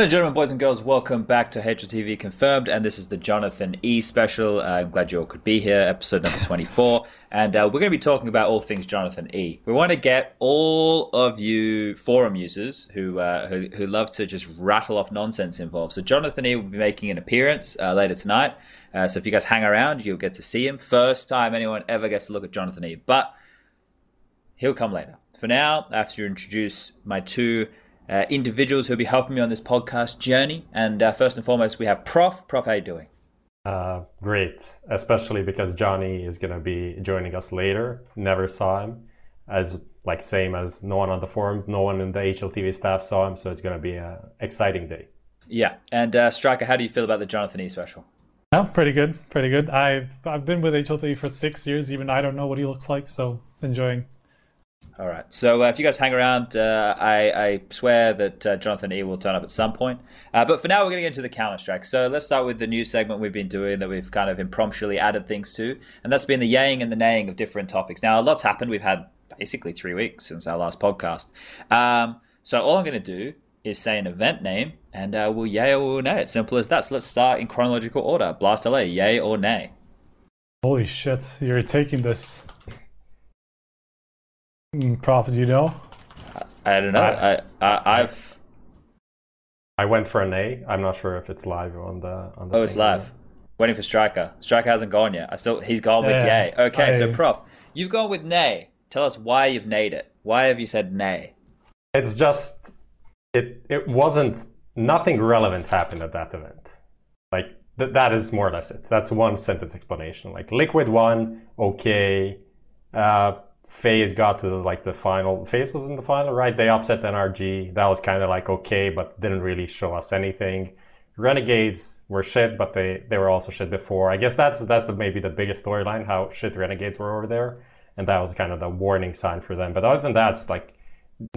Ladies and gentlemen, boys and girls, welcome back to HLTV Confirmed, and this is the Jonathan E special. Uh, I'm glad you all could be here, episode number 24, and uh, we're going to be talking about all things Jonathan E. We want to get all of you forum users who, uh, who who love to just rattle off nonsense involved. So Jonathan E will be making an appearance uh, later tonight. Uh, so if you guys hang around, you'll get to see him. First time anyone ever gets to look at Jonathan E. But he'll come later. For now, I have to introduce my two uh, individuals who'll be helping me on this podcast journey. And uh, first and foremost, we have Prof. Prof, how you doing? Uh, great, especially because Johnny is going to be joining us later. Never saw him, as like same as no one on the forums, no one in the HLTV staff saw him, so it's going to be an exciting day. Yeah, and uh, Striker, how do you feel about the Jonathan E special? Oh, pretty good, pretty good. I've I've been with HLTV for six years. Even I don't know what he looks like, so enjoying. All right. So uh, if you guys hang around, uh, I, I, swear that uh, Jonathan E will turn up at some point. Uh, but for now, we're going to get into the Counter Strike. So let's start with the new segment we've been doing that we've kind of impromptually added things to, and that's been the yaying and the naying of different topics. Now, a lot's happened. We've had basically three weeks since our last podcast. Um, so all I'm going to do is say an event name, and uh, we'll yay or we'll nay. It's simple as that. So let's start in chronological order. Blast LA, yay or nay? Holy shit! You're taking this. Prof, do you know? I, I don't know. I, I have I went for an A. I'm not sure if it's live on the on the. Oh, it's live. Waiting for Striker. Striker hasn't gone yet. I still he's gone with yeah, yay. Okay, I... so Prof, you've gone with nay. Tell us why you've nayed it. Why have you said nay? It's just it it wasn't nothing relevant happened at that event. Like th- that is more or less it. That's one sentence explanation. Like Liquid one, okay. Uh, FaZe got to like the final. FaZe was in the final, right? They upset NRG. That was kind of like okay, but didn't really show us anything. Renegades were shit, but they they were also shit before. I guess that's that's the, maybe the biggest storyline how shit Renegades were over there, and that was kind of the warning sign for them. But other than that, it's like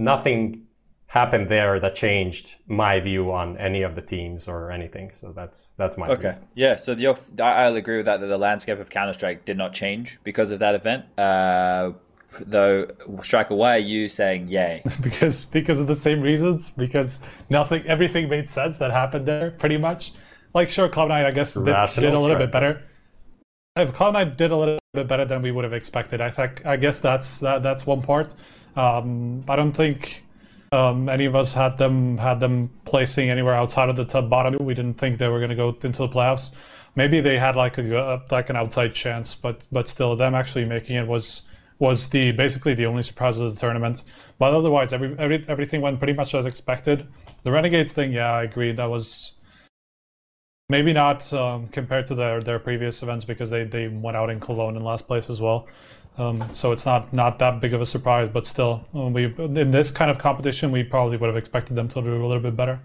nothing happened there that changed my view on any of the teams or anything. So that's that's my okay. View. Yeah, so the, I'll agree with that. That the landscape of Counter Strike did not change because of that event. Uh, though striker why are you saying yay. Because because of the same reasons? Because nothing everything made sense that happened there pretty much? Like sure cloud9 i guess did, did, a little bit better. If cloud9 did a little bit better than we would have expected i think i guess that's that, that's one part. Um, i don't think um, any of us had them had them placing anywhere outside of the top bottom. We didn't think they were going to go into the playoffs. Maybe they had like a like an outside chance but but still them actually making it was was the basically the only surprise of the tournament. But otherwise, every, every everything went pretty much as expected. The Renegades thing, yeah, I agree. That was maybe not um, compared to their their previous events because they they went out in Cologne in last place as well. Um, so it's not not that big of a surprise, but still, um, we in this kind of competition, we probably would have expected them to do a little bit better.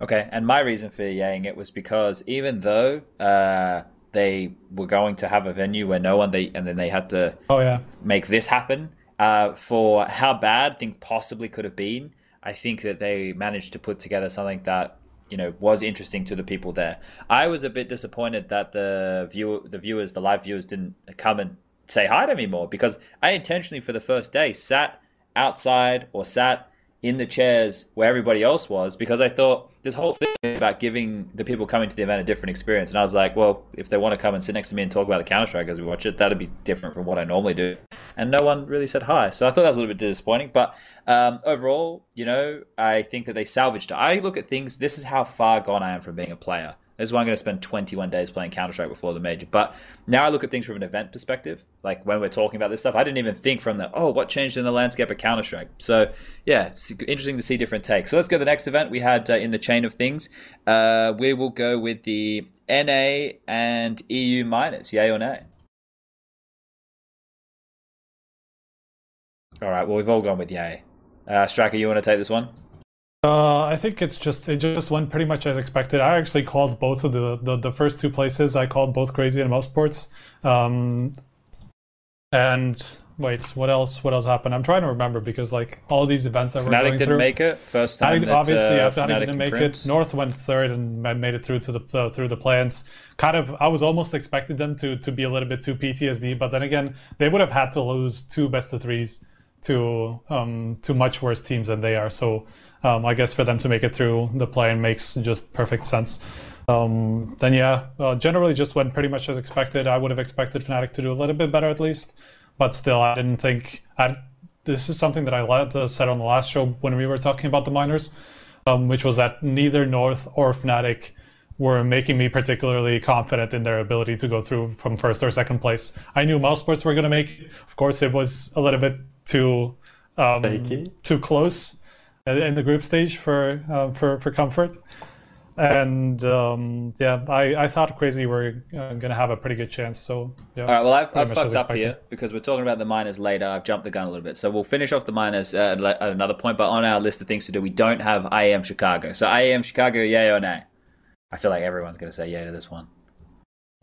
Okay, and my reason for yaying it was because even though uh, they were going to have a venue where no one they and then they had to oh yeah. make this happen. Uh, for how bad things possibly could have been i think that they managed to put together something that you know was interesting to the people there. I was a bit disappointed that the viewer the viewers the live viewers didn't come and say hi to me more because i intentionally for the first day sat outside or sat in the chairs where everybody else was because I thought this whole thing about giving the people coming to the event a different experience. And I was like, well, if they want to come and sit next to me and talk about the Counter Strike as we watch it, that'd be different from what I normally do. And no one really said hi. So I thought that was a little bit disappointing. But um, overall, you know, I think that they salvaged it. I look at things, this is how far gone I am from being a player. This is why I'm going to spend 21 days playing Counter Strike before the major. But now I look at things from an event perspective. Like when we're talking about this stuff, I didn't even think from the oh, what changed in the landscape of Counter Strike. So yeah, it's interesting to see different takes. So let's go to the next event we had uh, in the chain of things. Uh, we will go with the NA and EU minors. Yay or nay? All right. Well, we've all gone with yay. Uh, Striker, you want to take this one? Uh, I think it's just it just went pretty much as expected. I actually called both of the the, the first two places. I called both CR4ZY and Mousesports. Um, and wait, what else? What else happened? I'm trying to remember because like all these events that Fnatic we're going didn't through, make it first time. Fnatic, that, obviously, uh, yeah, Fnatic, Fnatic didn't make Crimps. it. North went third and made it through to the uh, through the plans. Kind of, I was almost expected them to to be a little bit too PTSD, but then again, they would have had to lose two best of threes to um to much worse teams than they are. So um, I guess for them to make it through the play makes just perfect sense. Um, then yeah, uh, generally just went pretty much as expected. I would have expected Fnatic to do a little bit better at least, but still, I didn't think. I, this is something that I uh, said on the last show when we were talking about the minors, um, which was that neither North or Fnatic were making me particularly confident in their ability to go through from first or second place. I knew Mousesports were going to make. Of course, it was a little bit too um, too close in the group stage for uh, for for comfort. And um, yeah, I, I thought CR4ZY were uh, going to have a pretty good chance. So yeah. All right. Well, I've, I've fucked up here because we're talking about the minors later. I've jumped the gun a little bit, so we'll finish off the minors at, at another point. But on our list of things to do, we don't have IEM Chicago. So IEM Chicago, yay or nay? I feel like everyone's going to say yay to this one.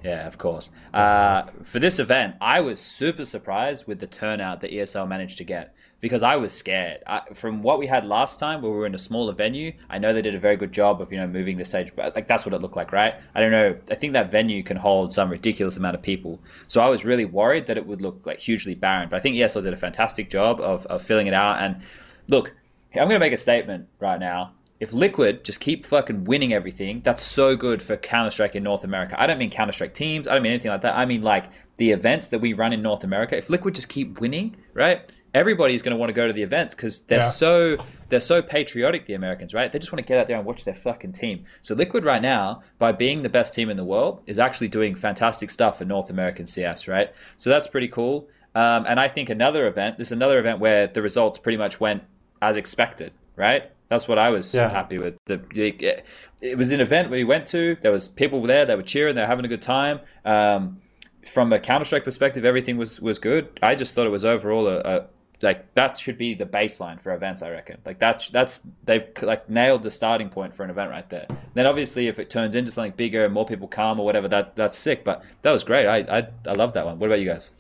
Yeah, of course. Uh, for this event, I was super surprised with the turnout that ESL managed to get because I was scared. I, from what we had last time, where we were in a smaller venue, I know they did a very good job of you know moving the stage, but like that's what it looked like, right? I don't know. I think that venue can hold some ridiculous amount of people, so I was really worried that it would look like hugely barren. But I think ESL did a fantastic job of, of filling it out. And look, I'm going to make a statement right now if Liquid just keep fucking winning everything, that's so good for Counter Strike in North America. I don't mean Counter Strike teams. I don't mean anything like that. I mean like the events that we run in North America. If Liquid just keep winning, right? Everybody's going to want to go to the events because they're yeah. so they're so patriotic. The Americans, right? They just want to get out there and watch their fucking team. So Liquid right now, by being the best team in the world, is actually doing fantastic stuff for North American CS, right? So that's pretty cool. Um, and I think another event. This is another event where the results pretty much went as expected, right? That's what I was yeah. happy with. The, it was an event we went to. There was people there. They were cheering. They were having a good time. Um, from a Counter Strike perspective, everything was was good. I just thought it was overall a, a like that should be the baseline for events. I reckon. Like that's that's they've like nailed the starting point for an event right there. Then obviously, if it turns into something bigger and more people come or whatever, that that's sick. But that was great. I I I love that one. What about you guys?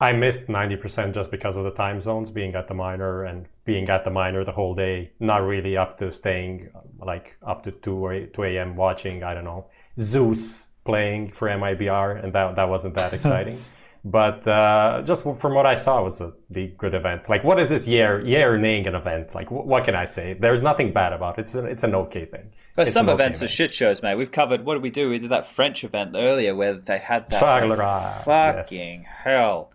I missed 90% just because of the time zones, being at the minor and being at the minor the whole day, not really up to staying like up to 2 or 2 a.m. watching, I don't know, Zeus playing for MIBR, and that, that wasn't that exciting. But uh, just from what I saw, it was a the good event. Like, what is this year year name an event? Like, what can I say? There's nothing bad about it. It's an, it's an okay thing. But it's some events okay are shit shows, mate. We've covered. What did we do? We did that French event earlier where they had that. fucking yes. hell.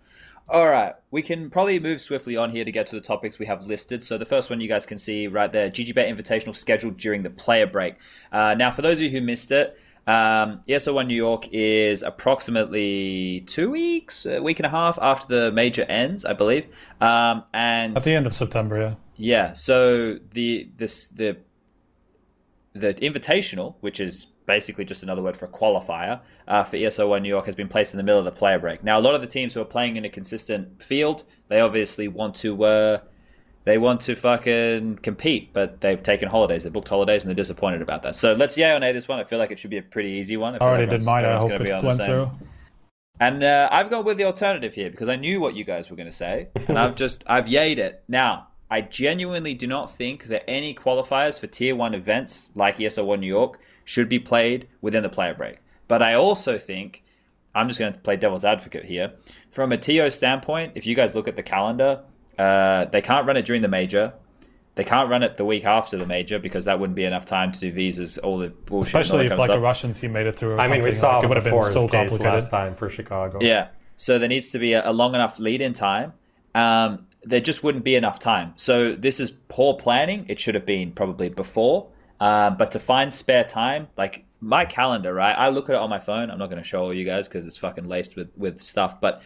All right, we can probably move swiftly on here to get to the topics we have listed. So the first one you guys can see right there, GGBet Invitational scheduled during the player break. Uh, now, for those of you who missed it, um, ESL1 New York is approximately two weeks, a week and a half after the major ends, I believe. Um, and at the end of September, yeah. Yeah. So the this the the invitational, which is basically just another word for a qualifier uh, for ESL One New York, has been placed in the middle of the player break. Now, a lot of the teams who are playing in a consistent field, they obviously want to uh, they want to fucking compete, but they've taken holidays, they booked holidays, and they're disappointed about that. So let's yay or nay this one. I feel like it should be a pretty easy one. I already did mine. I hope it went through. And uh, I've gone with the alternative here because I knew what you guys were going to say, and I've just I've yayed it. Now I genuinely do not think that any qualifiers for tier one events like ESL1 New York should be played within the player break. But I also think, I'm just going to play devil's advocate here. From a TO standpoint, if you guys look at the calendar, uh, they can't run it during the major. They can't run it the week after the major because that wouldn't be enough time to do visas, all the bullshit. Especially if like a Russian team made it through. I mean, we saw like, it would have been so complicated last time for Chicago. Yeah, so there needs to be a, a long enough lead in time. Um, there just wouldn't be enough time. So this is poor planning. It should have been probably before. Um, but to find spare time, like my calendar, right? I look at it on my phone. I'm not going to show all you guys because it's fucking laced with with stuff. But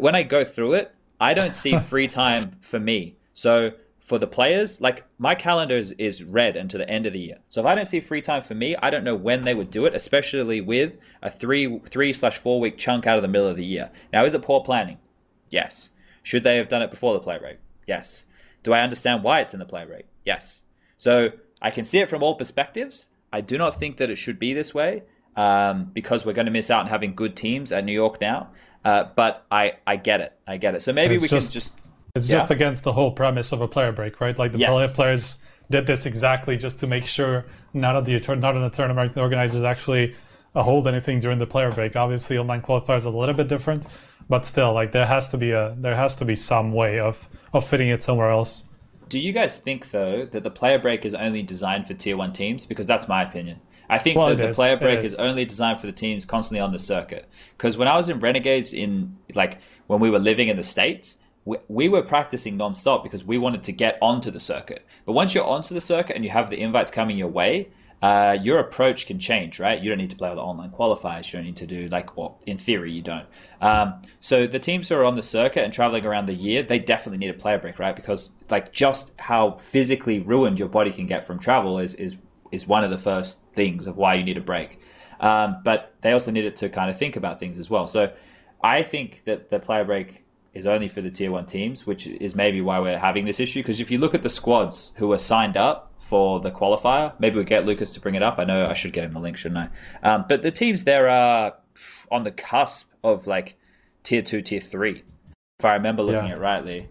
when I go through it, I don't see free time for me. So for the players, like my calendar is, is red until the end of the year. So if I don't see free time for me, I don't know when they would do it, especially with a three three slash four week chunk out of the middle of the year. Now, is it poor planning? Yes. Should they have done it before the play rate? Yes. Do I understand why it's in the play rate? Yes. So I can see it from all perspectives. I do not think that it should be this way um, because we're going to miss out on having good teams at New York now. Uh, but I, I get it. I get it. So maybe we just, can just. It's yeah. just against the whole premise of a player break, right? Like the yes. players did this exactly just to make sure none of the none of the tournament organizers actually hold anything during the player break. Obviously, online qualifiers are a little bit different, but still, like there has to be a there has to be some way of of fitting it somewhere else. do you guys think though that the player break is only designed for tier one teams? Because that's my opinion. I think well, that the is. player break is. is. only designed for the teams constantly on the circuit. Because when I was in Renegades, in like when we were living in the states, we, we were practicing nonstop because we wanted to get onto the circuit. But once you're onto the circuit and you have the invites coming your way, uh, your approach can change, right? You don't need to play with online qualifiers. You don't need to do like, well, in theory, you don't. Um, so the teams who are on the circuit and traveling around the year, they definitely need a player break, right? Because like just how physically ruined your body can get from travel is is is one of the first things of why you need a break. Um, but they also need it to kind of think about things as well. So I think that the player break is only for the tier one teams, which is maybe why we're having this issue. Because if you look at the squads who are signed up for the qualifier, maybe we get Lucas to bring it up. I know I should get him the link, shouldn't I? Um, but the teams there are on the cusp of like tier two, tier three, if I remember looking yeah. at rightly.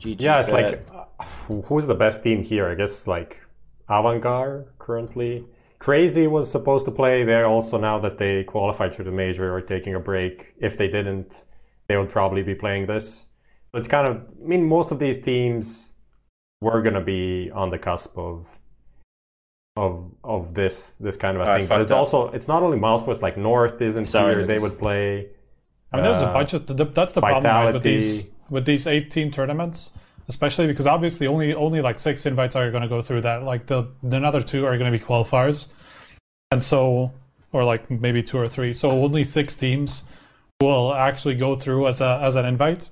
GG yeah, it's like uh, who's the best team here? I guess like AVANGAR currently. CR4ZY was supposed to play there also now that they qualified for the major or taking a break. If they didn't, they would probably be playing this. But it's kind of, I mean, most of these teams were going to be on the cusp of of of this this kind of a thing. But it's up. also it's not only Mousesports like North isn't Sorry, here. They would play. I mean, there's a uh, bunch of that's the Vitality. problem right, with these with these eight team tournaments, especially because obviously only only like six invites are going to go through that. Like the the another two are going to be qualifiers, and so or like maybe two or three. So only six teams will actually go through as a as an invite.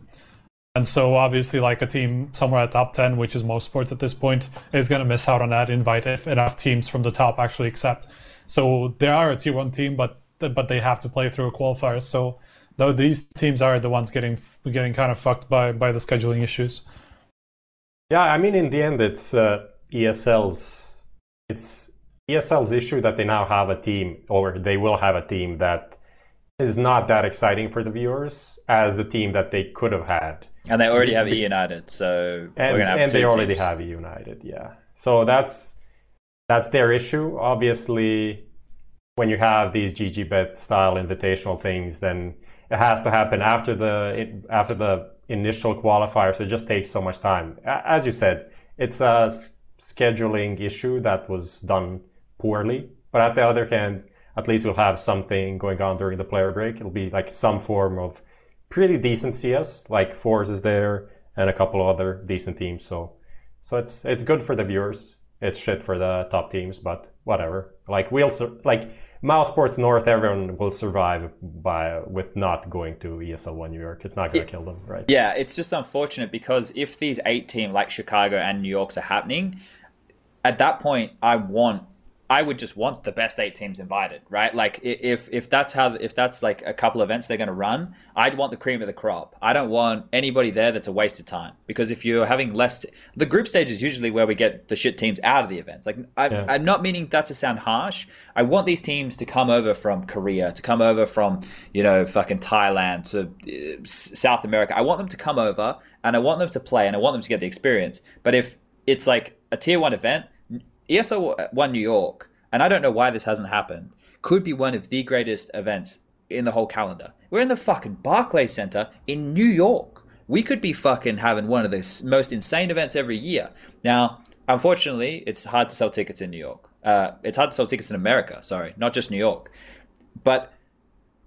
And so obviously like a team somewhere at top 10, which is Mousesports at this point, is going to miss out on that invite if enough teams from the top actually accept. So they are a tier 1 team but but they have to play through a qualifier. So though these teams are the ones getting getting kind of fucked by by the scheduling issues. Yeah, I mean in the end it's uh, ESL's it's ESL's issue that they now have a team or they will have a team that is not that exciting for the viewers as the team that they could have had. And they already have E United, so and, we're gonna have and they already teams. have E United, yeah. So that's that's their issue. Obviously, when you have these GGBet style invitational things, then it has to happen after the after the initial qualifiers. It just takes so much time. As you said, it's a scheduling issue that was done poorly. But at the other hand, at least we'll have something going on during the player break. It'll be like some form of pretty decent CS, like Force is there and a couple other decent teams. So, so it's it's good for the viewers. It's shit for the top teams, but whatever. Like we'll like Mousesports North, everyone will survive by with not going to ESL One New York. It's not going to kill them, right? Yeah, it's just unfortunate because if these eight teams like Chicago and New York's are happening, at that point, I want I would just want the best eight teams invited, right? Like if if that's how if that's like a couple events they're going to run, I'd want the cream of the crop. I don't want anybody there that's a waste of time because if you're having less, the group stage is usually where we get the shit teams out of the events. Like I, yeah. I'm not meaning that to sound harsh. I want these teams to come over from Korea, to come over from you know fucking Thailand to uh, South America. I want them to come over and I want them to play and I want them to get the experience. But if it's like a tier one event ESL One New York, and I don't know why this hasn't happened, could be one of the greatest events in the whole calendar. We're in the fucking Barclays Center in New York. We could be fucking having one of the most insane events every year. Now, unfortunately, it's hard to sell tickets in New York. Uh, it's hard to sell tickets in America. Sorry, not just New York. But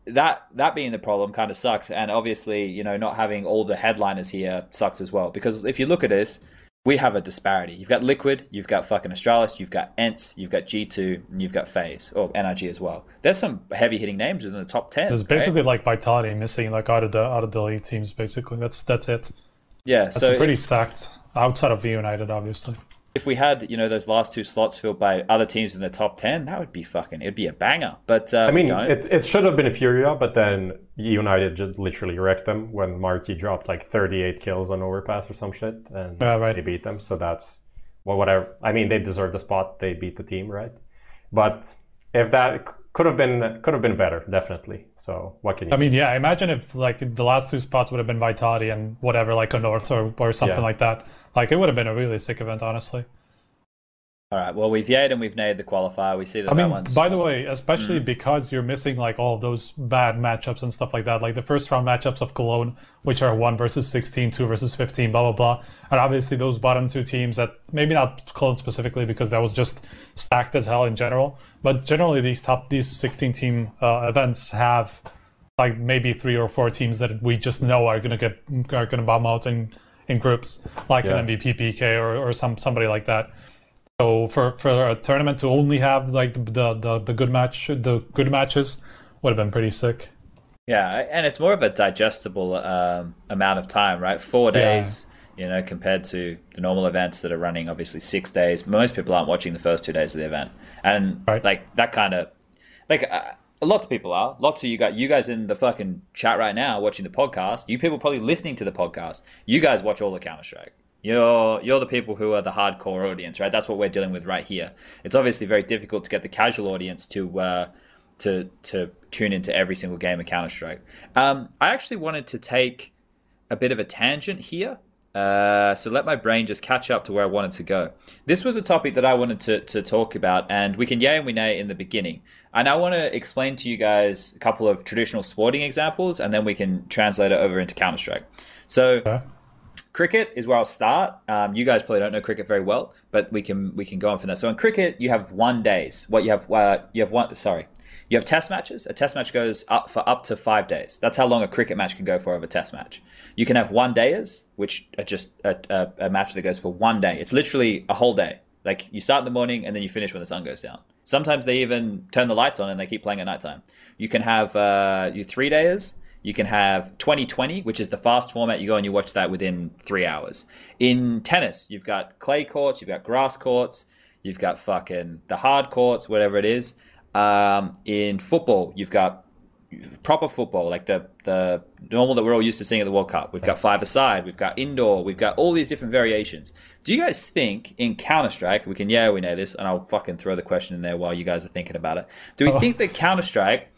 that that being the problem kind of sucks and obviously you know not having all the headliners here sucks as well because if you look at this we have a disparity. You've got Liquid, you've got fucking Astralis, you've got ENCE, you've got G2, and you've got FaZe or NRG as well. There's some heavy hitting names within the top ten. There's basically right? like Vitality missing like out of the out of the elite teams basically. That's that's it. Yeah, that's so pretty if, stacked outside of United, obviously if we had you know those last two slots filled by other teams in the top 10 that would be fucking it'd be a banger. But uh, i mean it, it should have been a furia but then united just literally wrecked them when MarKE dropped like 38 kills on overpass or some shit and yeah, right. they beat them. So that's well whatever. I mean they deserve the spot. They beat the team right? But if that could have been could have been better definitely. So what can you i mean yeah imagine if like the last two spots would have been vitality and whatever like a north or, or something yeah. like that like it would have been a really sick event honestly All right. Well, we've yayed and we've nayed the qualifier. We see that. I mean, that by the way, especially mm. because you're missing like all those bad matchups and stuff like that, like the first round matchups of Cologne, which are one versus 16, two versus 15, blah blah blah, and obviously those bottom two teams that maybe not Cologne specifically because that was just stacked as hell in general, but generally these top these 16 team uh, events have like maybe three or four teams that we just know are gonna get are gonna bomb out in in groups, like yeah. an MVP PK or, or some somebody like that. So for, for a tournament to only have like the, the, the good match the good matches would have been pretty sick. Yeah, and it's more of a digestible um, amount of time, right? Four days, yeah. you know, compared to the normal events that are running obviously six days. Most people aren't watching the first two days of the event, and right. like that kind of like. Uh, lots of people are. Lots of you got you guys in the fucking chat right now watching the podcast. You people probably listening to the podcast. You guys watch all the Counter Strike. You're you're the people who are the hardcore audience, right? That's what we're dealing with right here. It's obviously very difficult to get the casual audience to uh, to to tune into every single game of Counter Strike. Um, I actually wanted to take a bit of a tangent here. Uh, so let my brain just catch up to where I wanted to go. This was a topic that I wanted to, to talk about, and we can yay and we nay in the beginning. And I want to explain to you guys a couple of traditional sporting examples, and then we can translate it over into Counter Strike. So. Okay Cricket is where I'll start. Um, you guys probably don't know cricket very well, but we can we can go on from there. So in cricket, you have one days. What you have uh, you have one. Sorry, you have test matches. A test match goes up for up to five days. That's how long a cricket match can go for of a test match. You can have one dayers, which are just a, a, a match that goes for one day. It's literally a whole day. Like you start in the morning and then you finish when the sun goes down. Sometimes they even turn the lights on and they keep playing at nighttime. You can have uh, you three days you can have 2020, which is the fast format. You go and you watch that within three hours. In tennis, you've got clay courts, you've got grass courts, you've got fucking the hard courts, whatever it is. Um, in football, you've got proper football, like the the normal that we're all used to seeing at the World Cup. We've got five aside, we've got indoor, we've got all these different variations. Do you guys think in Counter Strike, we can yeah, we know this, and I'll fucking throw the question in there while you guys are thinking about it. Do we oh. think that Counter Strike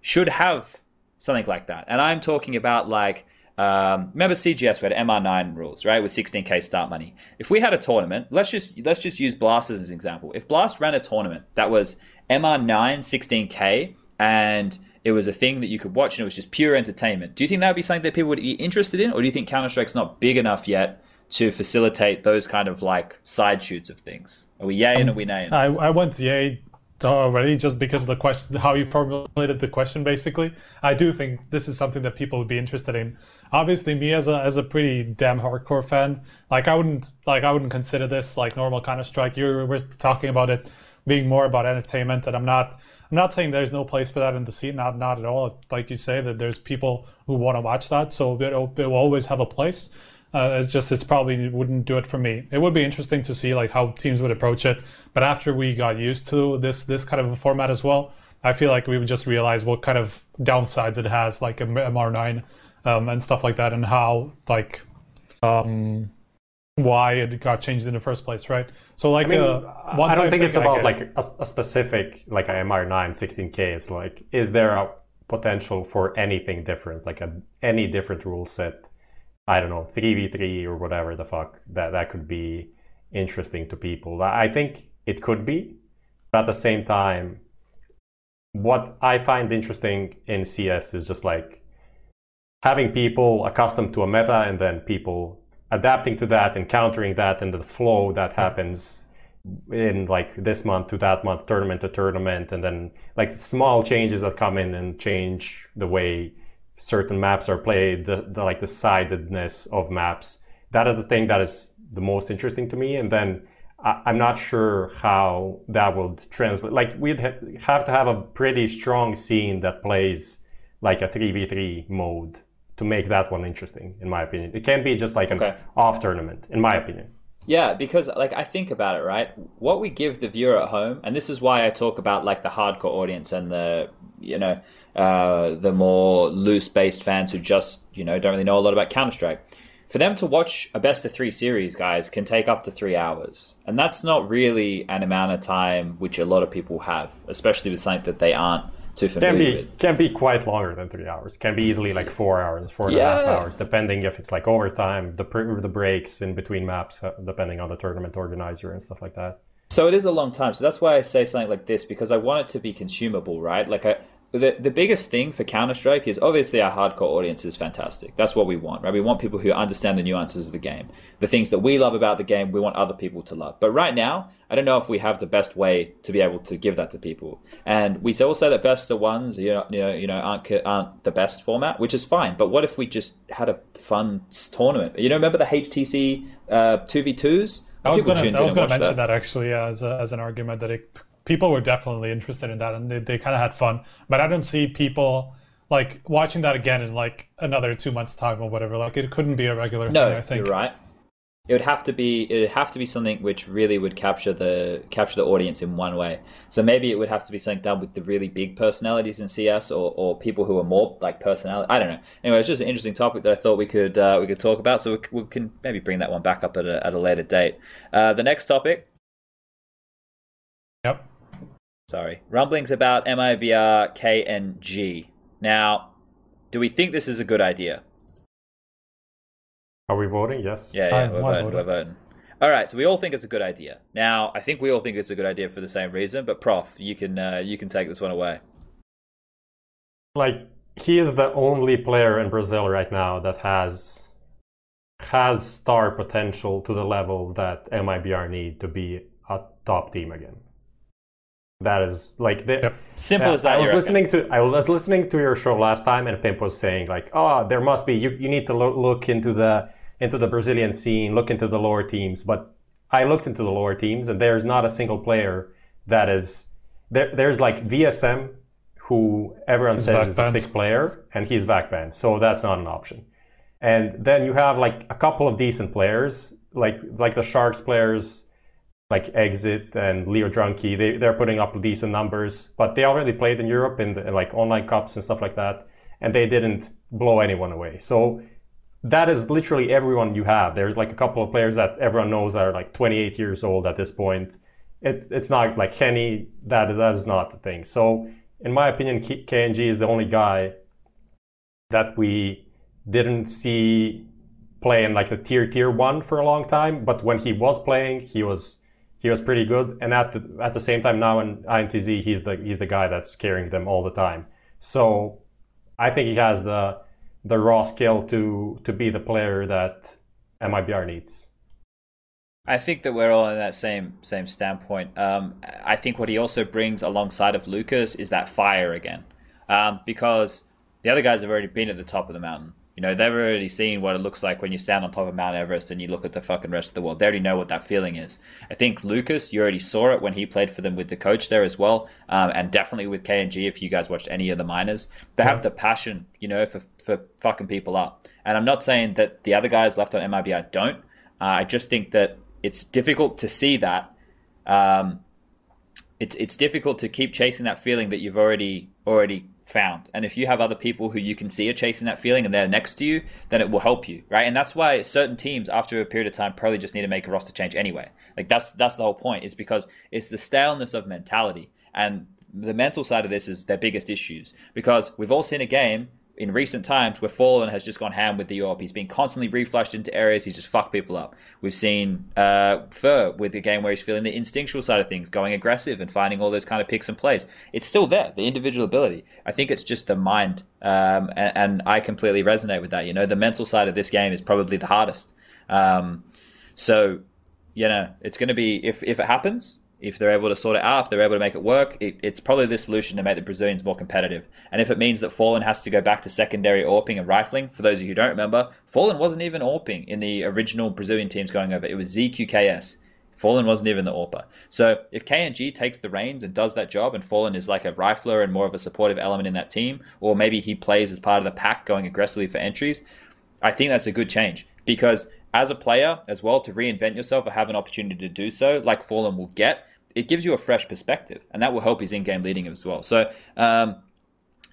should have something like that. And I'm talking about like um, remember CGS we had MR9 rules, right, with 16k start money. If we had a tournament, let's just let's just use Blast as an example. If Blast ran a tournament that was MR9 16k and it was a thing that you could watch and it was just pure entertainment. Do you think that would be something that people would be interested in, or do you think Counter Strike's not big enough yet to facilitate those kind of like side shoots of things? Are we yay and are we nay? I, I went yay already just because of the question how you formulated the question basically i do think this is something that people would be interested in obviously me as a as a pretty damn hardcore fan like i wouldn't like i wouldn't consider this like normal counter strike you were talking about it being more about entertainment and i'm not i'm not saying there's no place for that in the scene not not at all like you say that there's people who want to watch that so it, it will always have a place uh, it's just it's probably wouldn't do it for me. It would be interesting to see like how teams would approach it, but after we got used to this this kind of a format as well, I feel like we would just realize what kind of downsides it has, like MR9 um, and stuff like that, and how like um, why it got changed in the first place, right? So like, I, mean, uh, I don't think it's about like a, a, specific like a MR9 16k. It's like, is there a potential for anything different, like a any different rule set? I don't know, 3v3 or whatever the fuck, that, that could be interesting to people. I think it could be, but at the same time, what I find interesting in CS is just like having people accustomed to a meta and then people adapting to that, encountering that, and the flow that happens in like this month to that month, tournament to tournament, and then like small changes that come in and change the way certain maps are played, the, the, like the sidedness of maps. That is the thing that is the most interesting to me. And then I, am not sure how that would translate. Like we'd ha- have to have a pretty strong scene that plays like a 3v3 mode to make that one interesting, in my opinion. It can't be just like an okay. off tournament, in my opinion. Yeah, because like I think about it, right? What we give the viewer at home, and this is why I talk about like the hardcore audience and the you know uh, the more loose based fans who just you know don't really know a lot about Counter Strike. For them to watch a best of three series, guys, can take up to three hours, and that's not really an amount of time which a lot of people have, especially with something that they aren't too familiar can be, with. Can be quite longer than three hours. Can be easily like four hours, four and yeah. a half hours, depending if it's like overtime, the the breaks in between maps, uh, depending on the tournament organizer and stuff like that. So it is a long time. So that's why I say something like this because I want it to be consumable, right? Like I, the the biggest thing for Counter Strike is obviously our hardcore audience is fantastic. That's what we want, right? We want people who understand the nuances of the game, the things that we love about the game. We want other people to love. But right now, I don't know if we have the best way to be able to give that to people. And we all say that best of ones, you know, you know, you know, aren't aren't the best format, which is fine. But what if we just had a fun tournament? You know, remember the HTC uh, two v twos? I was going to mention that. that actually yeah, as a, as an argument that it people were definitely interested in that and they, they kind of had fun. But I don't see people like watching that again in like another two months time or whatever. Like it couldn't be a regular no, thing. I think you're right. It would have to be it would have to be something which really would capture the capture the audience in one way. So maybe it would have to be something done with the really big personalities in CS or, or people who are more like personality. I don't know. Anyway, it's just an interesting topic that I thought we could uh, we could talk about. So we, we, can maybe bring that one back up at a, at a later date. Uh, the next topic. Yep. Sorry. Rumblings about MIBR, KNG. Now, do we think this is a good idea? Are we voting? Yes. Yeah, yeah, we're voting, we're voting. All right, so we all think it's a good idea. Now, I think we all think it's a good idea for the same reason, but Prof, you can uh, you can take this one away. Like he is the only player in Brazil right now that has has star potential to the level that MIBR need to be a top team again. That is like the, yep. simple uh, as that. I was listening to I was listening to your show last time, and Pimp was saying like, "Oh, there must be you. You need to lo- look into the into the Brazilian scene, look into the lower teams." But I looked into the lower teams, and there's not a single player that is there. There's like VSM, who everyone he's says is a sick player, and he's VAC banned, so that's not an option. And then you have like a couple of decent players, like like the Sharks players like Exit and Leo Drunky, they, they're putting up decent numbers, but they already played in Europe in, the, like online cups and stuff like that, and they didn't blow anyone away. So that is literally everyone you have. There's like a couple of players that everyone knows that are like 28 years old at this point. It's it's not like Kenny. That that is not the thing. So in my opinion, KNG is the only guy that we didn't see play in like the tier tier one for a long time. But when he was playing, he was he was pretty good. And at the at the same time now in INTZ, he's the he's the guy that's carrying them all the time. So I think he has the the raw skill to to be the player that MIBR needs. I think that we're all in that same same standpoint. Um, I think what he also brings alongside of Lucas is that fire again, um, because the other guys have already been at the top of the mountain. You know, they've already seen what it looks like when you stand on top of Mount Everest and you look at the fucking rest of the world. They already know what that feeling is. I think Lucas, you already saw it when he played for them with the coach there as well, um, and definitely with KNG. If you guys watched any of the minors, they have the passion, you know, for for fucking people up. And I'm not saying that the other guys left on MIBR don't. Uh, I just think that it's difficult to see that. Um, it's it's difficult to keep chasing that feeling that you've already already found. And if you have other people who you can see are chasing that feeling and they're next to you, then it will help you, right? And that's why certain teams, after a period of time, probably just need to make a roster change anyway. Like that's that's the whole point, is because it's the staleness of mentality. And the mental side of this is their biggest issues. Because we've all seen a game in recent times where Fallen has just gone ham with the AWP. He's been constantly reflashed into areas. He's just fucked people up. We've seen uh, fer with the game where he's feeling the instinctual side of things, going aggressive and finding all those kind of picks and plays. It's still there, the individual ability. I think it's just the mind, um, and, and, I completely resonate with that. You know, the mental side of this game is probably the hardest. Um, so, you know, it's going to be if if it happens, if they're able to sort it out, if they're able to make it work, it, it's probably the solution to make the Brazilians more competitive. And if it means that Fallen has to go back to secondary AWPing and rifling, for those of you who don't remember, Fallen wasn't even AWPing in the original Brazilian teams going over. It was ZQKS. Fallen wasn't even the AWPer. So if KNG takes the reins and does that job, and Fallen is like a rifler and more of a supportive element in that team, or maybe he plays as part of the pack going aggressively for entries, I think that's a good change because as a player as well to reinvent yourself or have an opportunity to do so, like Fallen will get, it gives you a fresh perspective, and that will help his in-game leading as well. So, um,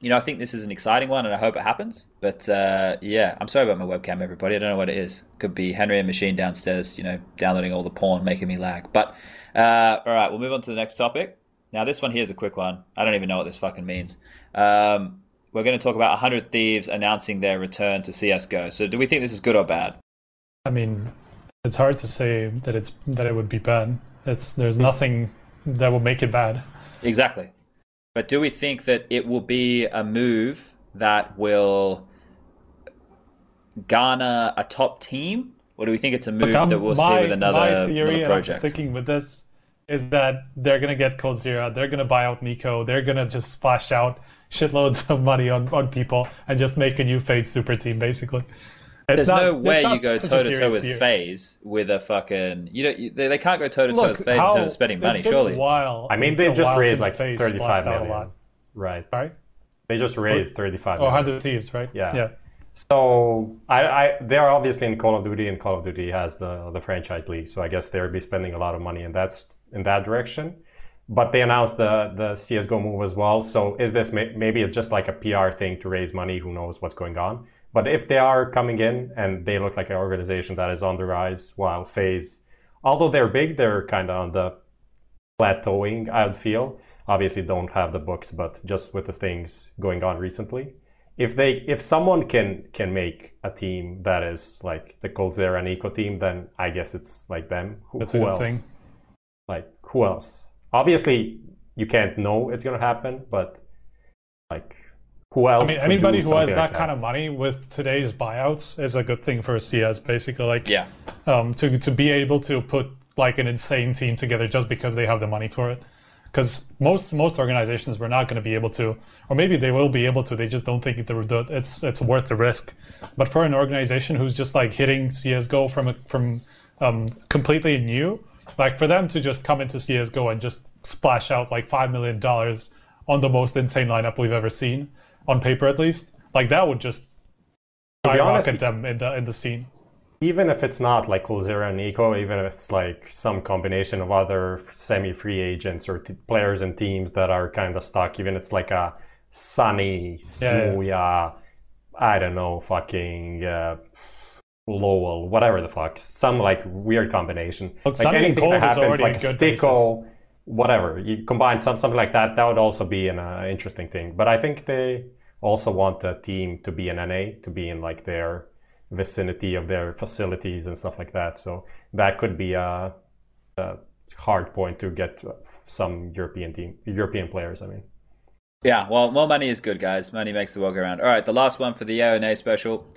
you know, I think this is an exciting one, and I hope it happens. But uh, yeah, I'm sorry about my webcam, everybody. I don't know what it is. Could be Henry and Machine downstairs, you know, downloading all the porn, making me lag. But uh, all right, we'll move on to the next topic. Now, this one here is a quick one. I don't even know what this fucking means. Um, we're going to talk about 100 Thieves announcing their return to CS:GO. So, do we think this is good or bad? I mean, it's hard to say that it's that it would be bad It's there's nothing that will make it bad. Exactly. But do we think that it will be a move that will garner a top team, or do we think it's a move that we'll my, see with another, my theory, another project? sticking with this is that they're gonna get Coldzera, they're gonna buy out NiKo, they're gonna just splash out shitloads of money on, on people and just make a new FaZe super team, basically. It's There's not, no way you go toe to toe with FaZe with a fucking you don't. You, they, they can't go toe to toe with FaZe in terms of spending money. Surely. while. I mean, they just raised like thirty-five million. Right. Right. They just raised thirty-five. Oh, 100 Thieves, right? Yeah. Yeah. So I, I, they are obviously in Call of Duty, and Call of Duty has the the franchise league. So I guess they'll be spending a lot of money in that in that direction. But they announced the the CS:GO move as well. So is this maybe it's just like a PR thing to raise money? Who knows what's going on? But if they are coming in and they look like an organization that is on the rise, while FaZe, although they're big, they're kind of on the plateauing. I would feel obviously don't have the books, but just with the things going on recently if they if someone can can make a team that is like the Coldzera and NiKo team, then I guess it's like them. Who, That's who else? Thing. Like who else? Obviously, you can't know it's gonna happen, but like who else? I mean, anybody who has that, like that, kind of money with today's buyouts is a good thing for CS. Basically, like yeah, um, to to be able to put like an insane team together just because they have the money for it because most most organizations were not going to be able to, or maybe they will be able to. They just don't think it's it's worth the risk. But for an organization who's just like hitting CS:GO from from um, completely new, like for them to just come into CS:GO and just splash out like five million dollars on the most insane lineup we've ever seen on paper, at least, like that would just skyrocket them in the in the scene even if it's not like Coldzera and NiKo, even if it's like some combination of other semi-free agents or t- players and teams that are kind of stuck, even if it's like a Sunny, Smooya, yeah. I don't know, fucking uh, Lowel, whatever the fuck, some like weird combination. Look, like Sunny anything that happens, like STYKO, whatever, you combine some, something like that, that would also be an uh, interesting thing. But I think they also want the team to be an NA, to be in like their vicinity of their facilities and stuff like that. So that could be a, a hard point to get some European team, European players. I mean. Yeah, well, more money is good, guys. Money makes the world go round. All right, the last one for the AONA special.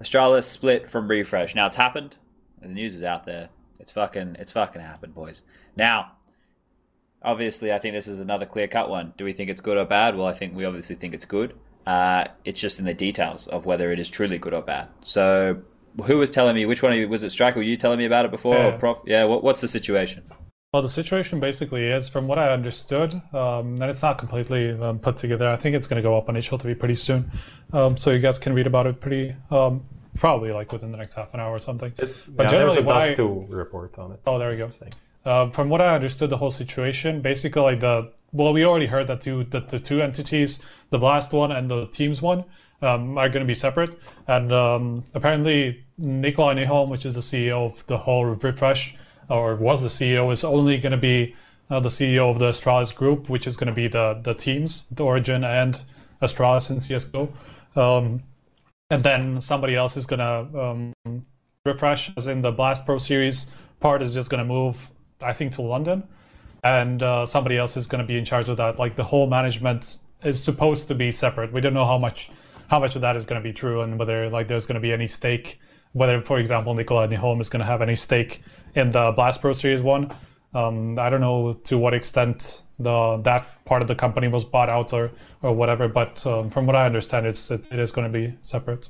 Astralis split from RFRSH. Now it's happened. The news is out there. It's fucking, it's fucking happened, boys. Now, obviously, I think this is another clear cut one. Do we think it's good or bad? Well, I think we obviously think it's good. Uh, it's just in the details of whether it is truly good or bad. So, who was telling me? Which one of you was it? Strike? Were you telling me about it before? Yeah. Or Prof? Yeah. What, what's the situation? Well, the situation basically is, from what I understood, um, and it's not completely um, put together. I think it's going to go up on HLTV pretty soon, um, so you guys can read about it pretty um, probably like within the next half an hour or something. It, but yeah, generally, there's a Dust2 report on it. Oh, there you go. Uh, from what I understood, the whole situation, basically, the well, we already heard that two that the two entities, the Blast one and the Teams one, um, are going to be separate. And um, apparently, Nikolai Nyholm, which is the CEO of the whole RFRSH, or was the CEO, is only going to be uh, the CEO of the Astralis group, which is going to be the the teams, the Origen and Astralis and CS:GO. Um, and then somebody else is going to um, RFRSH, as in the Blast Pro series part, is just going to move I think, to London, and uh, somebody else is going to be in charge of that. Like the whole management is supposed to be separate. We don't know how much how much of that is going to be true, and whether like there's going to be any stake. Whether, for example, Nikolai Nyholm is going to have any stake in the Blast Pro Series One. Um, I don't know to what extent the that part of the company was bought out or or whatever, but um, from what I understand, it's it, it is going to be separate.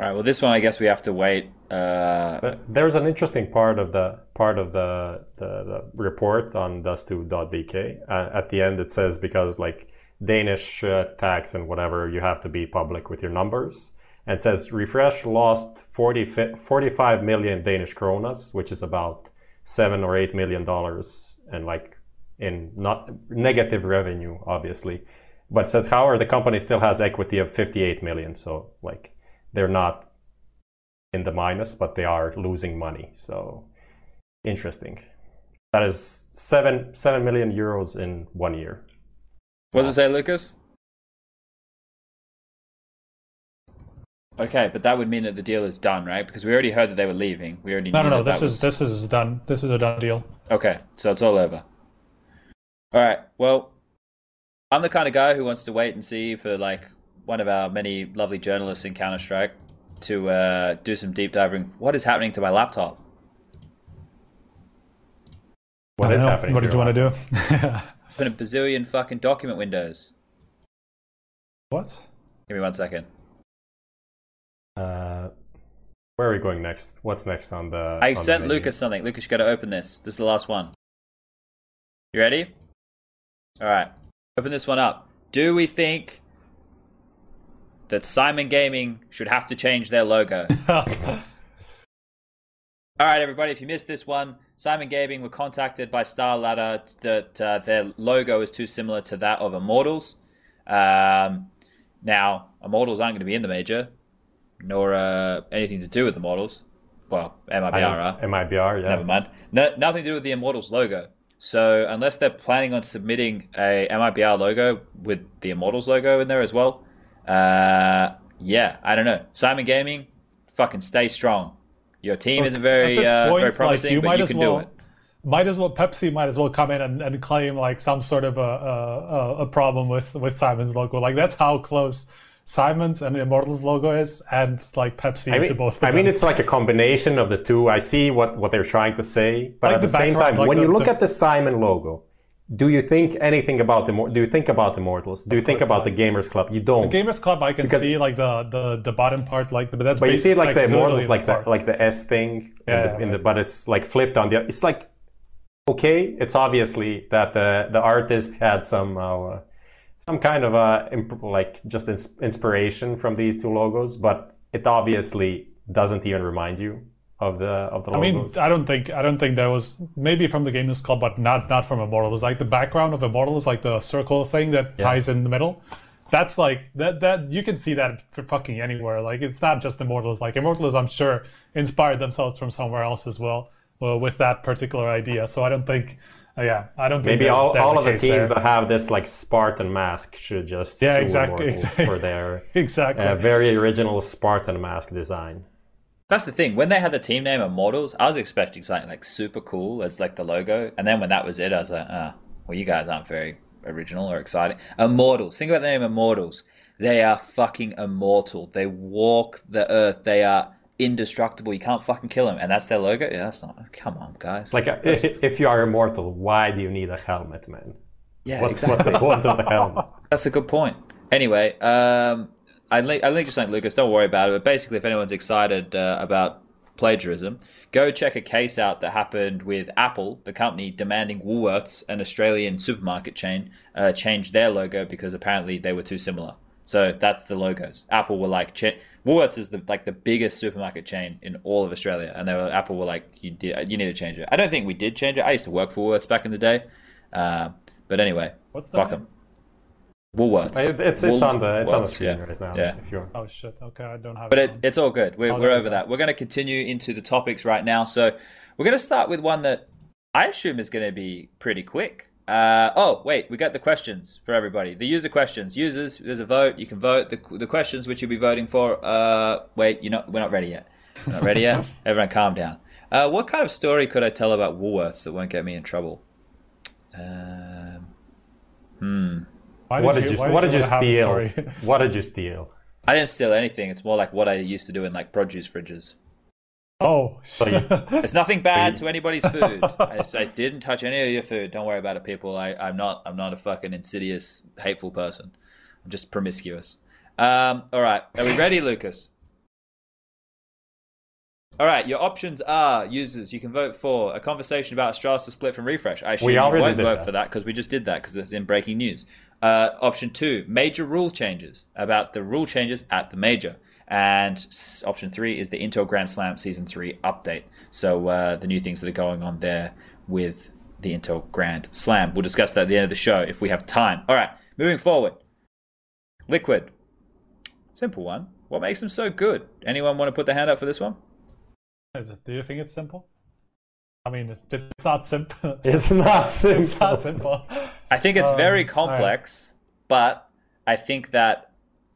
All right. Well, this one I guess we have to wait. Uh... There's an interesting part of the part of the the, the report on Dust2.dk. Uh, at the end, it says because like Danish uh, tax and whatever, you have to be public with your numbers. And says RFRSH lost 40, 45 million Danish kronas, which is about seven or eight million dollars, and like in not negative revenue, obviously. But says however, the company still has equity of 58 million. So like they're not in the minus, but they are losing money. So interesting. That is seven seven million euros in one year. What does it say, Lucas? Okay, but that would mean that the deal is done, right? Because we already heard that they were leaving. We already no, no, no. This is was... this is done. This is a done deal. Okay, so it's all over. All right. Well, I'm the kind of guy who wants to wait and see for like one of our many lovely journalists in Counter Strike to uh, do some deep diving. What is happening to my laptop? What is know. happening? What did you want to do? Open a bazillion fucking document windows. What? Give me one second. Uh, where are we going next? What's next on the? I on sent the Lucas something. Lucas, you got to open this. This is the last one. You ready? All right. Open this one up. Do we think that Syman Gaming should have to change their logo? All right, everybody. If you missed this one, Syman Gaming were contacted by StarLadder that uh, their logo is too similar to that of Immortals. Um, now, Immortals aren't going to be in the major, nor uh, anything to do with Immortals. Well, MIBR. MIBR, yeah. Never mind. No, nothing to do with the Immortals logo. So unless they're planning on submitting a MIBR logo with the Immortals logo in there as well, uh, yeah, I don't know. Syman Gaming, fucking stay strong. Your team isn't very uh, point, very promising, like, you but you can well, do it. Might as well Pepsi might as well come in and, and claim like some sort of a, a, a problem with with Syman's logo. Like that's how close Syman's and Immortals logo is, and like Pepsi I mean, to both. I mean, it's like a combination of the two. I see what what they're trying to say, but like at the, the same time, like when the, you look the... at the Syman logo, do you think anything about the do you think about immortals? Do you think about not. the gamers club? You don't. The gamers club i can because, see like the, the the bottom part like but that's but you see like, like the immortals like the, the like the s thing yeah, in the, yeah, in the, but it's like flipped on the it's like okay it's obviously that the the artist had some uh, some kind of a like just inspiration from these two logos but it obviously doesn't even remind you of the of the logos. I mean, I don't think I don't think there was maybe from the Gamers Club, but not not from Immortal. It's like the background of Immortal is like the circle thing that yeah. ties in the middle. That's like that that you can see that for fucking anywhere. Like it's not just Immortals. Like Immortals, I'm sure inspired themselves from somewhere else as well, well with that particular idea. So I don't think. Uh, yeah, I don't think maybe all, all of the teams there. that have this like Spartan mask should just yeah exactly, exactly. for their exactly uh, very original Spartan mask design. That's the thing. When they had the team name Immortals, I was expecting something like super cool as like the logo, and then when that was it, I was like, ah, oh, well, you guys aren't very original or exciting. Immortals. Think about the name Immortals. They are fucking immortal. They walk the earth. They are indestructible. You can't fucking kill them, and that's their logo. Yeah, that's not. Come on, guys. Like, that's, if you are immortal, why do you need a helmet, man? Yeah, what's, exactly. What's the point of the helmet? That's a good point. Anyway, um, I link, I linked you something, Lucas. Don't worry about it. But basically, if anyone's excited uh, about plagiarism, go check a case out that happened with Apple, the company demanding Woolworths, an Australian supermarket chain, uh, change their logo because apparently they were too similar. So that's the logos. Apple were like, ch- Woolworths is the like the biggest supermarket chain in all of Australia, and they were Apple were like, you did, you need to change it. I don't think we did change it. I used to work for Woolworths back in the day, uh, but anyway, What's the fuck them. Woolworths. It's it's on the it's on the screen yeah. right now. Yeah. If you're... Oh shit. Okay, I don't have. It. But it, it's all good. We're we're over that. We're going to continue into the topics right now. So we're going to start with one that I assume is going to be pretty quick. Uh, oh wait, we got the questions for everybody. The user questions. Users, there's a vote. You can vote. The the questions which you'll be voting for. Uh, wait, you know we're not ready yet. We're not ready yet. Everyone, calm down. Uh, what kind of story could I tell about Woolworths that won't get me in trouble? Um, hmm. Why what did you, you what did you steal? what did you steal? I didn't steal anything. It's more like what I used to do in like produce fridges. Oh, it's nothing bad to anybody's food. I, just, I, didn't touch any of your food. Don't worry about it, people. I, I'm not. I'm not a fucking insidious, hateful person. I'm just promiscuous. Um, all right, are we ready, Lucas? All right, your options are users. You can vote for a conversation about Astralis to split from RFRSH. I assume we you won't vote that. for that because we just did that because it's in breaking news. Uh, option two, major rule changes about the rule changes at the major. And option three is the Intel Grand Slam Season 3 update. So uh, the new things that are going on there with the Intel Grand Slam. We'll discuss that at the end of the show if we have time. All right, moving forward. Liquid. Simple one. What makes them so good? Anyone want to put their hand up for this one? Do you think it's simple? I mean, it's not simple. It's not simple. it's not simple. I think it's um, very complex, right. but I think that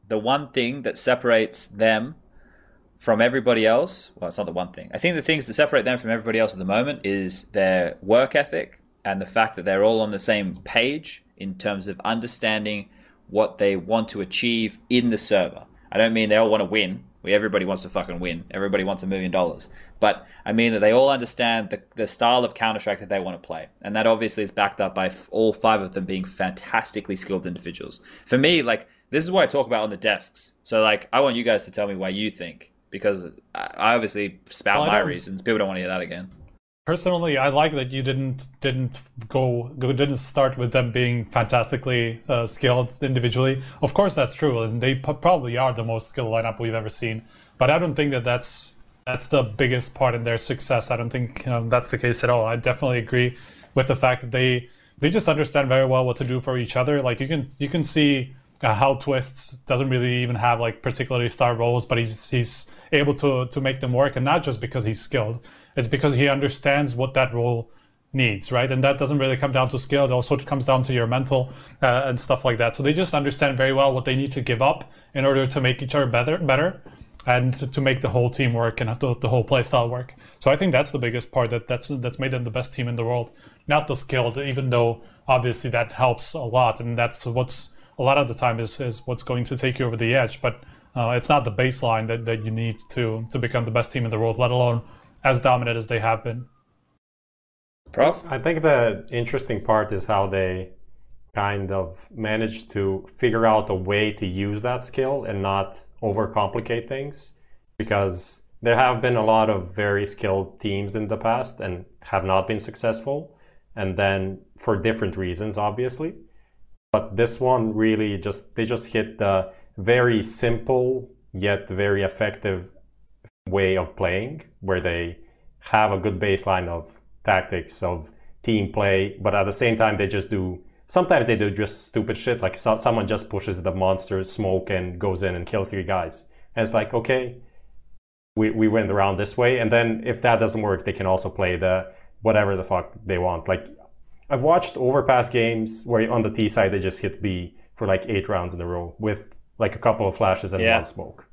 the one thing that separates them from everybody else, well, it's not the one thing. I think the things that separate them from everybody else at the moment is their work ethic and the fact that they're all on the same page in terms of understanding what they want to achieve in the server. I don't mean they all want to win. Everybody wants to fucking win. Everybody wants a million dollars. But I mean that they all understand the, the style of Counter Strike that they want to play. And that obviously is backed up by f- all five of them being fantastically skilled individuals. For me, like, this is what I talk about on the desks. So, like, I want you guys to tell me why you think. Because I obviously spout my reasons. People don't want to hear that again personally i like that you didn't didn't go didn't start with them being fantastically uh, skilled individually. Of course that's true and they p- probably are the most skilled lineup we've ever seen but i don't think that that's that's the biggest part in their success. I don't think um, that's the case at all. I definitely agree with the fact that they they just understand very well what to do for each other. Like you can you can see uh, how Twistzz doesn't really even have like particularly star roles but he's he's able to to make them work and not just because he's skilled it's because he understands what that role needs, right? And that doesn't really come down to skill. It also comes down to your mental uh, and stuff like that. So they just understand very well what they need to give up in order to make each other better, better, and to, to make the whole team work and the, the whole play style work. So I think that's the biggest part that that's that's made them the best team in the world, not the skill. Even though obviously that helps a lot, and that's what's a lot of the time is is what's going to take you over the edge, but. Uh, it's not the baseline that, that you need to to become the best team in the world, let alone as dominant as they have been. Prof? I think the interesting part is how they kind of managed to figure out a way to use that skill and not overcomplicate things because there have been a lot of very skilled teams in the past and have not been successful and then for different reasons obviously but this one really just they just hit the very simple yet very effective way of playing where they have a good baseline of tactics of team play, but at the same time they just do. Sometimes they do just stupid shit, like so, someone just pushes the monster smoke and goes in and kills three guys, and it's like okay, we we went around this way, and then if that doesn't work, they can also play the whatever the fuck they want. Like I've watched overpass games where on the T side they just hit B for like eight rounds in a row with like a couple of flashes and yeah. one smoke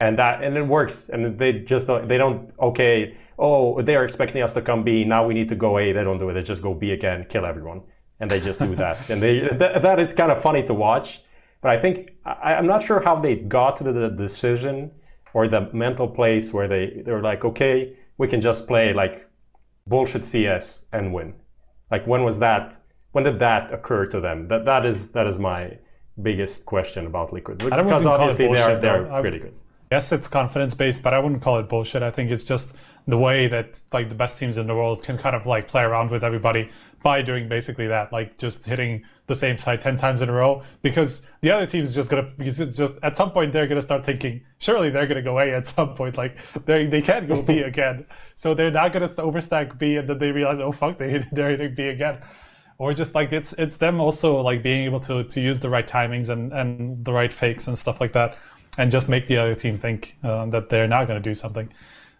and that and it works. And they just don't, they don't okay oh they're expecting us to come b. Now we need to go a. They don't do it. They just go b again kill everyone. And they just do that. And they th- that is kind of funny to watch. But i think I, am not sure how they got to the, the decision or the mental place where they they're like okay we can just play like bullshit cs and win. Like when was that when did that occur to them? That that is that is my biggest question about liquid. Because obviously they're they're pretty good yes, it's confidence based, but I wouldn't call it bullshit. I think it's just the way that like the best teams in the world can kind of like play around with everybody by doing basically that, like just hitting the same side ten times in a row. Because the other team is just gonna because it's just at some point they're gonna start thinking surely they're gonna go A at some point. Like they they can't go B again, so they're not gonna overstack B, and then they realize oh fuck they they're hitting B again. Or just like it's it's them also like being able to to use the right timings and and the right fakes and stuff like that and just make the other team think uh, that they're not going to do something.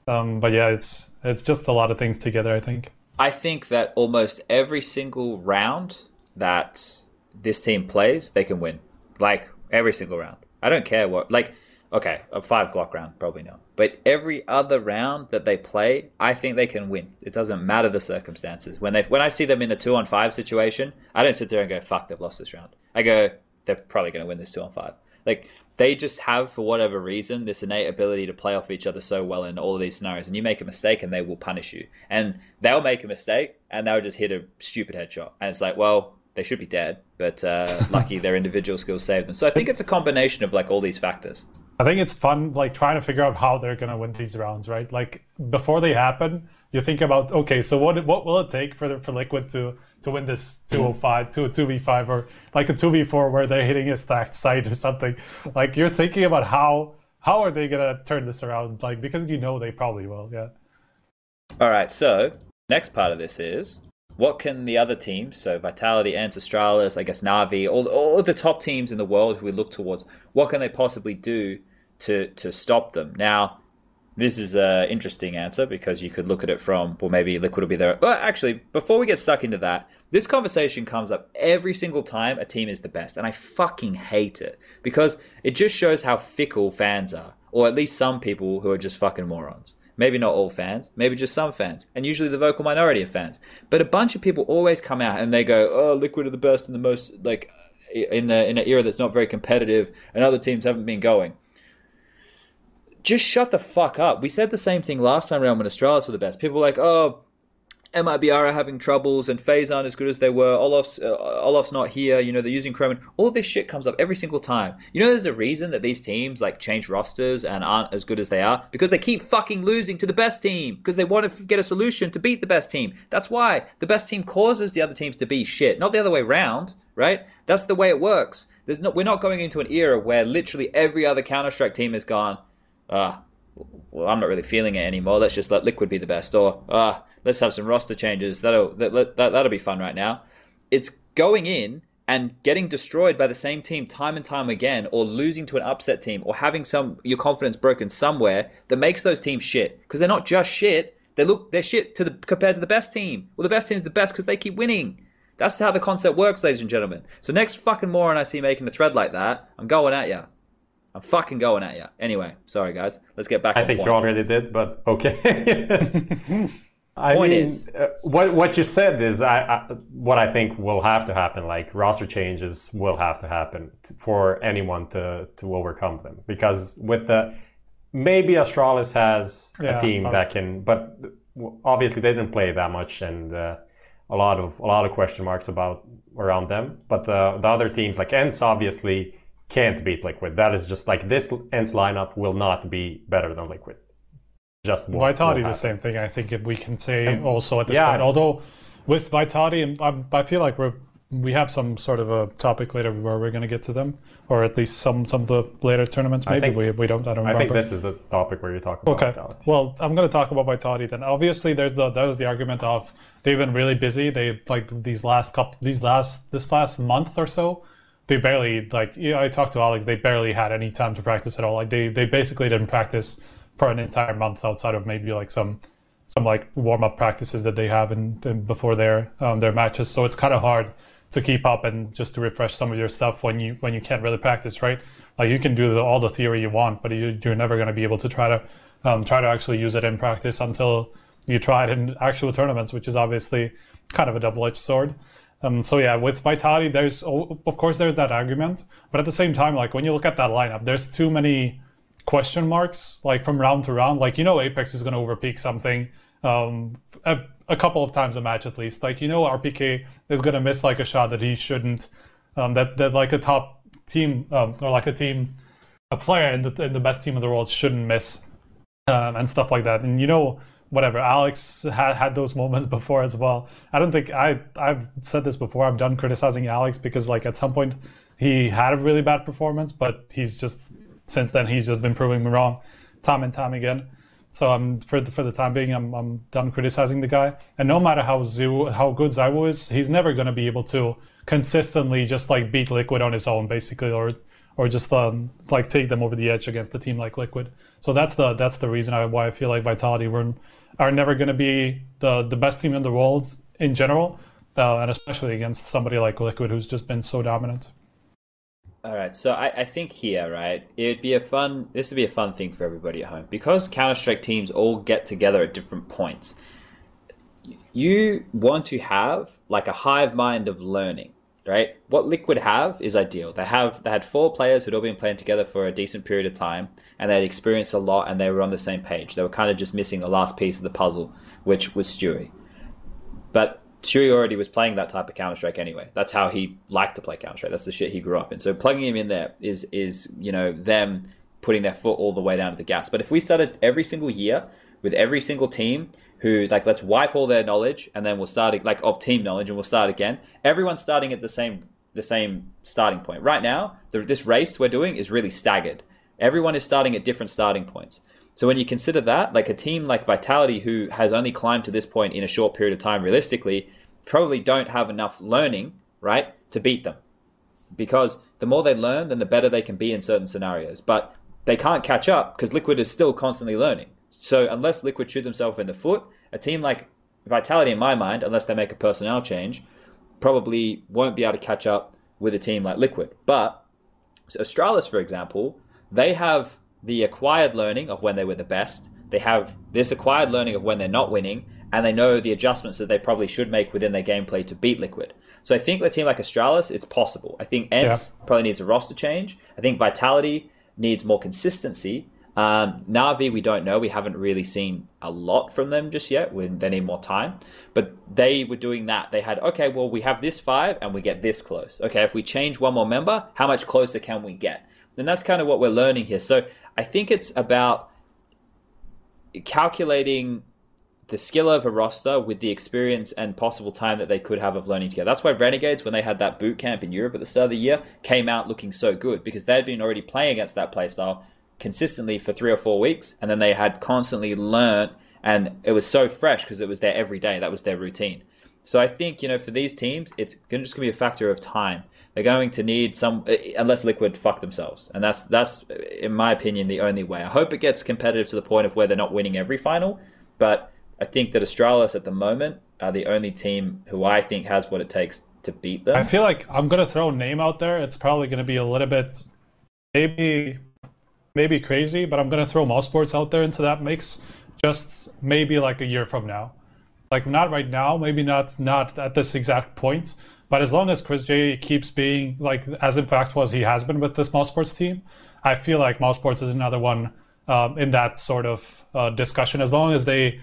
Um, but yeah, it's it's just a lot of things together. I think. I think that almost every single round that this team plays, they can win. Like every single round. I don't care what. Like, okay, a five Glock round, probably not. But every other round that they play, I think they can win. It doesn't matter the circumstances. When they when I see them in a two on five situation, I don't sit there and go, "Fuck, they've lost this round." I go, "They're probably going to win this two on five. Like they just have, for whatever reason, this innate ability to play off each other so well in all of these scenarios. And you make a mistake, and they will punish you. And they'll make a mistake, and they'll just hit a stupid headshot. And it's like, well, they should be dead, but uh, lucky their individual skills saved them. So I think it's a combination of like all these factors. I think it's fun, like trying to figure out how they're gonna win these rounds, right? Like before they happen, you think about, okay, so what what will it take for the, for Liquid to to win this 205, 2 2v5 or like a 2v4 where they're hitting a stacked site or something. Like you're thinking about how how are they gonna turn this around? Like because you know they probably will, yeah. All right, so next part of this is what can the other teams, so Vitality, and Astralis, I guess Navi, all all the top teams in the world who we look towards, what can they possibly do to to stop them? Now, this is an interesting answer because you could look at it from, well, maybe Liquid will be there. Well, actually, before we get stuck into that, this conversation comes up every single time a team is the best. And I fucking hate it because it just shows how fickle fans are, or at least some people who are just fucking morons. Maybe not all fans, maybe just some fans, and usually the vocal minority of fans. But a bunch of people always come out and they go, "Oh, Liquid are the best and the most like in the in an era that's not very competitive, and other teams haven't been going." Just shut the fuck up. We said the same thing last time around when Astralis were the best. People were like, oh, MIBR are having troubles and FaZe aren't as good as they were. Olof's, uh, Olof's not here. You know, they're using Chroman. All this shit comes up every single time. You know, there's a reason that these teams like change rosters and aren't as good as they are because they keep fucking losing to the best team because they want to get a solution to beat the best team. That's why the best team causes the other teams to be shit, not the other way around, right? That's the way it works. There's not, we're not going into an era where literally every other Counter Strike team has gone ah, well, I'm not really feeling it anymore. Let's just let Liquid be the best, or ah, let's have some roster changes. That'll that, that that'll be fun right now. It's going in and getting destroyed by the same team time and time again, or losing to an upset team, or having some your confidence broken somewhere that makes those teams shit because they're not just shit. They look they're shit to the compared to the best team. Well, the best team's the best because they keep winning. That's how the concept works, ladies and gentlemen. So next fucking moron I see making a thread like that, I'm going at you. I'm fucking going at you. Anyway, sorry guys. Let's get back. I think point. you already did, but okay. I point mean, is, uh, what what you said is I, I, what I think will have to happen. Like roster changes will have to happen for anyone to to overcome them. Because with the maybe Astralis has yeah, a team that can, but obviously they didn't play that much and. Uh, a lot of a lot of question marks about around them, but the the other teams like ENCE obviously can't beat Liquid. That is just like this ENCE lineup will not be better than Liquid. Just Vitality the same thing. I think if we can say also at this yeah. point. Although with Vitality, and I, I feel like we're we have some sort of a topic later where we're going to get to them, or at least some some of the later tournaments. Maybe think, we, we don't. I don't. I think this is the topic where you talk about okay. Vitality. Well, I'm going to talk about Vitality then. Obviously, there's the that was the argument of they've been really busy. They like these last couple these last this last month or so they barely like you know, I talked to Alex. They barely had any time to practice at all. Like they they basically didn't practice for an entire month outside of maybe like some some like warm up practices that they have in before their um, their matches. So it's kind of hard to keep up and just to refresh some of your stuff when you when you can't really practice, right? Like you can do the, all the theory you want, but you, you're never going to be able to try to um, try to actually use it in practice until you try it in actual tournaments, which is obviously kind of a double edged sword. Um, so yeah, with Vitality, there's of course there's that argument, but at the same time, like when you look at that lineup, there's too many question marks like from round to round. Like you know, Apex is going to overpeak something um, a, a, couple of times a match at least. Like you know, RPK is going to miss like a shot that he shouldn't. Um, that that like a top team um, or like a team, a player in the in the best team in the world shouldn't miss, um, and stuff like that. And you know whatever. Alex had had those moments before as well. I don't think I I've said this before. I'm done criticizing Alex because like at some point he had a really bad performance, but he's just since then he's just been proving me wrong time and time again. So I'm for the, for the time being I'm I'm done criticizing the guy. And no matter how Zoo how good ZywOo is, he's never going to be able to consistently just like beat Liquid on his own basically or or just um, like take them over the edge against a team like Liquid. So that's the that's the reason I, why I feel like Vitality were are never going to be the the best team in the world in general, uh, and especially against somebody like Liquid who's just been so dominant. All right, so I, I think here, right, it'd be a fun. This would be a fun thing for everybody at home because Counter Strike teams all get together at different points. You want to have like a hive mind of learning right? What Liquid have is ideal. They have they had four players who'd all been playing together for a decent period of time, and they'd experienced a lot, and they were on the same page. They were kind of just missing the last piece of the puzzle, which was Stewie. But Stewie already was playing that type of Counter Strike anyway. That's how he liked to play Counter Strike. That's the shit he grew up in. So plugging him in there is is you know them putting their foot all the way down to the gas. But if we started every single year with every single team who like let's wipe all their knowledge and then we'll start like of team knowledge and we'll start again. Everyone's starting at the same the same starting point. Right now, the, this race we're doing is really staggered. Everyone is starting at different starting points. So when you consider that, like a team like Vitality, who has only climbed to this point in a short period of time, realistically, probably don't have enough learning, right, to beat them. Because the more they learn, then the better they can be in certain scenarios. But they can't catch up because Liquid is still constantly learning. So unless Liquid shoot themselves in the foot, a team like Vitality, in my mind, unless they make a personnel change, probably won't be able to catch up with a team like Liquid. But so Astralis, for example, they have the acquired learning of when they were the best. They have this acquired learning of when they're not winning, and they know the adjustments that they probably should make within their gameplay to beat Liquid. So I think a team like Astralis, it's possible. I think ENCE yeah. probably needs a roster change. I think Vitality needs more consistency. Um, Navi, we don't know. We haven't really seen a lot from them just yet. they need more time. But they were doing that. They had, okay, well, we have this five and we get this close. Okay, if we change one more member, how much closer can we get? And that's kind of what we're learning here. So I think it's about calculating the skill of a roster with the experience and possible time that they could have of learning together. That's why Renegades, when they had that boot camp in Europe at the start of the year, came out looking so good because they'd been already playing against that playstyle consistently for three or four weeks, and then they had constantly learned, and it was so fresh because it was there every day. That was their routine. So I think you know for these teams, it's just going to be a factor of time. They're going to need some, uh, unless Liquid fuck themselves, and that's that's in my opinion the only way. I hope it gets competitive to the point of where they're not winning every final, but I think that Astralis at the moment are the only team who I think has what it takes to beat them. I feel like I'm gonna throw a name out there. It's probably gonna be a little bit, maybe, maybe crazy, but I'm gonna throw mousesports out there into that mix. Just maybe like a year from now, like not right now, maybe not not at this exact point, but as long as chrisJ keeps being like as impactful as he has been with this mousesports team, I feel like mousesports is another one um, in that sort of uh, discussion. As long as they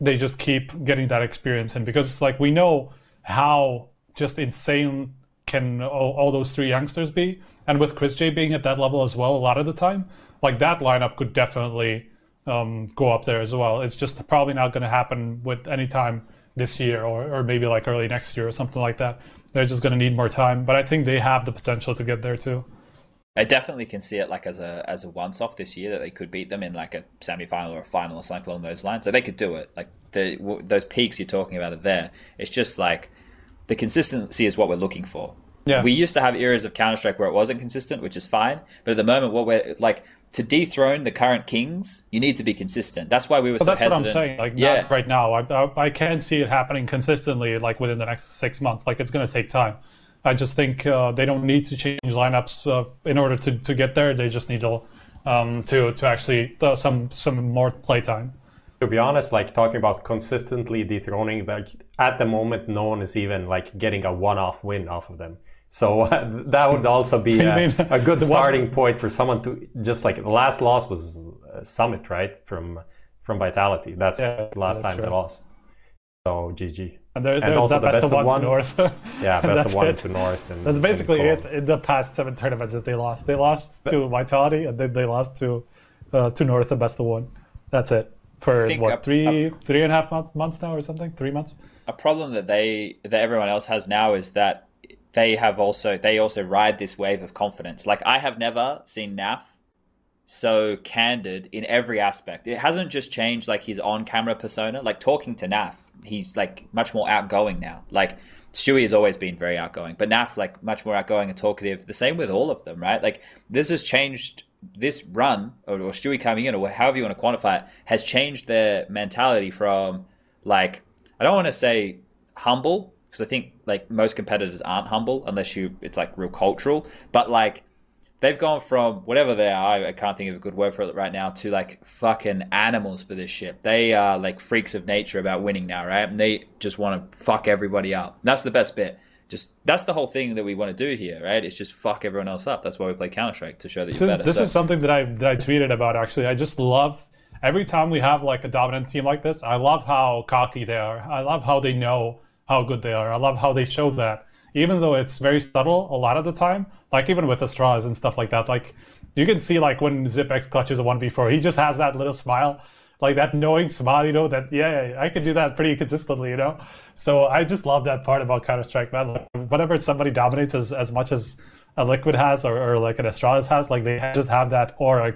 they just keep getting that experience in because like we know how just insane can all, all, those three youngsters be and with chrisJ being at that level as well a lot of the time like that lineup could definitely um, go up there as well it's just probably not going to happen with any time this year or, or maybe like early next year or something like that they're just going to need more time but i think they have the potential to get there too I definitely can see it like as a as a once off this year that they could beat them in like a semi final or a final or something along those lines. So they could do it. Like the those peaks you're talking about are there. It's just like the consistency is what we're looking for. Yeah. We used to have eras of Counter Strike where it wasn't consistent, which is fine. But at the moment, what we're like to dethrone the current kings, you need to be consistent. That's why we were so that's hesitant. what I'm saying. Like, yeah. right now, I, I, I can't see it happening consistently. Like within the next six months. Like it's going to take time. I just think uh, they don't need to change lineups uh, in order to, to get there. They just need to um, to to actually uh, some some more playtime. To be honest, like talking about consistently dethroning, like at the moment, no one is even like getting a one-off win off of them. So that would also be a, a good starting point for someone to just like the last loss was Summit, right? From from Vitality. That's yeah, the last that's time true. they lost. So GG. And, there, there's the best, best of one, one, to North. yeah, best of one it. to North. And, that's basically it in the past seven tournaments that they lost. They lost to Vitality, and then they lost to uh, to North, the best of one. That's it for what a, three a, three and a half months months now or something? Three months. A problem that they that everyone else has now is that they have also they also ride this wave of confidence. Like I have never seen NAF so candid in every aspect. It hasn't just changed like his on camera persona. Like talking to NAF he's like much more outgoing now. Like Stewie has always been very outgoing, but Naf like much more outgoing and talkative. The same with all of them, right? Like this has changed. This run or, or Stewie coming in, or however you want to quantify it, has changed their mentality from like I don't want to say humble because I think like most competitors aren't humble unless you it's like real cultural, but like they've gone from whatever they are, I can't think of a good word for it right now, to like fucking animals for this shit. They are like freaks of nature about winning now, right? And they just want to fuck everybody up. That's the best bit. Just that's the whole thing that we want to do here, right? It's just fuck everyone else up. That's why we play Counter Strike to show that this you're is, better. This so. is something that I that I tweeted about actually. I just love every time we have like a dominant team like this. I love how cocky they are. I love how they know how good they are. I love how they show that even though it's very subtle a lot of the time, like even with the straws and stuff like that, like you can see like when ZipX clutches a 1v4, he just has that little smile, like that knowing smile, you know, that, yeah, I can do that pretty consistently, you know? So I just love that part about Counter-Strike, man. Like, whenever somebody dominates as, as much as a Liquid has or, or like an Astralis has, like they just have that aura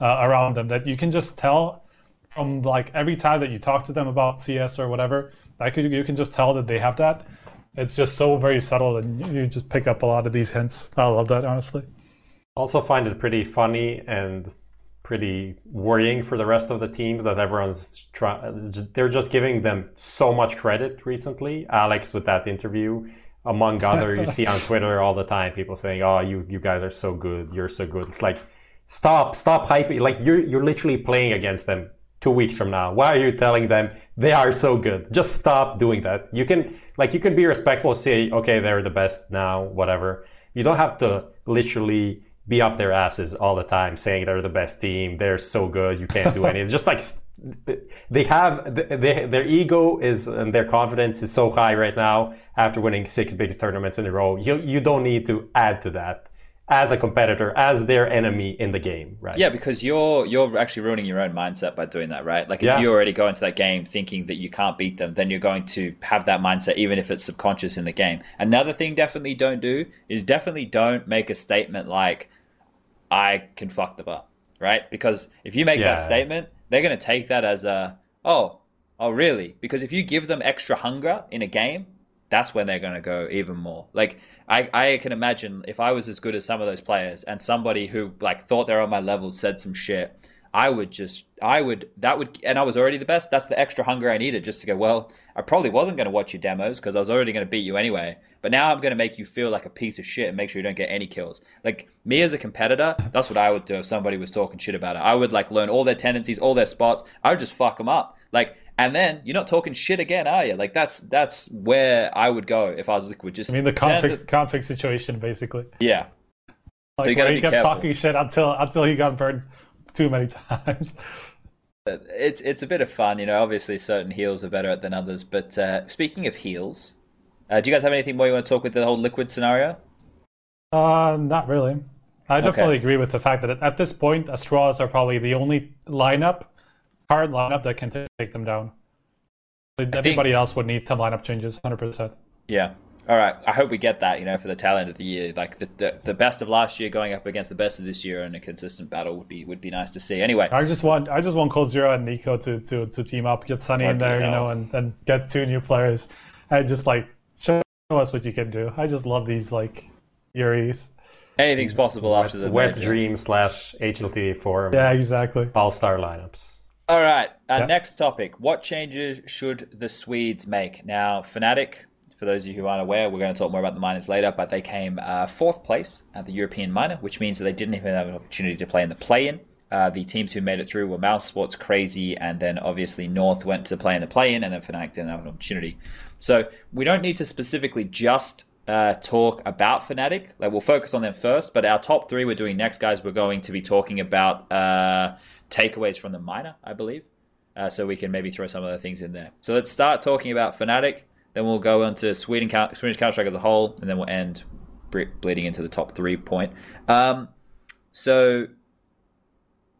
uh, around them that you can just tell from like every time that you talk to them about CS or whatever, I could, you can just tell that they have that it's just so very subtle and you just pick up a lot of these hints. I love that honestly. Also find it pretty funny and pretty worrying for the rest of the teams that everyone's trying. They're just giving them so much credit recently. Alex with that interview, among other, you see on Twitter all the time people saying, "Oh, you you guys are so good. You're so good." It's like, stop, stop hyping. Like you're you're literally playing against them two weeks from now. Why are you telling them they are so good? Just stop doing that. You can like you can be respectful, say, okay, they're the best now, whatever. You don't have to literally be up their asses all the time saying they're the best team, they're so good, you can't do anything. just like they have they, their ego is and their confidence is so high right now after winning six big tournaments in a row. You you don't need to add to that as a competitor, as their enemy in the game, right? Yeah, because you're you're actually ruining your own mindset by doing that, right? Like if yeah. you already go into that game thinking that you can't beat them, then you're going to have that mindset even if it's subconscious in the game. Another thing definitely don't do is definitely don't make a statement like I can fuck them up, right? Because if you make yeah. that statement, they're going to take that as a oh, oh really? Because if you give them extra hunger in a game, that's when they're going to go even more. Like I, I can imagine if I was as good as some of those players and somebody who like thought they're on my level said some shit, I would just, I would, that would, and I was already the best. That's the extra hunger I needed just to go, well, I probably wasn't going to watch your demos because I was already going to beat you anyway. But now I'm going to make you feel like a piece of shit and make sure you don't get any kills. Like me as a competitor, that's what I would do if somebody was talking shit about it. I would like learn all their tendencies, all their spots. I would just fuck them up. Like and then you're not talking shit again, are you? Like that's that's where I would go if I was Liquid. Just I mean the conflict conflict situation basically. Yeah. Like so you where he kept careful. talking shit until until he got burned too many times. It's it's a bit of fun, you know. Obviously, certain heels are better at than others. But uh, speaking of heels, uh, do you guys have anything more you want to talk with the whole liquid scenario? Uh, not really. I definitely okay. agree with the fact that at this point, Astralis are probably the only lineup hard lineup that can take them down. Everybody think... else would need some lineup changes, hundred percent. Yeah. All right. I hope we get that. You know, for the tail end of the year, like the, the, the best of last year going up against the best of this year in a consistent battle would be would be nice to see. Anyway, I just want I just want coldzera and NiKo to to to team up, get suNny in there, you know, and and get two new players, and just like show us what you can do. I just love these like Yuris. Anything's possible after the wet dream slash HLTV four. Yeah, exactly. All star lineups. All right. Our next topic. What changes should the Swedes make? Now, Fnatic, for those of you who aren't aware, we're going to talk more about the minors later, but they came uh, fourth place at the European minor, which means that they didn't even have an opportunity to play in the play in. Uh, the teams who made it through were mousesports, CR4ZY, and then obviously North went to play in the play in, and then Fnatic didn't have an opportunity. So we don't need to specifically just uh, talk about Fnatic. Like we'll focus on them first, but our top three we're doing next, guys. We're going to be talking about uh, takeaways from the minor, I believe. Uh, so we can maybe throw some other things in there. So let's start talking about Fnatic. Then we'll go on to Sweden, Swedish Counter Strike as a whole, and then we'll end bleeding into the top three point. Um, so,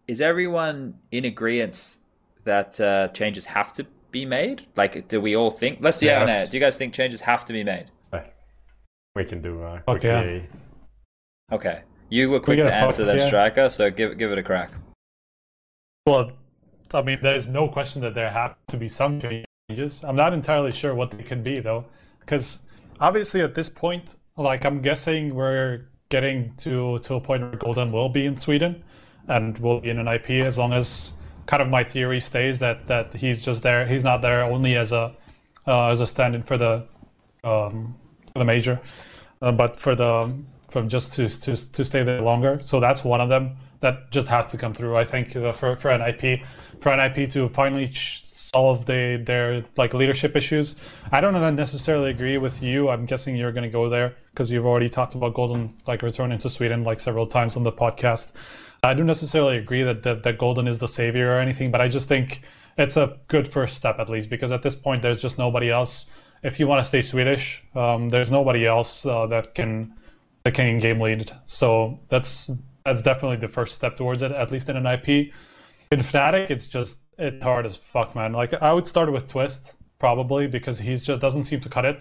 is everyone in agreement that uh, changes have to be made? Like, do we all think? Let's do yes. yeah. Do you guys think changes have to be made? We can do uh, Okay. Okay. You were quick to answer that, Striker. So give give it a crack. Well, I mean, there's no question that there have to be some changes. I'm not entirely sure what they can be though, because obviously at this point, like I'm guessing we're getting to to a point where Golden will be in Sweden, and will be in NiP as long as kind of my theory stays that that he's just there. He's not there only as a uh, as a stand-in for the um, for the major, uh, but for the from just to to to stay there longer. So that's one of them that just has to come through. I think for for NiP, for NiP to finally solve the, their like leadership issues. I don't necessarily agree with you. I'm guessing you're going to go there because you've already talked about Golden like returning to Sweden like several times on the podcast. I don't necessarily agree that, that that Golden is the savior or anything, but I just think it's a good first step at least because at this point there's just nobody else. If you want to stay Swedish, um, there's nobody else uh, that can that can game lead. So that's that's definitely the first step towards it, at least in NiP. In Fnatic, it's just it's hard as fuck, man. Like I would start with Twist probably because he's just doesn't seem to cut it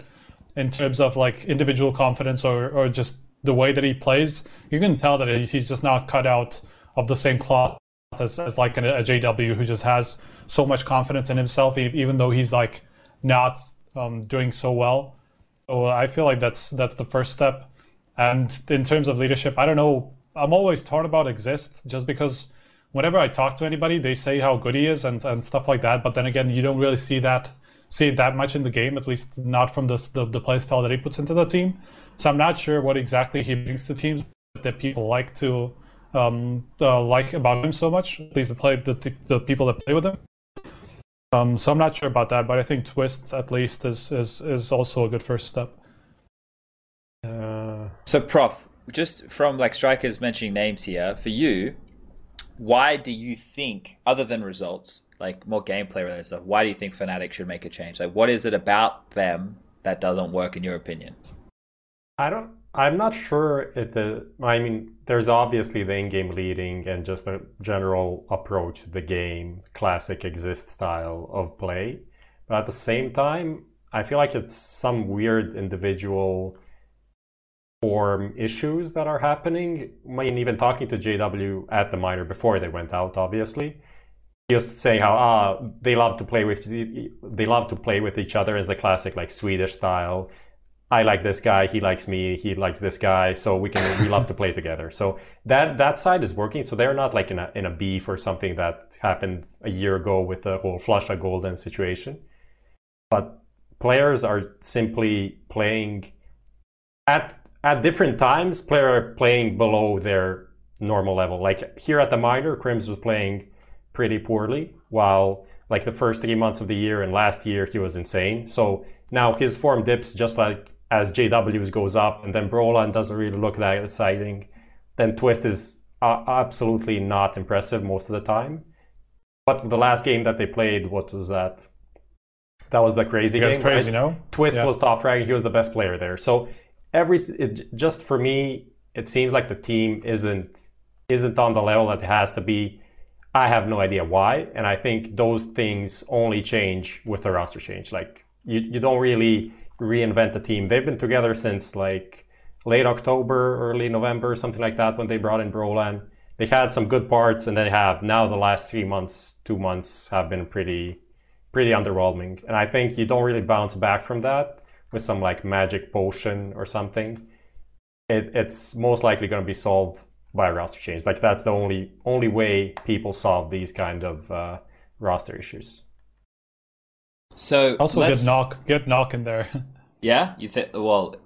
in terms of like individual confidence or or just the way that he plays. You can tell that he's just not cut out of the same cloth as, as like a, JW who just has so much confidence in himself, even though he's like not um, doing so well. So I feel like that's that's the first step. And in terms of leadership, I don't know I'm always thought about Xizt just because whenever I talk to anybody, they say how good he is and, and stuff like that. But then again, you don't really see that see it that much in the game, at least not from this, the the play style that he puts into the team. So I'm not sure what exactly he brings to teams that people like to um, uh, like about him so much. At least the play the, the people that play with him. Um, so I'm not sure about that, but I think Twist at least is is is also a good first step. Uh... So, Prof, just from like strikers mentioning names here for you, why do you think, other than results, like more gameplay related stuff, why do you think Fnatic should make a change? Like, what is it about them that doesn't work in your opinion? I don't I'm not sure if the. I mean, there's obviously the in-game leading and just the general approach to the game, classic Xizt style of play. But at the same time, I feel like it's some weird individual form issues that are happening. I mean, even talking to JW at the minor before they went out, obviously, just saying how ah they love to play with they love to play with each other as the classic like Swedish style I like this guy, he likes me, he likes this guy, so we can we love to play together. So that that side is working. So they're not like in a in a beef or something that happened a year ago with the whole Flusha Golden situation. But players are simply playing at at different times. Players are playing below their normal level. Like here at the minor, KRIMZ was playing pretty poorly, while like the first three months of the year and last year he was insane. So now his form dips just like as JW's goes up, and then Brollan doesn't really look that exciting. Then Twist is uh, absolutely not impressive most of the time. But the last game that they played, what was that? That was the crazy game. crazy, right? no? Twist yeah. was top frag. He was the best player there. So every it, just for me, it seems like the team isn't isn't on the level that it has to be. I have no idea why, and I think those things only change with the roster change. Like you, you don't really reinvent the team. They've been together since like late October, early November, something like that, when they brought in Brollan. They had some good parts, and they have now the last three months, two months have been pretty, pretty underwhelming. And I think you don't really bounce back from that with some like magic potion or something. It, it's most likely going to be solved by a roster change. Like that's the only only way people solve these kind of uh, roster issues. So also get knock, get knock in there. Yeah, you think? Well,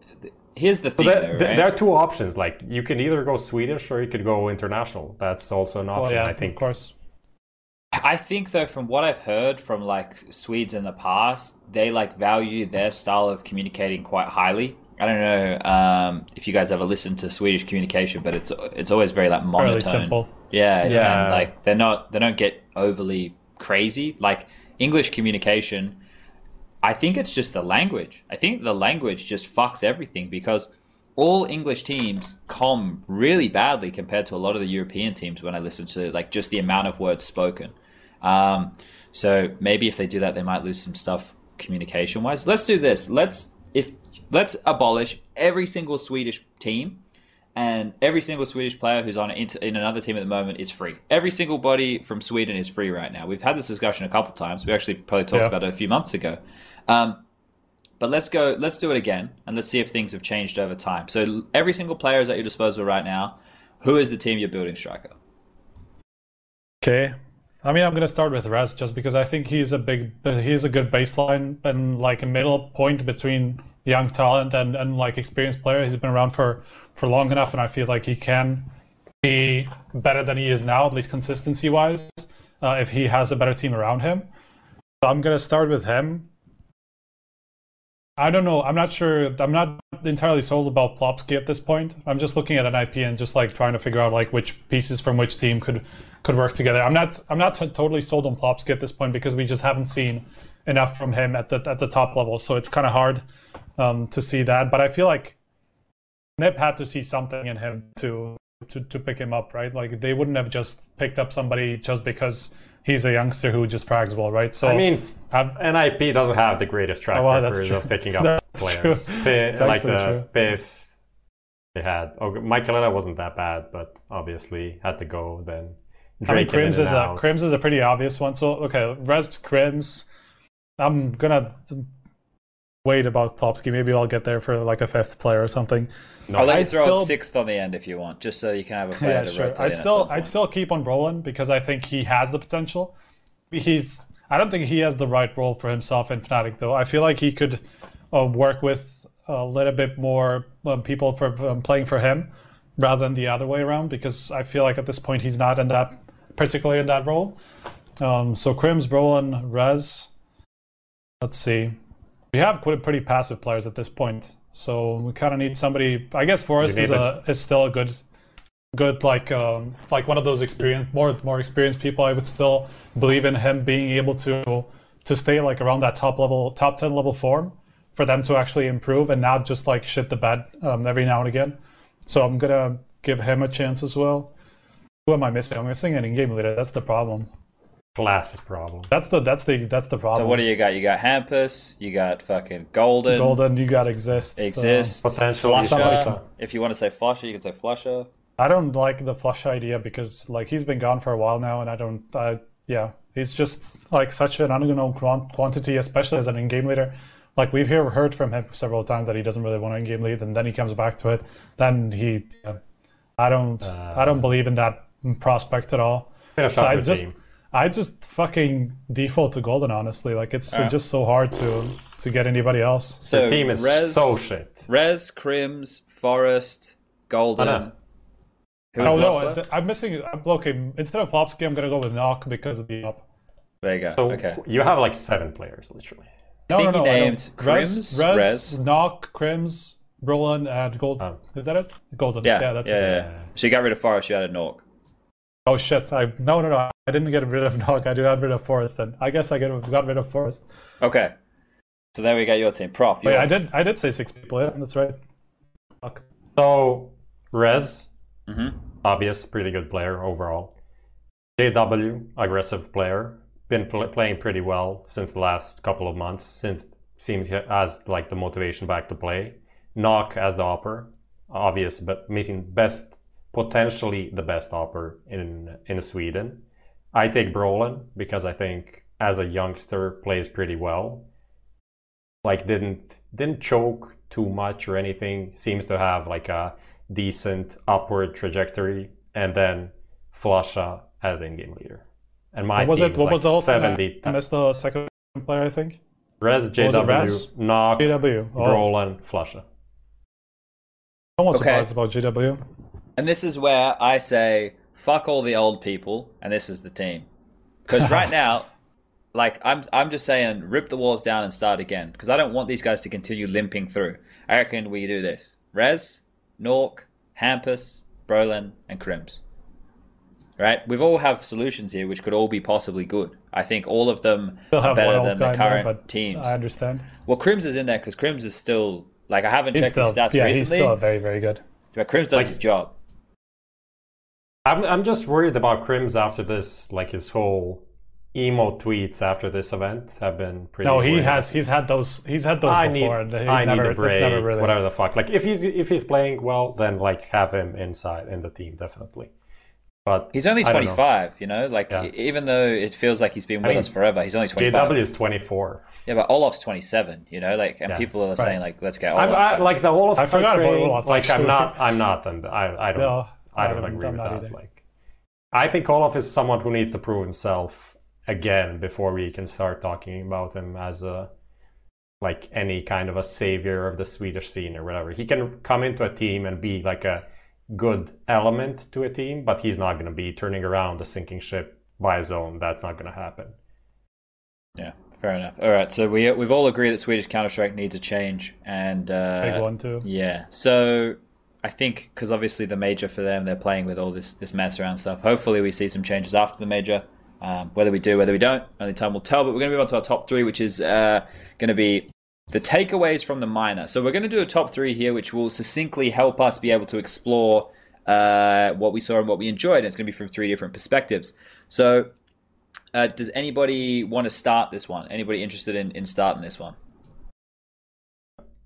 here's the thing. So there, there, right? there, are two options. Like you can either go Swedish or you could go international. That's also an option. Well, yeah, I think. Of course. I think though, from what I've heard from like Swedes in the past, they like value their style of communicating quite highly. I don't know um, if you guys ever listened to Swedish communication, but it's it's always very like monotone. Fairly simple. Yeah, yeah. And, like they're not they don't get overly crazy. Like English communication, I think it's just the language. I think the language just fucks everything because all English teams com really badly compared to a lot of the European teams when I listen to like just the amount of words spoken. Um, so maybe if they do that, they might lose some stuff communication wise. Let's do this. Let's if let's abolish every single Swedish team and every single Swedish player who's on in another team at the moment is free. Every single body from Sweden is free right now. We've had this discussion a couple of times. We actually probably talked yeah. about it a few months ago. Um, but let's go. Let's do it again, and let's see if things have changed over time. So every single player is at your disposal right now. Who is the team you're building, striker? Okay, I mean, I'm going to start with Rez just because I think he's a big, he's a good baseline and like a middle point between young talent and, and like experienced player. He's been around for, for long enough, and I feel like he can be better than he is now, at least consistency wise, uh, if he has a better team around him. So I'm going to start with him. I don't know. I'm not sure. I'm not entirely sold about Plopski at this point. I'm just looking at an IP and just like trying to figure out like which pieces from which team could could work together. I'm not. I'm not t- totally sold on Plopski at this point because we just haven't seen enough from him at the at the top level. So it's kind of hard um, to see that. But I feel like Nip had to see something in him to to to pick him up, right? Like they wouldn't have just picked up somebody just because he's a youngster who just frags well, right? So I mean, have, NIP doesn't have the greatest track oh, well, record of picking up players. P- like the uh, Piff they had. Oh, Michaelina wasn't that bad, but obviously had to go then. Drake I mean, KRIMZ is a KRIMZ is a pretty obvious one. So okay, Rest KRIMZ. I'm gonna wait about Plopski. Maybe I'll get there for like a fifth player or something. No, I'll let you throw still... a sixth on the end if you want, just so you can have a player yeah, to sure. I'd still I'd still keep on Brollan because I think he has the potential. He's I don't think he has the right role for himself in Fnatic though. I feel like he could uh, work with a little bit more um, people for um, playing for him rather than the other way around because I feel like at this point he's not in that particularly in that role. Um, so KRIMZ, Brollan, Rez. Let's see. We have pretty passive players at this point, so we kind of need somebody. I guess f0rest is a is still a good, good like um, like one of those experienced more more experienced people. I would still believe in him being able to to stay like around that top level, top ten level form for them to actually improve and not just like shit the bed um, every now and again. So I'm gonna give him a chance as well. Who am I missing? I'm missing an in-game leader. That's the problem. Classic problem. That's the that's the that's the problem. So what do you got? You got Hampus. You got fucking Golden. Golden. You got Xizt. Xizt. So. Potentially. Flusha. If you want to say Flusher, you can say Flusher. I don't like the Flush idea because like he's been gone for a while now, and I don't. I yeah, he's just like such an unknown quantity, especially as an in-game leader like we've hear, heard from him several times that he doesn't really want to game lead, and then he comes back to it. Then he, uh, I don't, uh, I don't believe in that prospect at all. So I just, team. I just fucking default to Golden. Honestly, like it's uh, just so hard to to get anybody else. So the team is Rez, so shit. Rez, KRIMZ, f0rest, Golden. Oh no, I'm missing. I'm okay. Instead of Plopski, I'm gonna go with nawwk because of the AWP. There you go. So okay. You have like seven players, literally. No, no, no, named KRIMZ, Rez, Rez, nawwk, KRIMZ, Brollan, and Gold. Oh. Is that it? Golden. Yeah, yeah, that's yeah, it. Yeah. So you got rid of f0rest, you added nawwk. Oh shit! I no, no, no. I didn't get rid of nawwk. I do got rid of f0rest. Then I guess I get, got rid of f0rest. Okay. So there we go. Your team, Prof. Wait, I did. I did say six people. Yeah, that's right. Fuck. So Rez, mm-hmm. obvious, pretty good player overall. JW, aggressive player been pl- playing pretty well since the last couple of months. Since seems he has like the motivation back to play. nawwk as the AWPer, obvious, but missing best, potentially the best AWPer in in Sweden. I take Brollan because I think as a youngster plays pretty well. Like didn't didn't choke too much or anything. Seems to have like a decent upward trajectory, and then Flusha as in-game leader. And my what was it? What like was the whole 70 thing? I missed the second player, I think. Rez, JW, Rez? nawwk, JW. Oh. Brollan, Flusha. Someone okay. surprised about JW. And this is where I say, fuck all the old people, and this is the team. Because right now, like I'm, I'm just saying, rip the walls down and start again. Because I don't want these guys to continue limping through. I reckon we do this: Rez, nawwk, Hampus, Brollan, and KRIMZ right? We've all have solutions here which could all be possibly good. I think all of them are better than the current there, teams. I understand. Well, KRIMZ is in there because KRIMZ is still like I haven't he's checked still, his stats yeah, recently. he's still very very good. But KRIMZ does like, his job. I'm I'm just worried about KRIMZ after this, like his whole emo tweets after this event have been pretty. No, he weird. has. He's had those. He's had those I before. Need, he's I never, need a break. Never really... Whatever the fuck. Like if he's if he's playing well, then like have him inside in the team definitely. But he's only 25, know. you know, like yeah. even though it feels like he's been with I mean, us forever, he's only 25. JW is 24. Yeah, but Olaf's 27, you know, like, and yeah. people are right. saying like, let's get Olaf. I, like the Olaf. I forgot about Olaf. Like, I'm not, I'm not, and I, I don't, no, I don't agree with that. Either. Like, I think Olaf is someone who needs to prove himself again before we can start talking about him as a, like any kind of a savior of the Swedish scene or whatever. He can come into a team and be like a good element to a team, but he's not going to be turning around a sinking ship by his own. That's not going to happen. Yeah, fair enough. All right, so we we've all agreed that Swedish Counter Strike needs a change, and uh, big one too. Yeah, so I think because obviously the major for them, they're playing with all this this mess around stuff. Hopefully, we see some changes after the major. Um, whether we do, whether we don't, only time will tell. But we're going to move on to our top three, which is uh, going to be the takeaways from the minor. So we're going to do a top three here, which will succinctly help us be able to explore uh, what we saw and what we enjoyed. And it's going to be from three different perspectives. So, uh, does anybody want to start this one? Anybody interested in, in starting this one?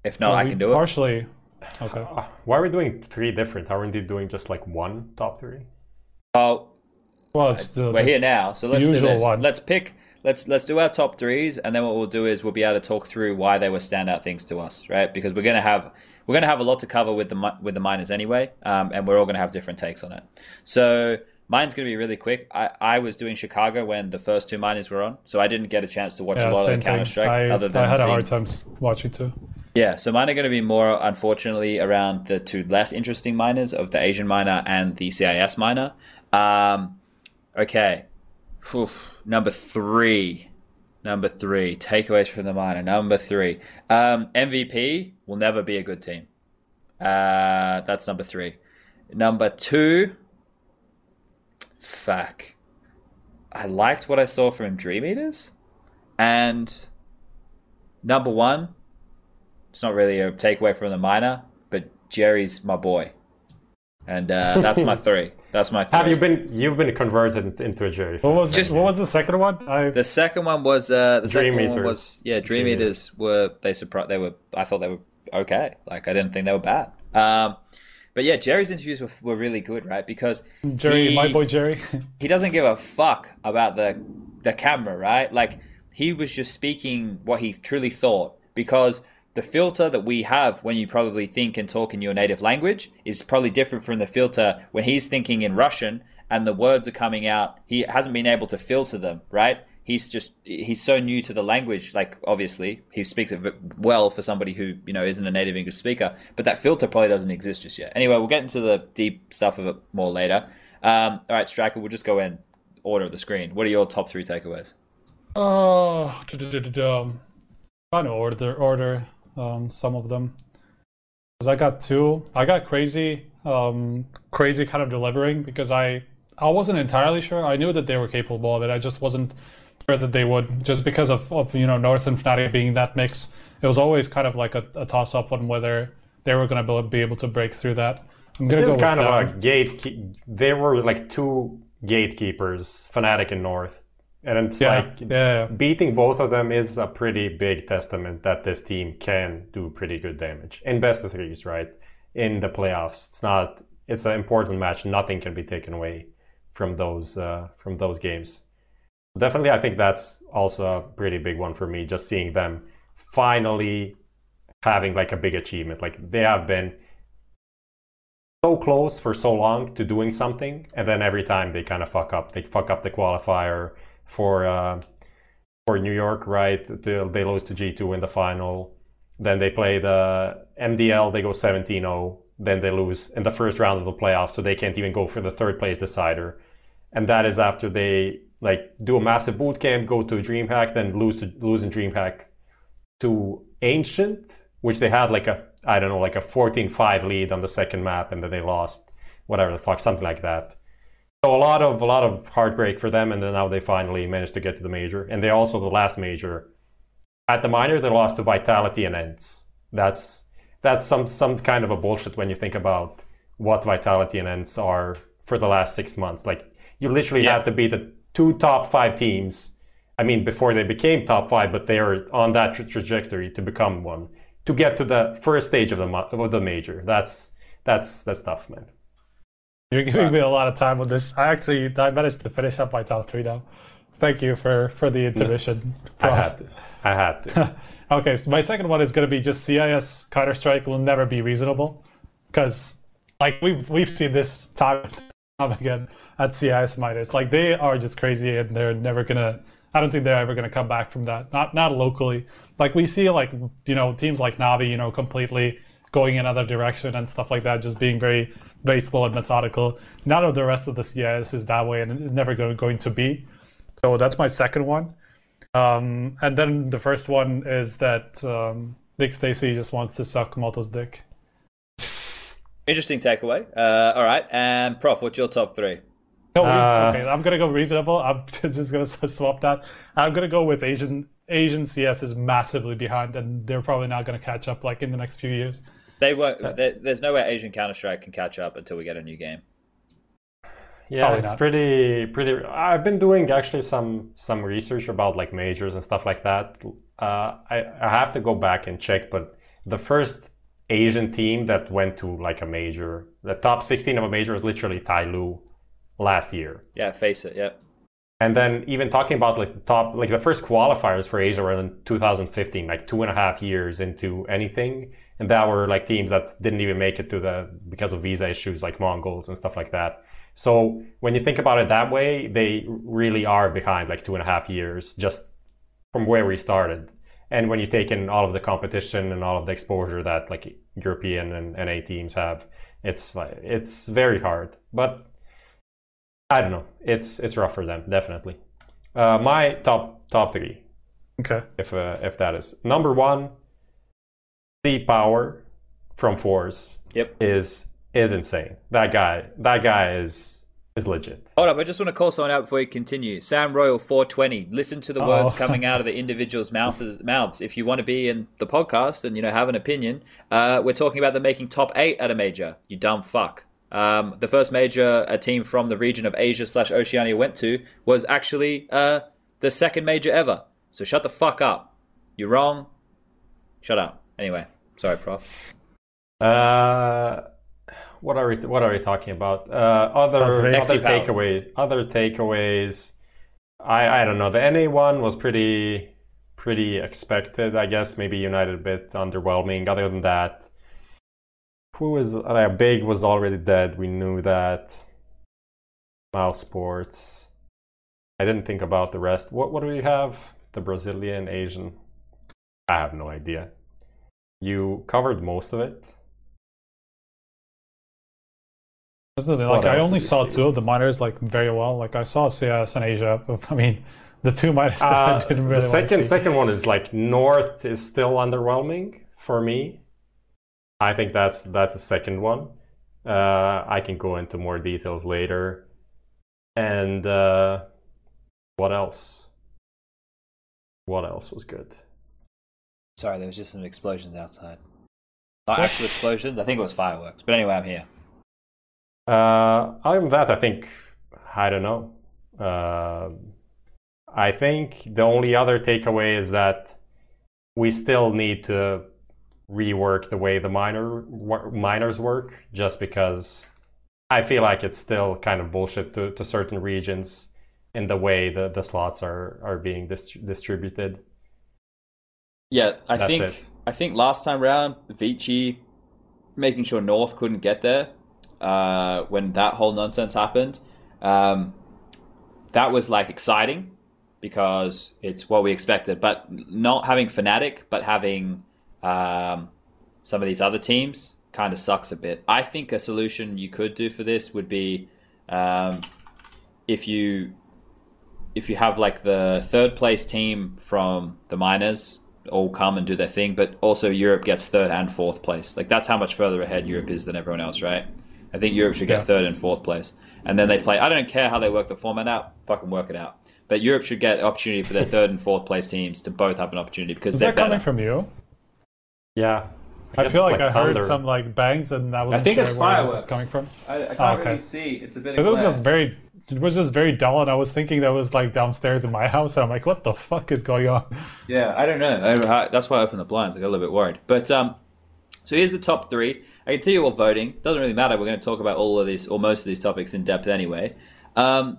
If not, well, I can do partially. it. Partially. Okay. Uh, why are we doing three different? Aren't we doing just like one top three? Oh, well, it's the, we're here now, so let's do this. One. Let's pick let's let's do our top threes, and then what we'll do is we'll be able to talk through why they were standout things to us, right? Because we're gonna have we're gonna have a lot to cover with the with the minors anyway, um, and we're all gonna have different takes on it. So mine's gonna be really quick. I, I was doing Chicago when the first two minors were on, so I didn't get a chance to watch yeah, a lot of Counter Strike. Other than I had seeing... a hard time watching too. Yeah, so mine are going to be more, unfortunately, around the two less interesting minors of the Asian minor and the CIS minor. Um, okay, Oof. number three. Number three. Takeaways from the minor. Number three. Um, MVP will never be a good team. Uh, that's number three. Number two. Fuck. I liked what I saw from Dream Eaters. And number one, it's not really a takeaway from the minor, but Jerry's my boy, and uh, that's my three. That's my. Three. Have you been? You've been converted into a Jerry. What was Just, what was the second one? I... The second one was uh, the Dream second Eaters. one was yeah. Dream, Dream Eaters were they surprised they were. I thought they were okay. Like I didn't think they were bad. Um, but yeah, Jerry's interviews were, were really good, right? Because Jerry, he, my boy Jerry, he doesn't give a fuck about the the camera, right? Like he was just speaking what he truly thought because the filter that we have when you probably think and talk in your native language is probably different from the filter when he's thinking in Russian and the words are coming out. He hasn't been able to filter them, right? He's just he's so new to the language. Like obviously he speaks it well for somebody who you know isn't a native English speaker, but that filter probably doesn't exist just yet. Anyway, we'll get into the deep stuff of it more later. Um, all right, Striker, we'll just go in order of the screen. What are your top three takeaways? Oh, of order order um, some of them. Because I got two. I got CR4ZY, um, CR4ZY kind of delivering because I I wasn't entirely sure. I knew that they were capable of it. I just wasn't sure that they would, just because of, of you know North and Fnatic being that mix. It was always kind of like a, a toss up on whether they were going to be able to break through that. I'm gonna it go kind of them. a gate. They were like two gatekeepers, Fnatic and North. And it's yeah, like yeah. beating both of them is a pretty big testament that this team can do pretty good damage in best of threes, right? In the playoffs, it's not. It's an important match. Nothing can be taken away from those uh, from those games. Definitely, I think that's also a pretty big one for me. Just seeing them finally having like a big achievement. Like they have been so close for so long to doing something, and then every time they kind of fuck up. They fuck up the qualifier for uh, for New York, right? They, lose to G2 in the final. Then they play the MDL, they go 17-0. Then they lose in the first round of the playoffs, so they can't even go for the third place decider. And that is after they like do a massive boot camp, go to DreamHack, then lose to lose in DreamHack to Ancient, which they had like a I don't know like a 14-5 lead on the second map, and then they lost whatever the fuck, something like that. So a lot of a lot of heartbreak for them, and then now they finally managed to get to the major, and they also the last major. At the minor, they lost to Vitality and ENCE. That's that's some some kind of a bullshit when you think about what Vitality and ENCE are for the last six months. Like you literally yeah. have to be the two top five teams. I mean, before they became top five, but they are on that tra- trajectory to become one to get to the first stage of the of the major. That's that's that's tough, man. You're giving me a lot of time with this. I actually I managed to finish up my top three now. Thank you for for the intermission. No, I had to. I had to. okay, so my second one is going to be just CIS Counter Strike will never be reasonable because like we've we've seen this time time again at CIS minus. Like they are just crazy and they're never gonna. I don't think they're ever gonna come back from that. Not not locally. Like we see like you know teams like Navi, you know, completely going in another direction and stuff like that, just being very very slow and methodical. None of the rest of the CIS is that way, and it's never going to be. So that's my second one. Um, and then the first one is that um, Nick Stacy just wants to suck Moto's dick. Interesting takeaway. Uh, all right, and Prof, what's your top three? No, uh, okay, I'm gonna go reasonable. I'm just gonna swap that. I'm gonna go with Asian. Asian CS is massively behind, and they're probably not gonna catch up like in the next few years. They won't. Uh, there's no way Asian Counter Strike can catch up until we get a new game. Yeah, Probably it's not. pretty pretty. I've been doing actually some some research about like majors and stuff like that. Uh, I I have to go back and check, but the first Asian team that went to like a major, the top 16 of a major was literally Tyloo last year. Yeah, face it. Yeah. And then even talking about like the top, like the first qualifiers for Asia were in 2015, like two and a half years into anything, and that were like teams that didn't even make it to the because of visa issues, like Mongols and stuff like that. So when you think about it that way, they really are behind like two and a half years just from where we started. And when you take in all of the competition and all of the exposure that like European and NA teams have, it's like it's very hard. But I don't know. It's it's rough for them, definitely. Uh, my top top three. Okay. If uh, if that is number one, C power from forZe. Yep. Is is insane. That guy. That guy is is legit. Hold up, I just want to call someone out before you continue. Sam Royal 420. Listen to the Uh-oh. words coming out of the individual's mouths. Mouths. If you want to be in the podcast and you know have an opinion, uh, we're talking about them making top eight at a major. You dumb fuck. Um, the first major a team from the region of Asia slash Oceania went to was actually uh, the second major ever. So shut the fuck up. You're wrong. Shut up. Anyway, sorry, prof. Uh, what are we What are we talking about? Uh, other other takeaways. Other takeaways. I I don't know. The NA one was pretty pretty expected. I guess maybe United a bit underwhelming. Other than that, who is uh, Big was already dead. We knew that. mousesports. I didn't think about the rest. What what do we have? The Brazilian, Asian. I have no idea. You covered most of it. Like I only saw two of the minors like very well. Like I saw CS and Asia. I mean, the two minors uh, didn't really. The second second one is like North is still underwhelming for me. I think that's that's the second one. Uh, I can go into more details later. And uh, what else? What else was good? Sorry, there was just some explosions outside. Not actual explosions. I think it was fireworks. But anyway, I'm here. Uh, other than that, I think I don't know. Uh, I think the only other takeaway is that we still need to rework the way the minor minors work just because I feel like it's still kind of bullshit to, to certain regions in the way the, the slots are, are being dist- distributed. Yeah, I That's think it. I think last time around Vici making sure North couldn't get there uh, when that whole nonsense happened. Um, that was like exciting because it's what we expected, but not having Fnatic, but having um, some of these other teams kind of sucks a bit. I think a solution you could do for this would be um, if you if you have like the third place team from the minors all come and do their thing, but also Europe gets third and fourth place. Like that's how much further ahead Europe is than everyone else, right? I think Europe should get yeah. third and fourth place, and then they play. I don't care how they work the format out. Fucking work it out. But Europe should get opportunity for their third and fourth place teams to both have an opportunity because is they're that better. coming from you? Yeah. I, I feel like, like I heard some like bangs, and that wasn't I think sure it's fireworks. it was coming from. I, I can't oh, okay. really see. It's a bit. It was just very. It was just very dull, and I was thinking that was like downstairs in my house, and I'm like, "What the fuck is going on?" Yeah, I don't know. I, that's why I opened the blinds. I got a little bit worried. But um, so here's the top three. I can tell you all voting. Doesn't really matter. We're going to talk about all of these or most of these topics in depth anyway. Um,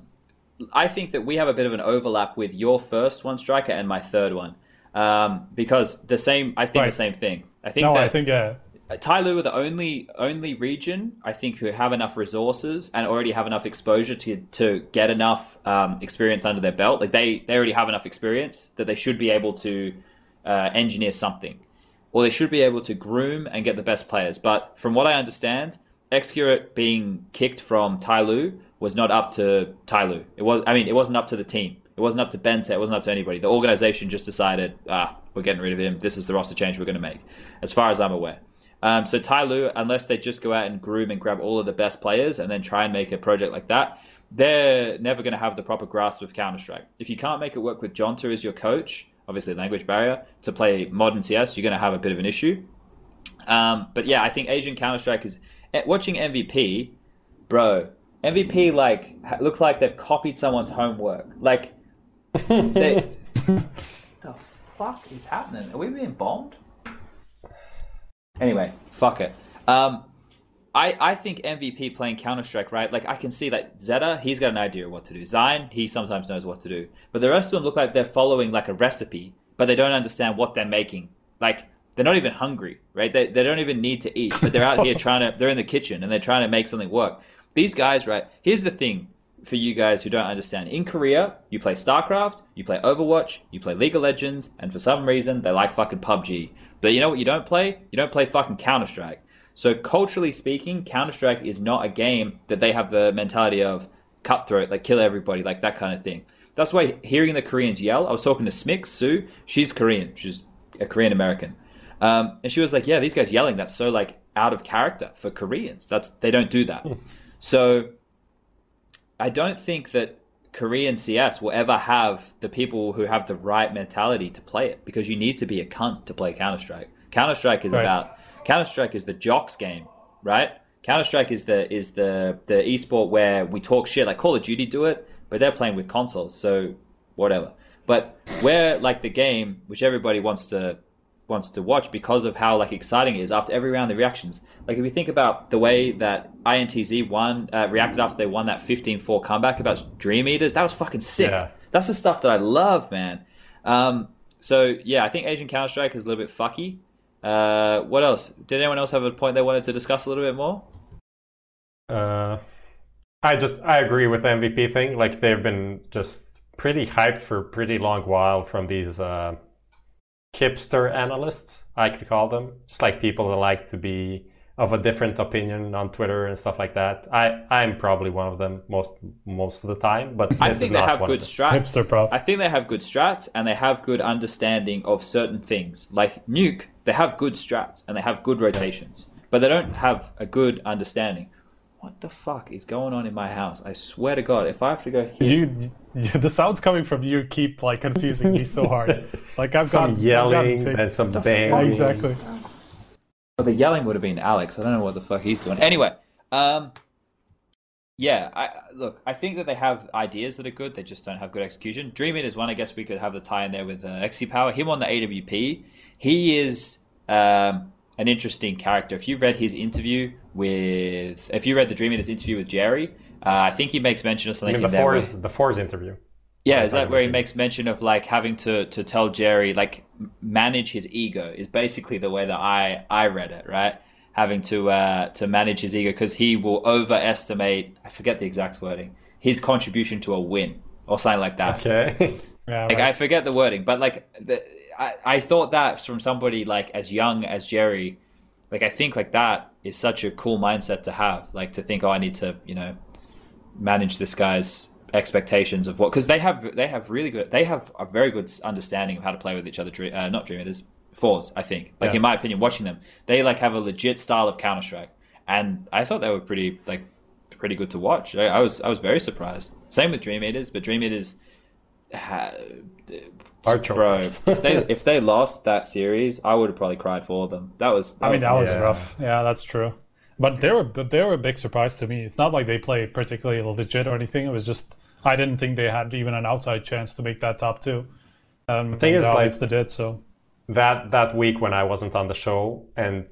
I think that we have a bit of an overlap with your first one striker and my third one um, because the same. I think right. the same thing. I think no, that I think yeah. Tyloo are the only only region I think who have enough resources and already have enough exposure to to get enough um, experience under their belt. Like they they already have enough experience that they should be able to uh, engineer something, or they should be able to groom and get the best players. But from what I understand, Xccurate being kicked from Tyloo was not up to Tyloo. It was I mean it wasn't up to the team. It wasn't up to Benta. It wasn't up to anybody. The organization just decided ah we're getting rid of him. This is the roster change we're going to make, as far as I'm aware. Um, so Tyloo, unless they just go out and groom and grab all of the best players and then try and make a project like that, they're never going to have the proper grasp of Counter Strike. If you can't make it work with Jonta as your coach, obviously language barrier to play modern CS, you're going to have a bit of an issue. Um, but yeah, I think Asian Counter Strike is eh, watching MVP, bro. MVP like looks like they've copied someone's homework. Like they, the fuck is happening? Are we being bombed? Anyway, fuck it. Um, I, I think MVP playing Counter Strike, right? Like I can see that Zeta, he's got an idea of what to do. Zion, he sometimes knows what to do. But the rest of them look like they're following like a recipe, but they don't understand what they're making. Like they're not even hungry, right? They, they don't even need to eat, but they're out here trying to, they're in the kitchen and they're trying to make something work. These guys, right? Here's the thing for you guys who don't understand. In Korea, you play StarCraft, you play Overwatch, you play League of Legends, and for some reason, they like fucking PUBG. But you know what you don't play? You don't play fucking Counter Strike. So, culturally speaking, Counter Strike is not a game that they have the mentality of cutthroat, like kill everybody, like that kind of thing. That's why hearing the Koreans yell, I was talking to Smix, Sue, she's Korean, she's a Korean American. Um, and she was like, "Yeah, these guys yelling. That's so like out of character for Koreans. That's they don't do that." so I don't think that Korean CS will ever have the people who have the right mentality to play it because you need to be a cunt to play Counter Strike. Counter Strike is right. about Counter Strike is the jocks game, right? Counter Strike is the is the the esport where we talk shit like Call of Duty do it, but they're playing with consoles, so whatever. But we're like the game which everybody wants to wants to watch because of how like exciting it is after every round the reactions. Like if you think about the way that intz won uh, reacted after they won that 15-4 comeback about dream eaters that was fucking sick. Yeah. that's the stuff that i love man. Um, so yeah i think asian counter-strike is a little bit fucky. Uh, what else? Did anyone else have a point they wanted to discuss a little bit more? Uh, i just i agree with the mvp thing. Like they've been just pretty hyped for a pretty long while from these uh, hipster analysts, I could call them, just like people that like to be of a different opinion on Twitter and stuff like that. I I'm probably one of them most most of the time, but I think they have good strats. Hipster prof. I think they have good strats and they have good understanding of certain things. Like Nuke, they have good strats and they have good rotations, but they don't have a good understanding what the fuck is going on in my house? I swear to God, if I have to go here, you, you the sounds coming from you keep like confusing me so hard. Like I've some got yelling got, and some banging. Exactly. Well, the yelling would have been Alex. I don't know what the fuck he's doing. Anyway, um, yeah, I look. I think that they have ideas that are good. They just don't have good execution. Dream It is one. I guess we could have the tie in there with uh, xsepower. Him on the AWP. He is um, an interesting character. If you read his interview with, if you read the Dream Eaters interview with Jerry, uh, I think he makes mention of something. the forZe, the forZe interview. Yeah, is that where he makes mention of like having to to tell Jerry like manage his ego is basically the way that I I read it, right? Having to uh, to manage his ego because he will overestimate. I forget the exact wording. His contribution to a win or something like that. Okay. yeah, like right. I forget the wording, but like the, I, I thought that from somebody like as young as Jerry, like I think like that is such a cool mindset to have. Like to think, oh, I need to, you know, manage this guy's expectations of what because they have they have really good they have a very good understanding of how to play with each other. Uh, not Dream Eaters, forZe. I think, like yeah. in my opinion, watching them, they like have a legit style of Counter Strike, and I thought they were pretty like pretty good to watch. I, I was I was very surprised. Same with Dream Eaters, but Dream Eaters. Ha, Bro, if they if they lost that series, I would have probably cried for them. That was. That I mean, was, that was yeah. rough. Yeah, that's true. But they were they were a big surprise to me. It's not like they played particularly legit or anything. It was just I didn't think they had even an outside chance to make that top two. Um, the thing is, like they did so. That that week when I wasn't on the show, and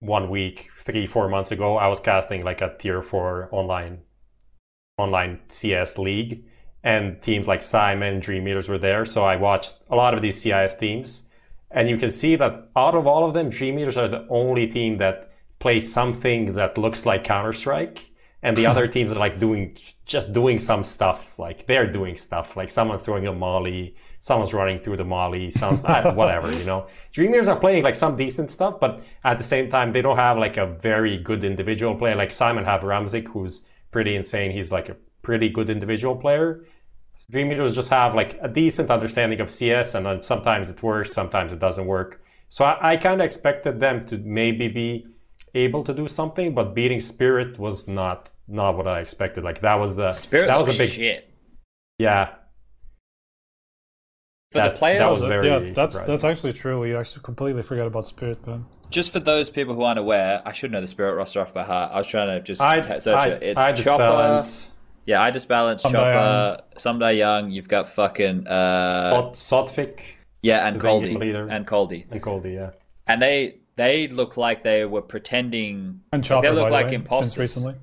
one week, three four months ago, I was casting like a tier four online online CS league and teams like Syman, Dream Eaters were there. So I watched a lot of these CIS teams, and you can see that out of all of them, Dream Eaters are the only team that plays something that looks like Counter Strike, and the other teams are like doing just doing some stuff. Like they're doing stuff. Like someone's throwing a molly, someone's running through the molly, some ah, whatever. You know, Dream Eaters are playing like some decent stuff, but at the same time, they don't have like a very good individual player. Like Syman have ramz1k, who's pretty insane. He's like a pretty good individual player. Dream Eaters just have like a decent understanding of CS, and then sometimes it works, sometimes it doesn't work. So I, I kind of expected them to maybe be able to do something, but beating Spirit was not not what I expected. Like that was the Spirit that was a big shit. Yeah. For that's, the players, that was very yeah, that's surprising. that's actually true. We actually completely forgot about Spirit then. Just for those people who aren't aware, I should know the Spirit roster off by heart. I was trying to just I, search I, it. It's I Chopper. Balance. Yeah, I just balanced Chopper, somedieyoung. You've got fucking uh, S0tF1k. Yeah, and Coldy, and Coldy, and Coldy. Yeah. And they they look like they were pretending. And Chopper, they look like way, imposters recently.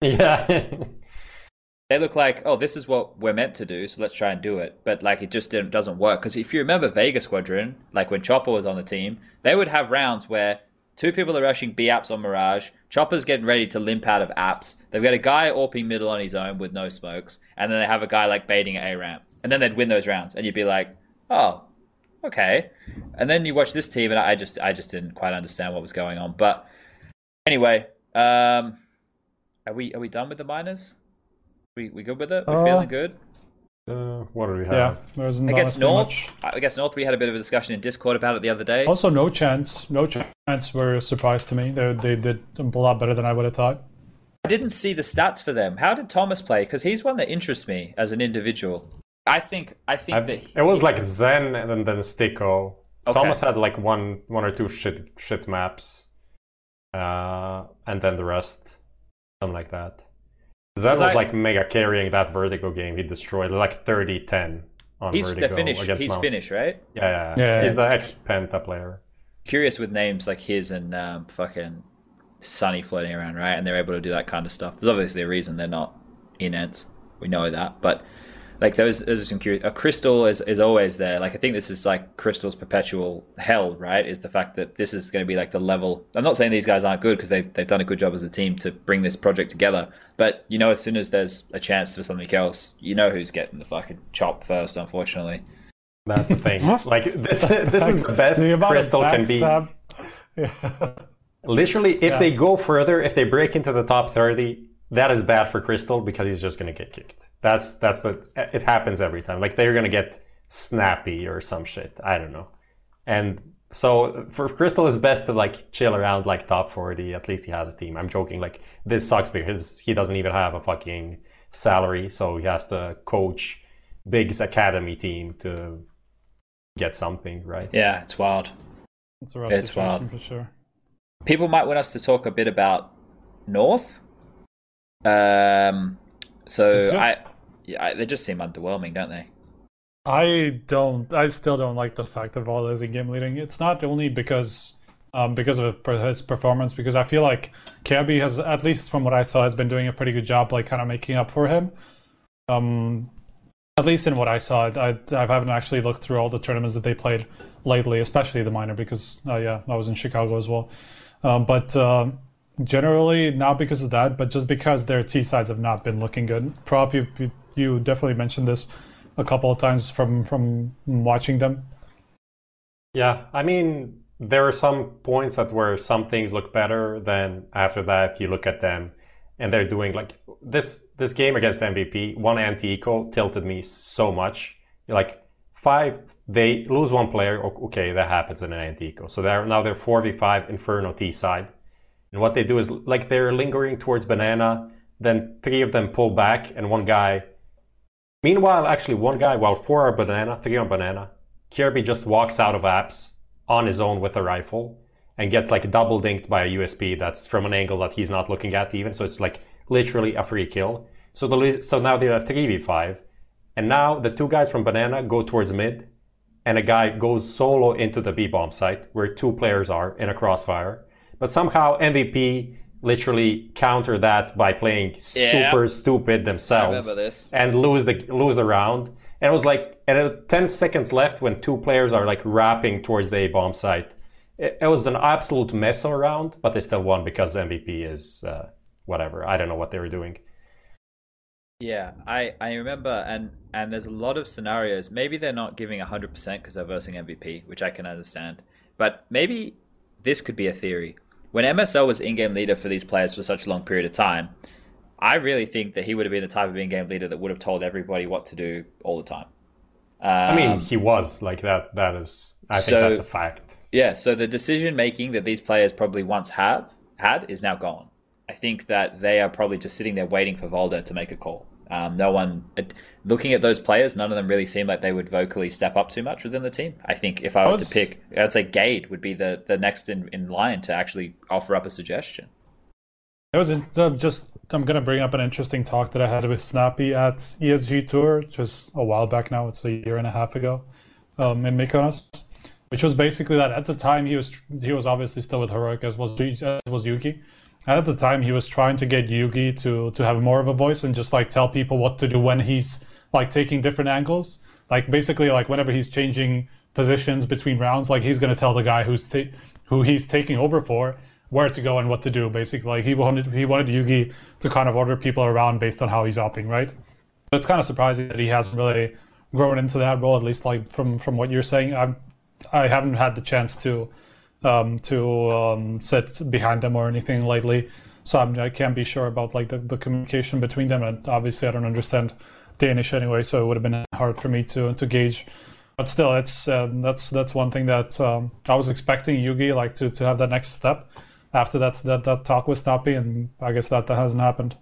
Yeah. they look like, oh, this is what we're meant to do, so let's try and do it. But like, it just doesn't work. Because if you remember Vega Squadron, like when Chopper was on the team, they would have rounds where two people are rushing B apps on Mirage, Chopper's getting ready to limp out of apps. They've got a guy AWPing middle on his own with no smokes, and then they have a guy like baiting A ramp, and then they'd win those rounds, and you'd be like, oh, okay. And then you watch this team, and I just I just didn't quite understand what was going on. But anyway, um, are we are we done with the minors? We we good with it? We're uh, feeling good. Uh, what do we have? Yeah, there's I guess North. Much. I guess North. We had a bit of a discussion in Discord about it the other day. Also, no chance. No chance were a surprise to me. They they did a lot better than I would have thought. I didn't see the stats for them. How did Thomas play? Because he's one that interests me as an individual. I think I think I've, that it was like zehN and then STYKO. Okay. Thomas had like one one or two shit shit maps, uh, and then the rest, something like that. zehN was I, like mega carrying that Vertigo game. He destroyed like 30-10 on he's Vertigo. The finish. He's Mouse. Finnish, right? Yeah, yeah, yeah. He's the ex Penta player. Curious with names like his and um, fucking suNny floating around, right? And they're able to do that kind of stuff. There's obviously a reason they're not in it. We know that, but like those those are some curious a crystal is, is always there. Like i think this is like crystal's perpetual hell right? Is the fact that this is going to be like the level i'm not saying these guys aren't good because they, they've done a good job as a team to bring this project together but you know as soon as there's a chance for something else you know who's getting the fucking chop first unfortunately. That's the thing. Like this this is the best the crystal can be. yeah. literally if yeah. they go further if they break into the top 30 that is bad for crystal because he's just going to get kicked that's that's the it happens every time. Like they're gonna get snappy or some shit. I don't know. And so for Crystal, it's best to like chill around like top forty. At least he has a team. I'm joking. Like this sucks because he doesn't even have a fucking salary, so he has to coach Big's academy team to get something right. Yeah, it's wild. It's a rough it's wild for sure. People might want us to talk a bit about North. Um, so just, I, yeah, I, they just seem underwhelming, don't they? I don't. I still don't like the fact that Valde is in game leading. It's not only because um, because of his performance, because I feel like Kjaerbye has, at least from what I saw, has been doing a pretty good job, like kind of making up for him. Um, at least in what I saw, I, I haven't actually looked through all the tournaments that they played lately, especially the minor, because uh, yeah, I was in Chicago as well. Um, but uh, generally not because of that, but just because their T sides have not been looking good. Prop, you, you definitely mentioned this a couple of times from from watching them. Yeah, I mean there are some points that where some things look better. Then after that, you look at them and they're doing like this. This game against MVP, one anti eco tilted me so much. Like five, they lose one player. Okay, that happens in an anti eco. So they're now they're four v five Inferno T side and what they do is like they're lingering towards banana, then three of them pull back, and one guy. Meanwhile, actually, one guy, while four are banana, three are banana, Kjaerbye just walks out of apps on his own with a rifle and gets like double dinked by a USP that's from an angle that he's not looking at even. So it's like literally a free kill. So the so now they're 3v5. And now the two guys from banana go towards mid and a guy goes solo into the B bomb site where two players are in a crossfire but somehow MVP literally counter that by playing yeah. super stupid themselves and lose the lose the round. And it was like at 10 seconds left when two players are like wrapping towards the A bomb site. It, it, was an absolute mess around, but they still won because MVP is uh, whatever. I don't know what they were doing. Yeah, I, I remember, and and there's a lot of scenarios. Maybe they're not giving 100% because they're versing MVP, which I can understand. But maybe this could be a theory when MSL was in-game leader for these players for such a long period of time, I really think that he would have been the type of in-game leader that would have told everybody what to do all the time. Um, I mean, um, he was like that. That is, I so, think that's a fact. Yeah. So the decision making that these players probably once have had is now gone. I think that they are probably just sitting there waiting for Valde to make a call. Um, no one looking at those players, none of them really seem like they would vocally step up too much within the team. I think if I were was... to pick, I'd say Gade would be the, the next in, in line to actually offer up a suggestion. It was uh, just I'm gonna bring up an interesting talk that I had with Snappi at ESG Tour, just a while back now. It's a year and a half ago, um, in Mykonos, which was basically that at the time he was he was obviously still with Heroic as was as was JUGi. At the time he was trying to get JUGi to to have more of a voice and just like tell people what to do when he's like taking different angles. Like basically like whenever he's changing positions between rounds, like he's gonna tell the guy who's ta- who he's taking over for where to go and what to do. Basically, like he wanted he wanted JUGi to kind of order people around based on how he's AWPing, right? So it's kind of surprising that he hasn't really grown into that role, at least like from from what you're saying. I'm I haven't had the chance to um, to um, sit behind them or anything lately, so I'm, I can not be sure about like the, the communication between them. And obviously, I don't understand Danish anyway, so it would have been hard for me to to gauge. But still, it's uh, that's that's one thing that um, I was expecting JUGi like to, to have that next step after that that that talk with Snappi, and I guess that that hasn't happened.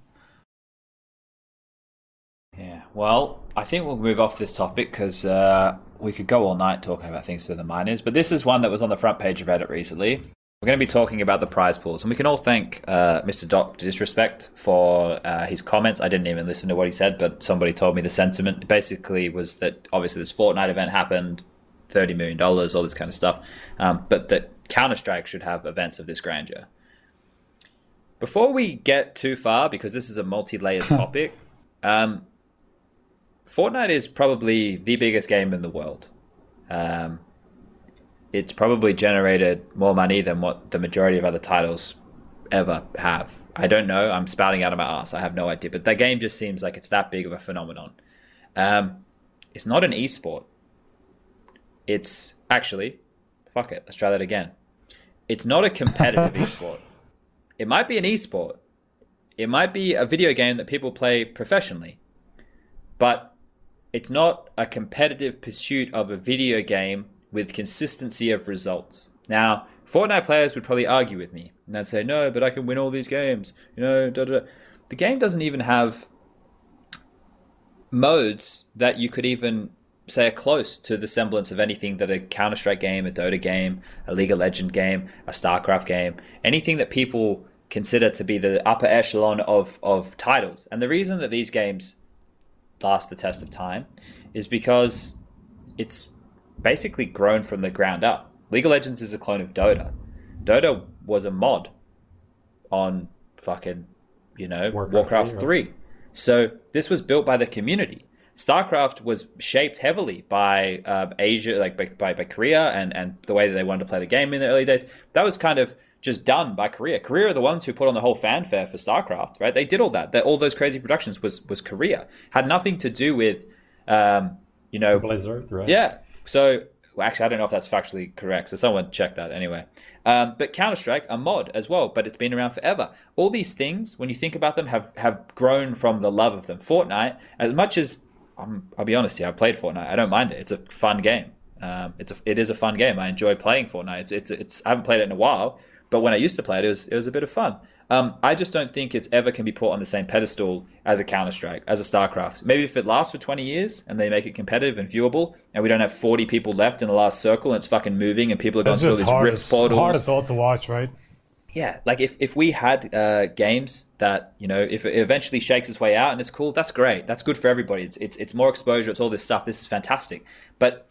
Yeah, well, I think we'll move off this topic because uh, we could go all night talking about things to the minors. But this is one that was on the front page of Reddit recently. We're going to be talking about the prize pools, and we can all thank uh, Mr. Doc Disrespect for uh, his comments. I didn't even listen to what he said, but somebody told me the sentiment basically was that obviously this Fortnite event happened, thirty million dollars, all this kind of stuff, um, but that Counter Strike should have events of this grandeur. Before we get too far, because this is a multi-layered topic, um, Fortnite is probably the biggest game in the world. Um, it's probably generated more money than what the majority of other titles ever have. I don't know. I'm spouting out of my ass. I have no idea. But that game just seems like it's that big of a phenomenon. Um, it's not an esport. It's actually, fuck it. Let's try that again. It's not a competitive esport. It might be an esport. It might be a video game that people play professionally. But it's not a competitive pursuit of a video game with consistency of results. Now, Fortnite players would probably argue with me and they'd say, no, but I can win all these games. You know, da, da, da. the game doesn't even have modes that you could even say are close to the semblance of anything that a Counter Strike game, a Dota game, a League of Legend game, a StarCraft game, anything that people consider to be the upper echelon of, of titles. And the reason that these games last the test of time is because it's basically grown from the ground up. League of Legends is a clone of Dota. Dota was a mod on fucking, you know, Warcraft, Warcraft 3. 3. So this was built by the community. StarCraft was shaped heavily by um, Asia, like by, by, by Korea, and, and the way that they wanted to play the game in the early days. That was kind of just done by Korea. Korea are the ones who put on the whole fanfare for StarCraft, right? They did all that. that all those crazy productions was was Korea. Had nothing to do with, um, you know, Blizzard, right? Yeah. So well, actually, I don't know if that's factually correct. So someone check that anyway. Um, but Counter Strike, a mod as well, but it's been around forever. All these things, when you think about them, have have grown from the love of them. Fortnite, as much as um, I'll be honest here, I've played Fortnite. I don't mind it. It's a fun game. Um, it's a, it is a fun game. I enjoy playing Fortnite. It's, it's it's I haven't played it in a while, but when I used to play it, it was it was a bit of fun. Um, I just don't think it's ever can be put on the same pedestal as a Counter Strike, as a StarCraft. Maybe if it lasts for 20 years and they make it competitive and viewable, and we don't have 40 people left in the last circle and it's fucking moving and people are going through these rift portals. hard as all to watch, right? Yeah, like if, if we had uh, games that you know, if it eventually shakes its way out and it's cool, that's great. That's good for everybody. It's it's it's more exposure. It's all this stuff. This is fantastic. But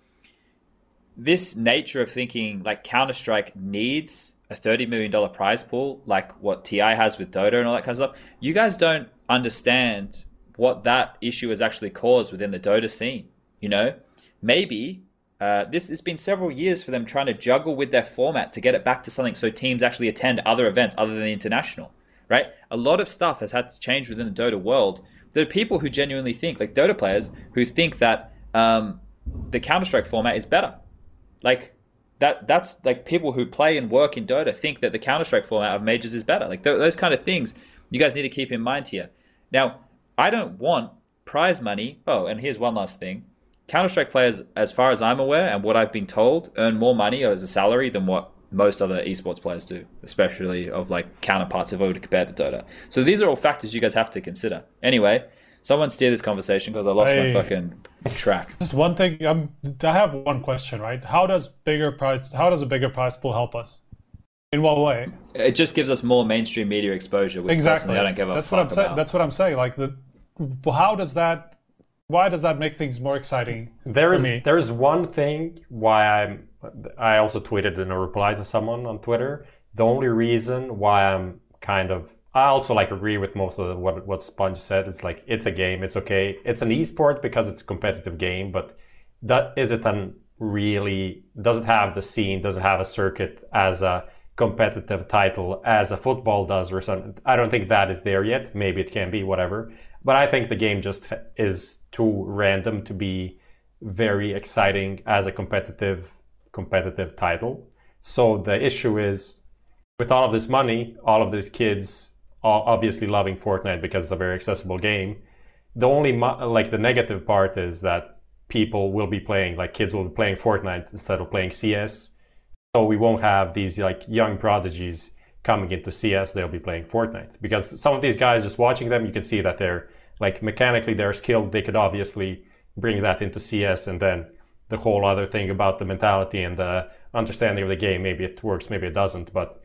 this nature of thinking like Counter Strike needs a $30 million prize pool like what TI has with Dota and all that kind of stuff, you guys don't understand what that issue has actually caused within the Dota scene. You know, maybe uh, this has been several years for them trying to juggle with their format to get it back to something so teams actually attend other events other than the international, right? A lot of stuff has had to change within the Dota world. There are people who genuinely think, like Dota players, who think that um, the Counter Strike format is better. Like, that that's like people who play and work in Dota think that the Counter Strike format of majors is better. Like th- those kind of things, you guys need to keep in mind here. Now, I don't want prize money. Oh, and here's one last thing: Counter Strike players, as far as I'm aware and what I've been told, earn more money as a salary than what most other esports players do, especially of like counterparts if I were to compare to Dota. So these are all factors you guys have to consider. Anyway, Someone steer this conversation because I lost I, my fucking track. Just one thing. Um, I have one question. Right? How does bigger price? How does a bigger price pool help us? In what way? It just gives us more mainstream media exposure. Which exactly. I don't give a That's what I'm saying. That's what I'm saying. Like the, how does that? Why does that make things more exciting? There is there is one thing why I'm I also tweeted in a reply to someone on Twitter. The only reason why I'm kind of I also like agree with most of what what Sponge said. It's like it's a game, it's okay. It's an esport because it's a competitive game, but that is it an really does it have the scene, does it have a circuit as a competitive title as a football does or something? I don't think that is there yet. Maybe it can be, whatever. But I think the game just is too random to be very exciting as a competitive competitive title. So the issue is with all of this money, all of these kids obviously loving Fortnite because it's a very accessible game. The only like the negative part is that people will be playing like kids will be playing Fortnite instead of playing CS. So we won't have these like young prodigies coming into CS. They'll be playing Fortnite because some of these guys just watching them, you can see that they're like mechanically they're skilled. They could obviously bring that into CS and then the whole other thing about the mentality and the understanding of the game. Maybe it works, maybe it doesn't. But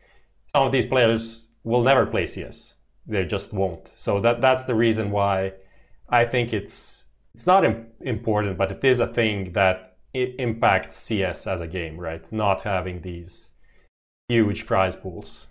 some of these players will never play CS. They just won't. So that that's the reason why I think it's it's not Im- important, but it is a thing that it impacts CS as a game, right? Not having these huge prize pools.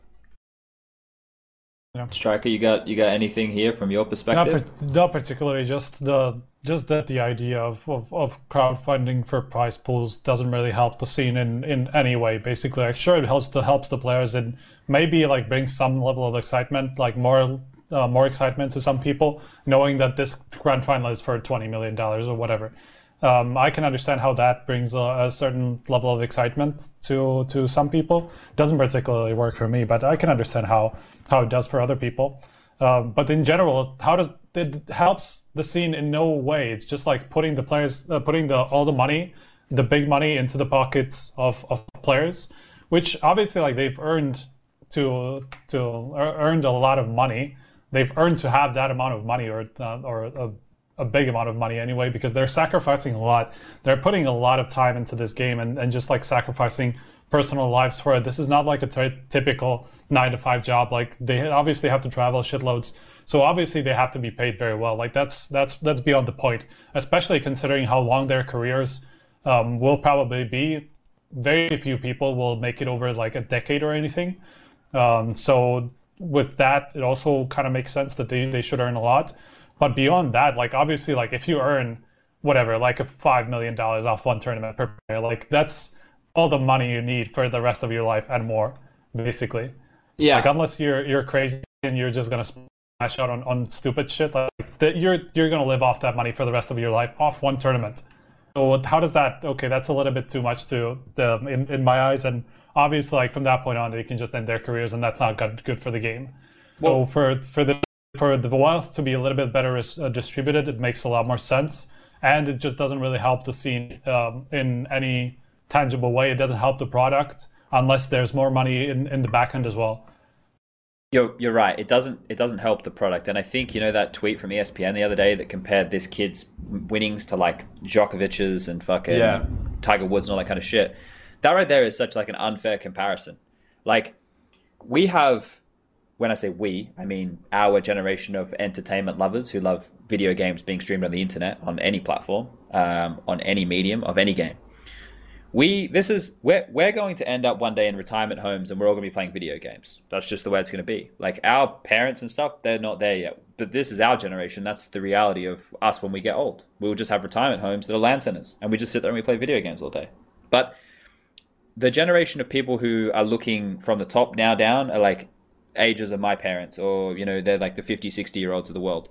Yeah. Striker, you got you got anything here from your perspective? Not, not particularly. Just the just that the idea of, of, of crowdfunding for prize pools doesn't really help the scene in, in any way. Basically, like sure it helps the helps the players and maybe like brings some level of excitement, like more uh, more excitement to some people, knowing that this grand final is for twenty million dollars or whatever. Um, I can understand how that brings a, a, certain level of excitement to to some people. Doesn't particularly work for me, but I can understand how how it does for other people. Um, but in general, how does it helps the scene in no way? It's just like putting the players, uh, putting the all the money, the big money into the pockets of, of players, which obviously like they've earned to to earned a lot of money. They've earned to have that amount of money or uh, or a a big amount of money anyway because they're sacrificing a lot. They're putting a lot of time into this game and, and just like sacrificing personal lives for it. This is not like a t- typical nine to five job. Like they obviously have to travel shitloads, so obviously they have to be paid very well. Like that's that's that's beyond the point, especially considering how long their careers um, will probably be. Very few people will make it over like a decade or anything. Um, so with that, it also kind of makes sense that they, they should earn a lot. But beyond that, like obviously, like if you earn whatever, like a five million dollars off one tournament per player, like that's all the money you need for the rest of your life and more, basically. Yeah. Like unless you're you're crazy and you're just gonna smash out on, on stupid shit, like that you're you're gonna live off that money for the rest of your life off one tournament. So how does that? Okay, that's a little bit too much to the in, in my eyes, and obviously, like from that point on, they can just end their careers, and that's not good good for the game. Well, so for for the for the wealth to be a little bit better uh, distributed, it makes a lot more sense, and it just doesn't really help the scene um, in any tangible way. It doesn't help the product unless there's more money in, in the back end as well. You're you're right. It doesn't it doesn't help the product, and I think you know that tweet from ESPN the other day that compared this kid's winnings to like Djokovic's and fucking yeah. Tiger Woods and all that kind of shit. That right there is such like an unfair comparison. Like we have when I say we, I mean our generation of entertainment lovers who love video games being streamed on the internet on any platform, um, on any medium of any game. We this is we're we're going to end up one day in retirement homes and we're all going to be playing video games. That's just the way it's going to be. Like our parents and stuff, they're not there yet. But this is our generation. That's the reality of us when we get old. We'll just have retirement homes that are LAN centers, and we just sit there and we play video games all day. But the generation of people who are looking from the top now down are like ages of my parents or you know they're like the 50 60 year olds of the world.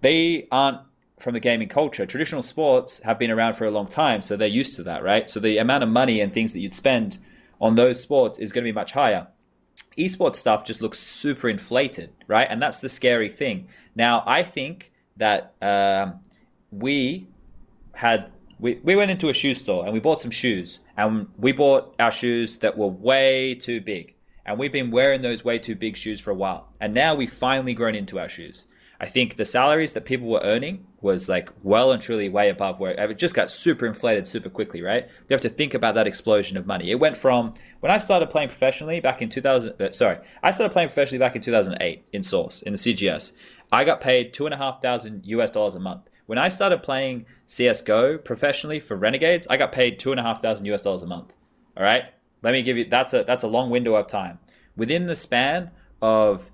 They aren't from the gaming culture. Traditional sports have been around for a long time so they're used to that right? So the amount of money and things that you'd spend on those sports is going to be much higher. Esports stuff just looks super inflated right? And that's the scary thing. Now i think that um, we had we, we went into a shoe store and we bought some shoes and we bought our shoes that were way too big and we've been wearing those way too big shoes for a while. And now we've finally grown into our shoes. I think the salaries that people were earning was like well and truly way above where it just got super inflated super quickly, right? You have to think about that explosion of money. It went from when I started playing professionally back in 2000, uh, sorry, I started playing professionally back in 2008 in Source, in the CGS. I got paid two and a half thousand US dollars a month. When I started playing CSGO professionally for Renegades, I got paid two and a half thousand US dollars a month. All right, let me give you that's a that's a long window of time. Within the span of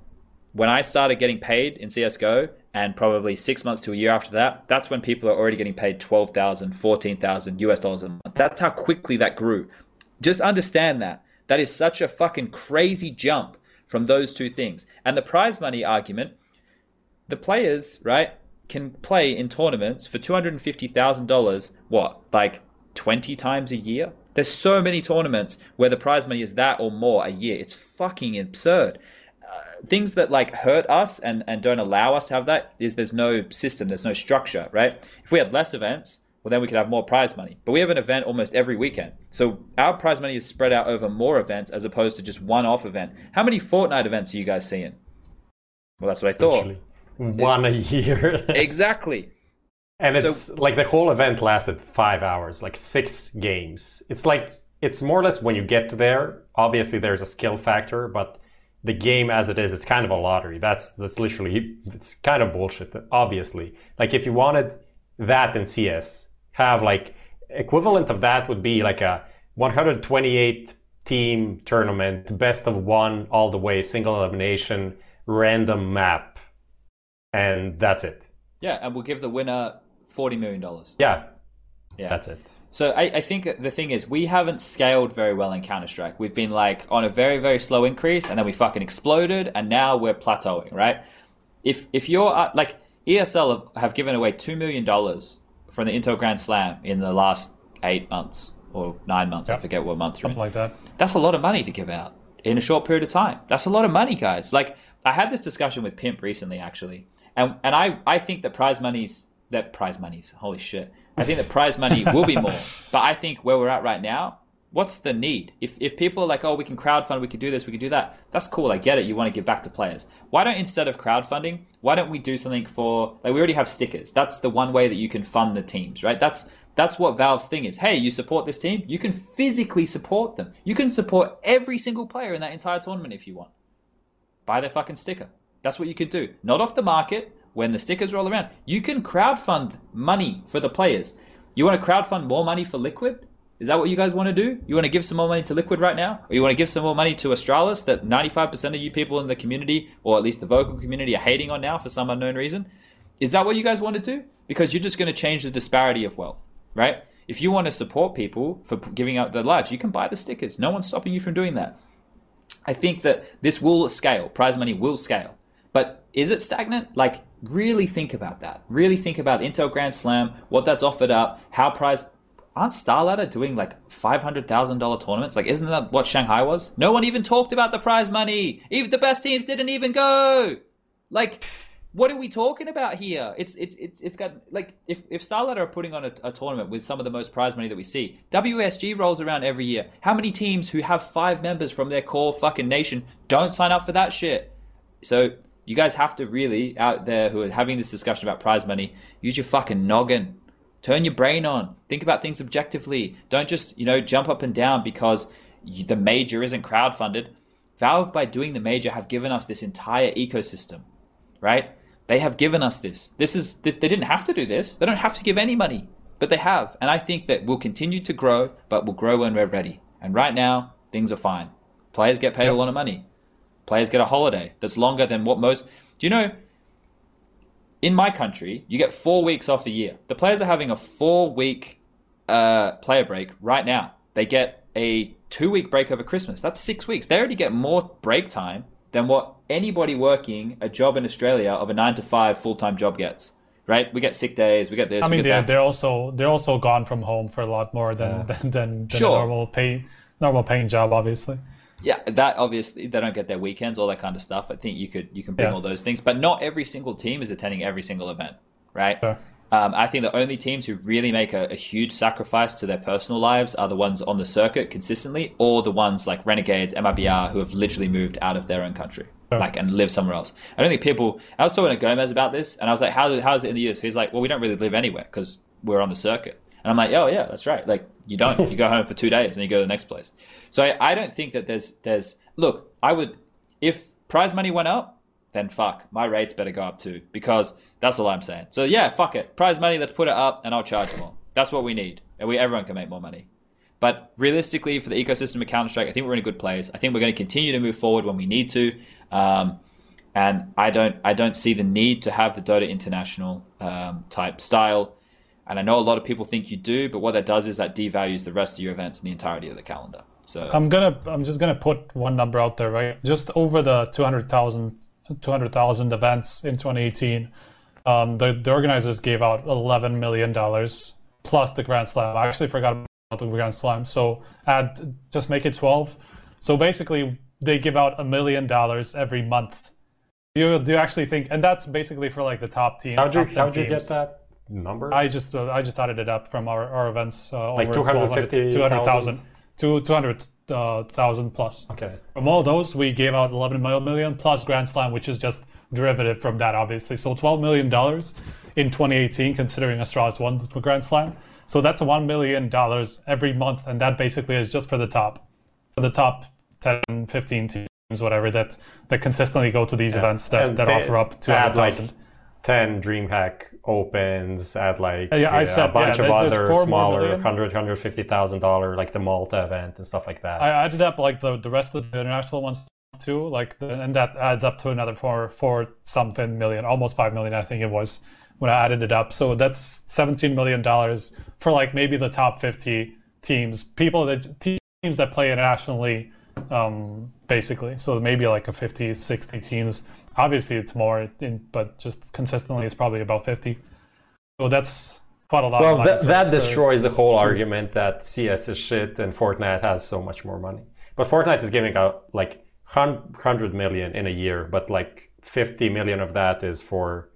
when I started getting paid in CSGO and probably six months to a year after that, that's when people are already getting paid 12,000, 14,000 US dollars a month. That's how quickly that grew. Just understand that. That is such a fucking crazy jump from those two things. And the prize money argument, the players, right, can play in tournaments for $250,000, what, like 20 times a year? There's so many tournaments where the prize money is that or more a year. It's fucking absurd. Uh, things that like hurt us and, and don't allow us to have that is there's no system, there's no structure, right? If we had less events, well, then we could have more prize money. But we have an event almost every weekend. So our prize money is spread out over more events as opposed to just one off event. How many Fortnite events are you guys seeing? Well, that's what I thought. Actually, one a year. exactly. And it's so, like the whole event lasted five hours, like six games. It's like, it's more or less when you get there, obviously there's a skill factor, but the game as it is, it's kind of a lottery. That's, that's literally, it's kind of bullshit, obviously. Like if you wanted that in CS, have like equivalent of that would be like a 128 team tournament, best of one all the way, single elimination, random map, and that's it. Yeah, and we'll give the winner forty million dollars. Yeah, yeah, that's it. So I, I, think the thing is we haven't scaled very well in Counter Strike. We've been like on a very very slow increase, and then we fucking exploded, and now we're plateauing. Right? If if you're uh, like ESL have, have given away two million dollars from the Intel Grand Slam in the last eight months or nine months. Yep. I forget what month. Something like that. That's a lot of money to give out in a short period of time. That's a lot of money, guys. Like I had this discussion with Pimp recently, actually, and and I I think that prize monies that prize monies. Holy shit! I think that prize money will be more, but I think where we're at right now. What's the need? If, if people are like, oh, we can crowdfund, we could do this, we could do that, that's cool. I get it. You want to give back to players. Why don't, instead of crowdfunding, why don't we do something for, like, we already have stickers. That's the one way that you can fund the teams, right? That's that's what Valve's thing is. Hey, you support this team, you can physically support them. You can support every single player in that entire tournament if you want. Buy their fucking sticker. That's what you can do. Not off the market when the stickers roll around. You can crowdfund money for the players. You want to crowdfund more money for Liquid? Is that what you guys want to do? You want to give some more money to Liquid right now? Or you want to give some more money to Astralis that 95% of you people in the community, or at least the vocal community, are hating on now for some unknown reason? Is that what you guys want to do? Because you're just going to change the disparity of wealth right? If you want to support people for giving up their lives, you can buy the stickers. No one's stopping you from doing that. I think that this will scale. Prize money will scale. But is it stagnant? Like, really think about that. Really think about Intel Grand Slam, what that's offered up, how prize. Aren't StarLadder doing like $500,000 tournaments? Like, isn't that what Shanghai was? No one even talked about the prize money. Even the best teams didn't even go. Like, what are we talking about here? It's it's it's it's got like if if StarLadder are putting on a, a, tournament with some of the most prize money that we see, WESG rolls around every year. How many teams who have five members from their core fucking nation don't sign up for that shit? So you guys have to really out there who are having this discussion about prize money, use your fucking noggin. Turn your brain on. Think about things objectively. Don't just, you know, jump up and down because the major isn't crowdfunded. Valve, by doing the major, have given us this entire ecosystem, right? They have given us this. This is this, they didn't have to do this. They don't have to give any money, but they have. And I think that we'll continue to grow, but we'll grow when we're ready. And right now, things are fine. Players get paid yep. a lot of money. Players get a holiday that's longer than what most. Do you know? In my country, you get four weeks off a year. The players are having a four-week uh, player break right now. They get a two-week break over Christmas. That's six weeks. They already get more break time than what anybody working a job in Australia of a nine to five full time job gets. Right? We get sick days. We get this. I mean, they're, they're also they're also gone from home for a lot more than yeah. than, than, than sure. normal pay normal paying job, obviously. Yeah, that obviously they don't get their weekends, all that kind of stuff. I think you could you can bring yeah. all those things, but not every single team is attending every single event, right? Sure. Um, I think the only teams who really make a, a, huge sacrifice to their personal lives are the ones on the circuit consistently, or the ones like Renegades, MIBR, who have literally moved out of their own country, oh. like and live somewhere else. I don't think people. I was talking to Gomez about this, and I was like, "How how is it in the US?" He's like, "Well, we don't really live anywhere because we're on the circuit." And I'm like, "Oh yeah, that's right. Like you don't. you go home for two days and you go to the next place." So I, I don't think that there's there's look. I would if prize money went up, then fuck, my rates better go up too. Because that's all I'm saying. So yeah, fuck it. Prize money, let's put it up and I'll charge more. That's what we need. And we everyone can make more money. But realistically, for the ecosystem of Counter Strike, I think we're in a good place. I think we're going to continue to move forward when we need to. Um, and I don't I don't see the need to have the Dota International um, type style. And I know a lot of people think you do, but what that does is that devalues the rest of your events and the entirety of the calendar. So I'm gonna I'm just gonna put one number out there, right? Just over the 200,000 200,000 events in 2018, um, the, the organizers gave out 11 million dollars plus the Grand Slam. I actually forgot about the Grand Slam, so add just make it 12. So basically, they give out a million dollars every month do you do you actually think? And that's basically for like the top team. How'd you how'd you get that number? I just uh, I just added it up from our, our events. Uh, like 250, 200,000. 200,000 uh, plus. Okay. From all those, we gave out 11 million plus Grand Slam, which is just derivative from that, obviously. So 12 million dollars in 2018, considering Astralis won the Grand Slam. So that's one million dollars every month, and that basically is just for the top, for the top 10, 15 teams whatever that that consistently go to these yeah. events that, that offer up to add like 10 DreamHack opens at like yeah, I said, a bunch yeah, of other smaller 100 150000 dollar like the malta event and stuff like that i added up like the, the rest of the international ones too like the, and that adds up to another four four something million almost five million i think it was when i added it up so that's 17 million dollars for like maybe the top 50 teams people that teams that play internationally um, basically. So maybe like a 50, 60 teams. Obviously, it's more, in, but just consistently, it's probably about 50. So that's quite a lot. Well, that, that destroys the whole argument that CS is shit and Fortnite has so much more money. But Fortnite is giving out like 100 million in a year, but like 50 million of that is for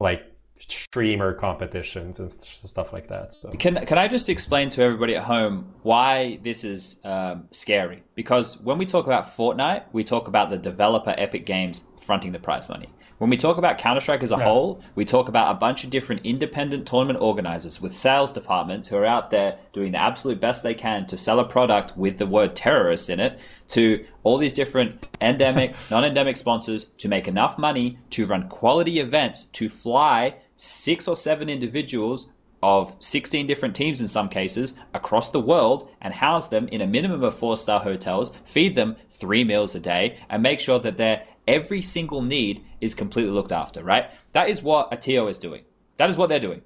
like streamer competitions and stuff like that. So. Can can I just explain to everybody at home why this is um, scary? Because when we talk about Fortnite, we talk about the developer Epic Games fronting the prize money. When we talk about Counter Strike as a yeah. whole, we talk about a bunch of different independent tournament organizers with sales departments who are out there doing the absolute best they can to sell a product with the word terrorist in it to all these different endemic, non endemic sponsors to make enough money to run quality events, to fly six or seven individuals of 16 different teams in some cases across the world and house them in a minimum of four star hotels, feed them three meals a day, and make sure that their every single need is completely looked after, right? That is what a TO is doing. That is what they're doing,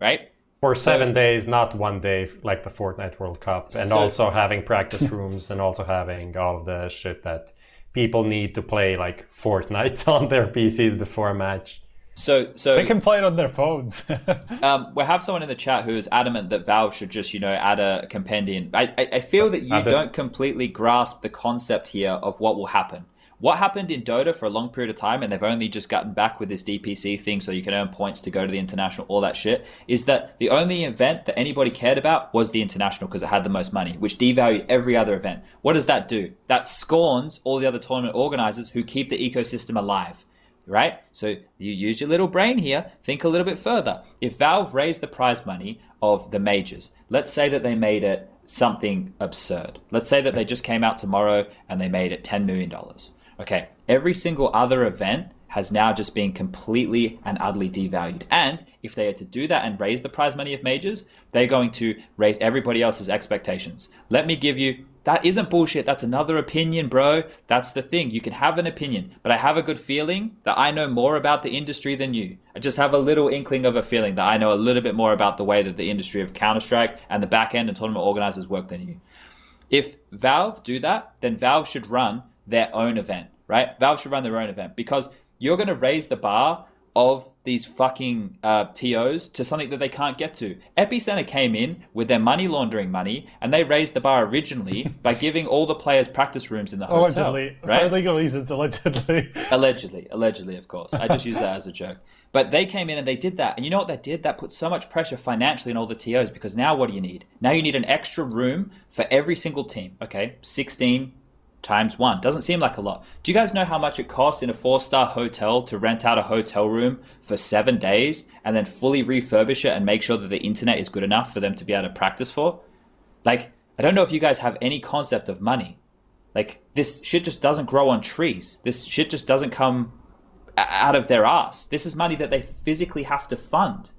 right? For seven so, days, not one day like the Fortnite World Cup, and so, also having practice rooms and also having all of the shit that people need to play like Fortnite on their PCs before a match. So, so they can play it on their phones. um, we have someone in the chat who is adamant that Valve should just, you know, add a compendium. I, I, I feel that you don't completely grasp the concept here of what will happen. What happened in Dota for a long period of time, and they've only just gotten back with this DPC thing, so you can earn points to go to the international, all that shit, is that the only event that anybody cared about was the international because it had the most money, which devalued every other event. What does that do? That scorns all the other tournament organizers who keep the ecosystem alive right? So you use your little brain here, think a little bit further. If Valve raised the prize money of the majors, let's say that they made it something absurd. Let's say that they just came out tomorrow and they made it $10 million. Okay, every single other event has now just been completely and utterly devalued. And if they are to do that and raise the prize money of majors, they're going to raise everybody else's expectations. Let me give you that isn't bullshit. That's another opinion, bro. That's the thing. You can have an opinion, but I have a good feeling that I know more about the industry than you. I just have a little inkling of a feeling that I know a little bit more about the way that the industry of Counter Strike and the back end and tournament organizers work than you. If Valve do that, then Valve should run their own event, right? Valve should run their own event because you're going to raise the bar of these fucking uh, TOs to something that they can't get to. Epicenter came in with their money laundering money, and they raised the bar originally by giving all the players practice rooms in the hotel. Allegedly, right? for legal reasons, allegedly. allegedly, allegedly, of course. I just use that as a joke. But they came in and they did that, and you know what that did? That put so much pressure financially on all the TOs because now what do you need? Now you need an extra room for every single team. Okay, sixteen times one. Doesn't seem like a lot. Do you guys know how much it costs in a four star hotel to rent out a hotel room for seven days and then fully refurbish it and make sure that the internet is good enough for them to be able to practice for? Like, I don't know if you guys have any concept of money. Like, this shit just doesn't grow on trees. This shit just doesn't come out of their ass. This is money that they physically have to fund.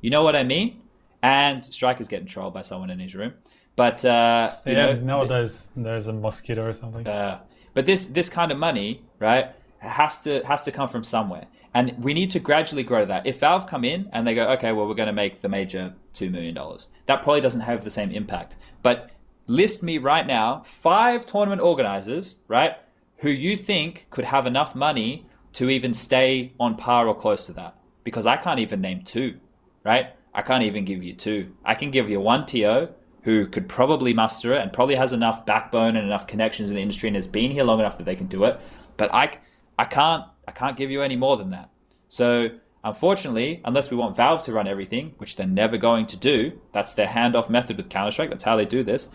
You know what I mean? And Striker's getting trolled by someone in his room. But uh, you yeah, know, no, there's there's a mosquito or something. Uh, but this this kind of money, right, has to has to come from somewhere, and we need to gradually grow that. If Valve come in and they go, okay, well, we're going to make the major two million dollars, that probably doesn't have the same impact. But list me right now five tournament organizers, right, who you think could have enough money to even stay on par or close to that. Because I can't even name two, right? I can't even give you two. I can give you one TO who could probably muster it and probably has enough backbone and enough connections in the industry and has been here long enough that they can do it. But I, I can't, I can't give you any more than that. So unfortunately, unless we want Valve to run everything, which they're never going to do, that's their handoff method with Counter Strike. That's how they do this.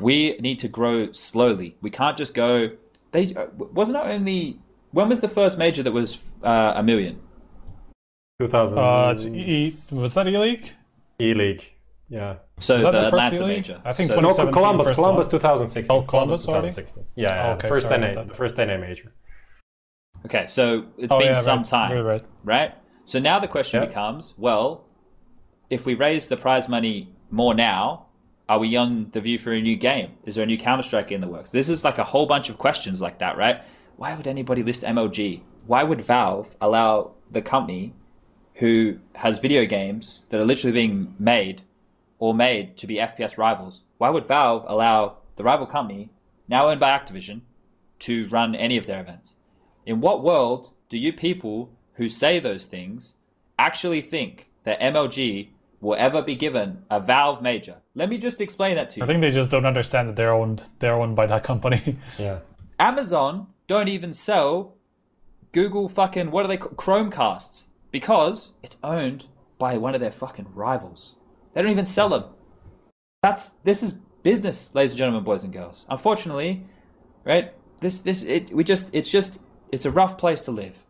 We need to grow slowly. We can't just go. They uh, wasn't it only when was the first major that was uh, a million? 2000. Uh, e, was that E League? E League. Yeah. So the, the Atlanta major. I think so, no, Columbus. Columbus 2016. Oh, Columbus, Columbus 2016. Yeah, yeah. Oh, okay, first NA, the first NA major. Okay, so it's oh, been yeah, some right. time, right, right. right? So now the question becomes, well, if we raise the prize money more now, are we on the view for a new game? Is there a new Counter Strike in the works? This is like a whole bunch of questions like that, right? Why would anybody list MLG? Why would Valve allow the company who has video games that are literally being made or made to be FPS rivals? Why would Valve allow the rival company, now owned by Activision, to run any of their events? In what world do you people who say those things actually think that MLG will ever be given a Valve major? Let me just explain that to you. I think they just don't understand that they're owned they're owned by that company. Yeah. Amazon don't even sell Google fucking what are they call Chromecasts because it's owned by one of their fucking rivals. They don't even sell them. That's this is business, ladies and gentlemen, boys and girls. Unfortunately, right? This this it we just it's just it's a rough place to live.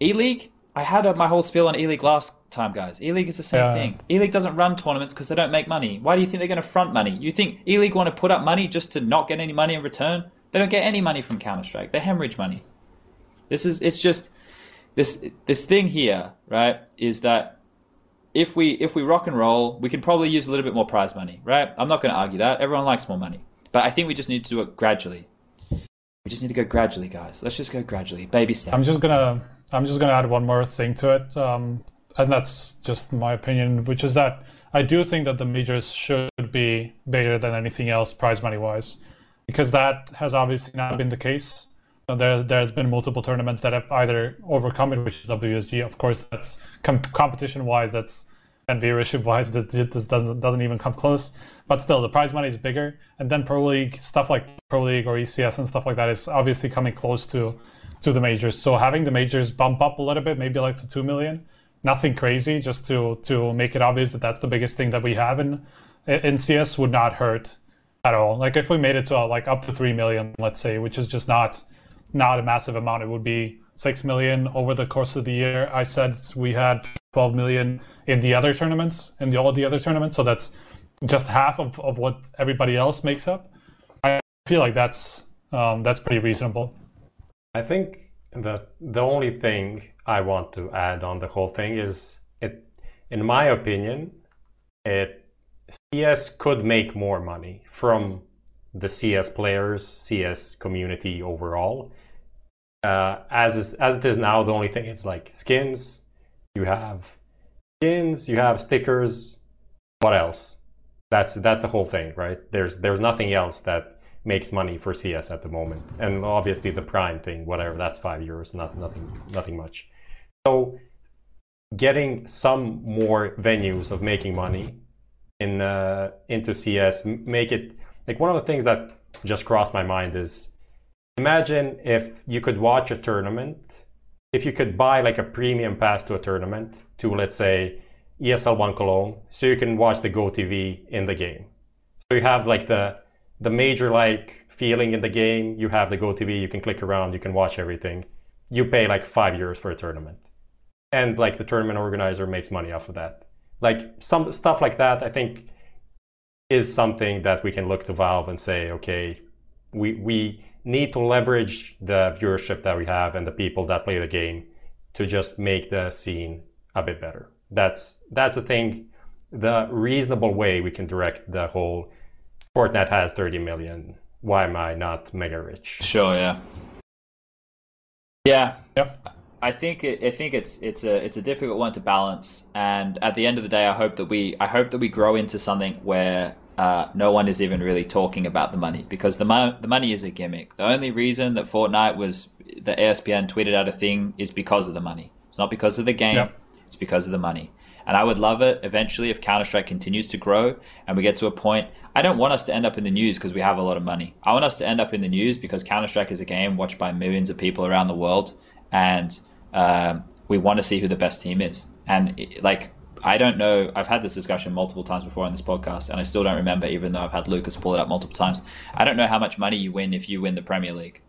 E League, I had a, my whole spiel on E League last time, guys. E League is the same yeah. thing. E League doesn't run tournaments because they don't make money. Why do you think they're going to front money? You think E League want to put up money just to not get any money in return? They don't get any money from Counter Strike. They hemorrhage money. This is it's just this this thing here, right? Is that if we if we rock and roll, we can probably use a little bit more prize money, right? I'm not going to argue that. Everyone likes more money, but I think we just need to do it gradually. We just need to go gradually, guys. Let's just go gradually, baby steps. I'm just gonna I'm just gonna add one more thing to it, um, and that's just my opinion, which is that I do think that the majors should be bigger than anything else, prize money wise, because that has obviously not been the case. There, there's been multiple tournaments that have either overcome it, which is WESG. Of course, that's com- competition-wise, that's and viewership-wise, this, this doesn't doesn't even come close. But still, the prize money is bigger, and then Pro League stuff like Pro League or ECS and stuff like that is obviously coming close to to the majors. So having the majors bump up a little bit, maybe like to two million, nothing crazy, just to to make it obvious that that's the biggest thing that we have in in CS would not hurt at all. Like if we made it to like up to three million, let's say, which is just not not a massive amount. It would be six million over the course of the year. I said we had 12 million in the other tournaments, in the, all the other tournaments. So that's just half of, of what everybody else makes up. I feel like that's um, that's pretty reasonable. I think that the only thing I want to add on the whole thing is it, in my opinion, it CS could make more money from the CS players, CS community overall. Uh, as is, as it is now, the only thing is like skins. You have skins, you have stickers. What else? That's that's the whole thing, right? There's there's nothing else that makes money for CS at the moment, and obviously the Prime thing, whatever. That's five euros, not nothing nothing much. So getting some more venues of making money in uh, into CS, make it like one of the things that just crossed my mind is imagine if you could watch a tournament, if you could buy like a premium pass to a tournament to let's say ESL One Cologne, so you can watch the GOTV in the game. So you have like the the major like feeling in the game. You have the GOTV, you can click around, you can watch everything. You pay like five years for a tournament, and like the tournament organizer makes money off of that. Like some stuff like that, I think is something that we can look to Valve and say, okay, we we need to leverage the viewership that we have and the people that play the game to just make the scene a bit better. That's that's the thing, the reasonable way we can direct the whole Fortnite has 30 million. Why am I not mega rich? Sure, yeah. Yeah. Yep. I think it, I think it's it's a it's a difficult one to balance, and at the end of the day, I hope that we I hope that we grow into something where uh, no one is even really talking about the money because the mo- the money is a gimmick. The only reason that Fortnite was the ESPN tweeted out a thing is because of the money. It's not because of the game. Yep. It's because of the money. And I would love it eventually if Counter Strike continues to grow and we get to a point. I don't want us to end up in the news because we have a lot of money. I want us to end up in the news because Counter Strike is a game watched by millions of people around the world, and um, we want to see who the best team is. And like, I don't know. I've had this discussion multiple times before on this podcast, and I still don't remember, even though I've had Lucas pull it up multiple times. I don't know how much money you win if you win the Premier League.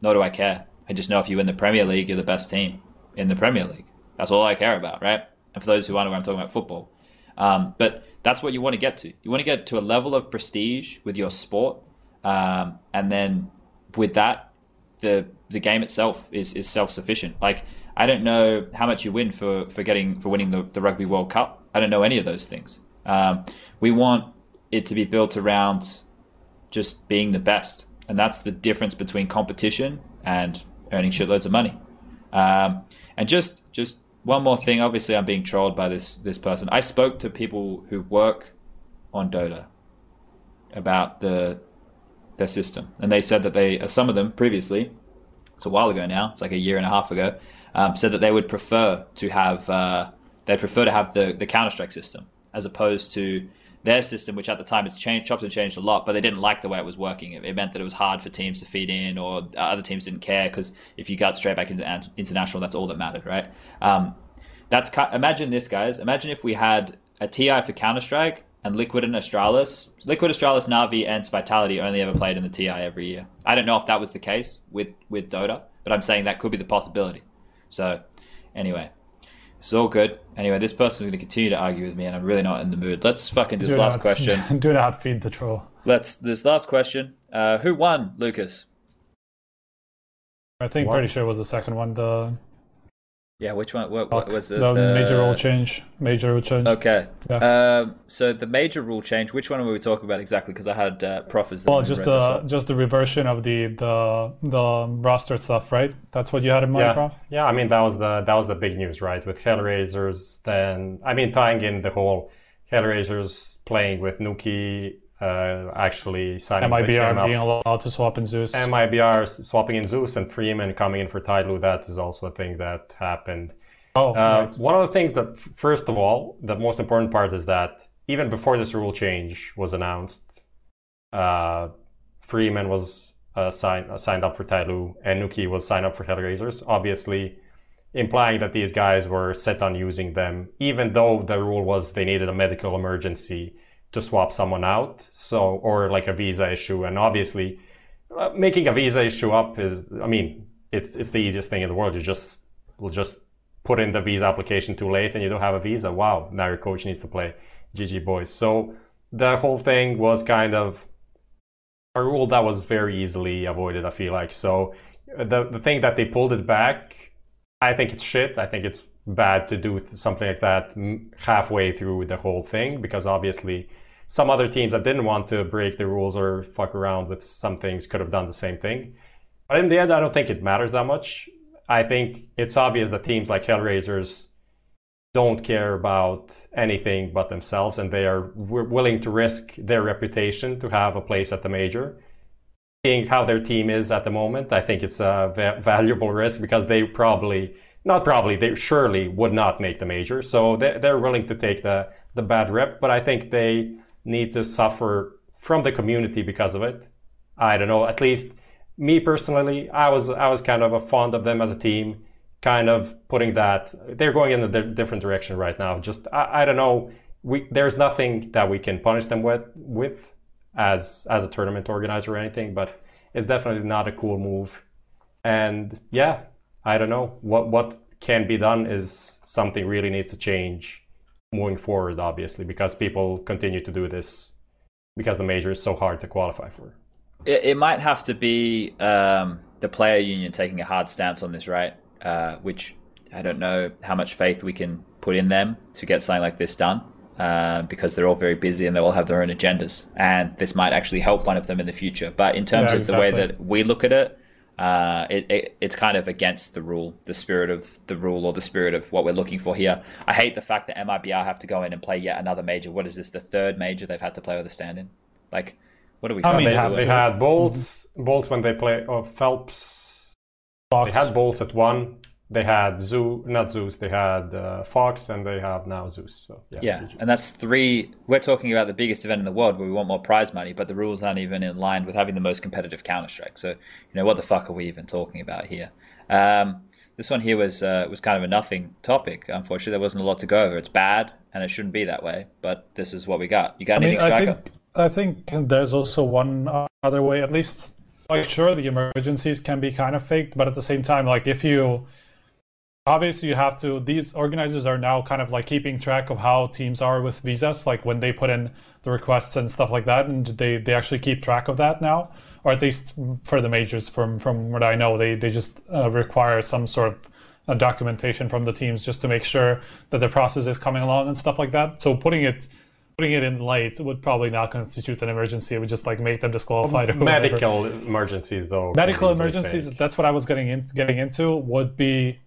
Nor do I care. I just know if you win the Premier League, you're the best team in the Premier League. That's all I care about, right? And for those who wonder, I'm talking about football. Um, but that's what you want to get to. You want to get to a level of prestige with your sport, um, and then with that, the the game itself is is self sufficient. Like I don't know how much you win for for getting for winning the, the Rugby World Cup. I don't know any of those things. Um, we want it to be built around just being the best, and that's the difference between competition and earning shitloads of money. Um, and just just one more thing. Obviously, I'm being trolled by this this person. I spoke to people who work on Dota about the their system, and they said that they some of them previously, it's a while ago now. It's like a year and a half ago. Um, said that they would prefer to have uh, they'd prefer to have the the Counter Strike system as opposed to their system, which at the time it's changed, chopped and changed a lot, but they didn't like the way it was working. It, it meant that it was hard for teams to feed in, or other teams didn't care because if you got straight back into international, that's all that mattered, right? Um, that's imagine this, guys. Imagine if we had a TI for Counter Strike and Liquid and Astralis. Liquid, Astralis, Navi, and Vitality only ever played in the TI every year. I don't know if that was the case with with Dota, but I'm saying that could be the possibility. So, anyway. It's all good. Anyway, this person's going to continue to argue with me, and I'm really not in the mood. Let's fucking do, do this last not, question. Do not feed the troll. Let's this last question. Uh, who won, Lucas? I think what? pretty sure it was the second one. The yeah, which one? What, what was it? The, the, major rule change. Major rule change. Okay. Yeah. Um, so the major rule change. Which one were we talking about exactly? Because I had uh, prophets. Well, just the just the reversion of the the the roster stuff, right? That's what you had in mind, yeah. Prof. Yeah, I mean that was the that was the big news, right? With Hellraisers, then I mean tying in the whole Hellraisers playing with Nukkye uh, actually signing MIBR being allowed to swap in zews. MIBR swapping in zews and Freeman coming in for Tyloo, that is also a thing that happened. Oh, uh, right. One of the things that, first of all, the most important part is that even before this rule change was announced, uh, Freeman was uh, signed, uh, signed up for Tyloo and Nukkye was signed up for Hellraisers, obviously implying that these guys were set on using them, even though the rule was they needed a medical emergency to swap someone out. So, or like a visa issue. And obviously, uh, making a visa issue up is, I mean, it's it's the easiest thing in the world. You just will just put in the visa application too late and you don't have a visa. Wow, now your coach needs to play. GG boys. So the whole thing was kind of a rule that was very easily avoided. I feel like so. The the thing that they pulled it back, I think it's shit. I think it's bad to do something like that halfway through the whole thing because obviously some other teams that didn't want to break the rules or fuck around with some things could have done the same thing. But in the end, I don't think it matters that much. I think it's obvious that teams like Hellraisers don't care about anything but themselves and they are willing to risk their reputation to have a place at the major. Seeing how their team is at the moment, I think it's a valuable risk because they probably, not probably, they surely would not make the major. So they, they're willing to take the, the bad rep, but I think they need to suffer from the community because of it. I don't know. At least me personally, I was I was kind of a fond of them as a team, kind of putting that they're going in a di- different direction right now. Just I, I don't know. We there's nothing that we can punish them with with as as a tournament organizer or anything, but it's definitely not a cool move. And yeah, I don't know what what can be done is something really needs to change moving forward, obviously, because people continue to do this because the major is so hard to qualify for. It, it might have to be um, the player union taking a hard stance on this, right? Uh, which I don't know how much faith we can put in them to get something like this done. uh, because they're all very busy and they all have their own agendas. And this might actually help one of them in the future. But in terms yeah, of exactly. the way that we look at it, uh, it, it, it's kind of against the rule, the spirit of the rule or the spirit of what we're looking for here. I hate the fact that MIBR have to go in and play yet another major. What is this? The third major they've had to play with a stand-in. Like, what are we? I mean, they, they had boltz, boltz when they play, or felps. Fox. They had boltz at one they had Zoo, not Zeus. They had uh, Fox, and they have now zews. So yeah, yeah, and that's three. We're talking about the biggest event in the world where we want more prize money, but the rules aren't even in line with having the most competitive Counter Strike. So you know what the fuck are we even talking about here? Um, this one here was uh, was kind of a nothing topic. Unfortunately, there wasn't a lot to go over. It's bad, and it shouldn't be that way. But this is what we got. You got I anything, mean, striker? I think, I think there's also one other way. At least, like, sure, the emergencies can be kind of faked, but at the same time, like, if you obviously you have to these organizers are now kind of like keeping track of how teams are with visas like when they put in the requests and stuff like that and they they actually keep track of that now or at least for the majors from from what i know they they just uh, require some sort of uh, documentation from the teams just to make sure that the process is coming along and stuff like that so putting it putting it in late would probably not constitute an emergency. It would just like make them disqualified. Medical emergencies, though. Medical emergencies. That's what I was getting in, getting into. Would be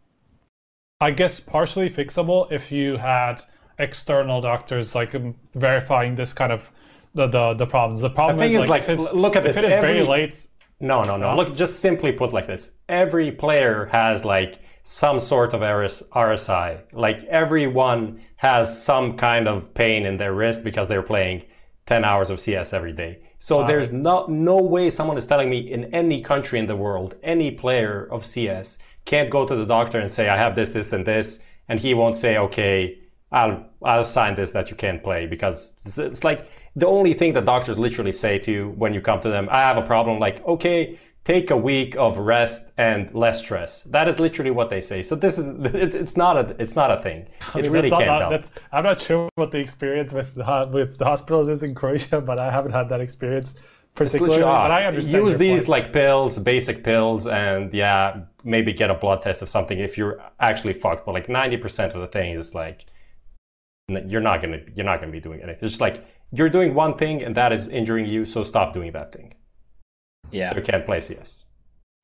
I guess partially fixable if you had external doctors like um, verifying this kind of the the, the problems. The problem the is, is like, like look at this. If it is Every... very late. No, no, no. Look, just simply put like this: every player has like some sort of RSI. Like everyone has some kind of pain in their wrist because they're playing 10 hours of CS every day. So wow. there's no no way someone is telling me in any country in the world, any player of CS can't go to the doctor and say I have this, this, and this, and he won't say, okay, I'll I'll sign this that you can't play because it's, it's like the only thing that doctors literally say to you when you come to them, I have a problem. Like, okay, take a week of rest and less stress. That is literally what they say. So this is it's, it's not a it's not a thing. It mean, really can't not, help. I'm not sure what the experience with the, with the hospitals is in Croatia, but I haven't had that experience particularly. But I understand. Use these point. like pills, basic pills, and yeah, maybe get a blood test of something if you're actually fucked. But like ninety percent of the thing is like you're not gonna you're not gonna be doing anything. It's just like you're doing one thing and that is injuring you, so stop doing that thing. Yeah, you can't play CS.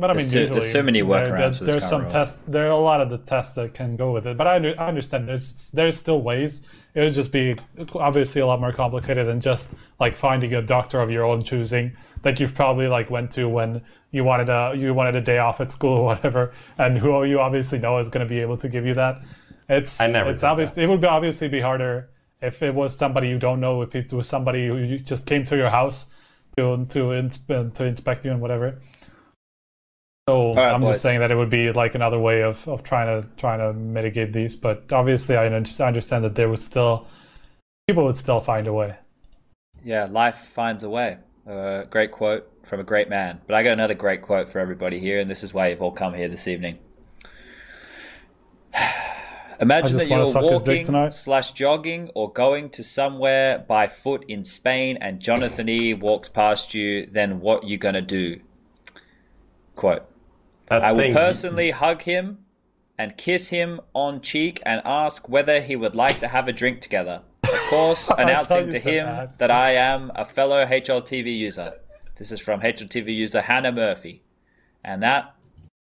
But I mean, there's, usually there's so many workarounds. There, there's some tests. There are a lot of the tests that can go with it. But I, I understand. There's there's still ways. It would just be obviously a lot more complicated than just like finding a doctor of your own choosing that you've probably like went to when you wanted a you wanted a day off at school or whatever, and who you obviously know is going to be able to give you that. It's I never it's obviously that. it would be obviously be harder if it was somebody you don't know. If it was somebody who just came to your house to to to inspect you and whatever so right, I'm boys. just saying that it would be like another way of, of trying to trying to mitigate these. But obviously, I understand that there would still people would still find a way. Yeah, life finds a way. Uh, great quote from a great man. But I got another great quote for everybody here, and this is why you've all come here this evening. Imagine that you're walking slash jogging or going to somewhere by foot in Spain, and Jonathan E walks past you. Then what you gonna do? Quote. That's I will personally hug him and kiss him on cheek and ask whether he would like to have a drink together. Of course, announcing to him that I am a fellow HLTV user. This is from HLTV user Hannah Murphy. And that,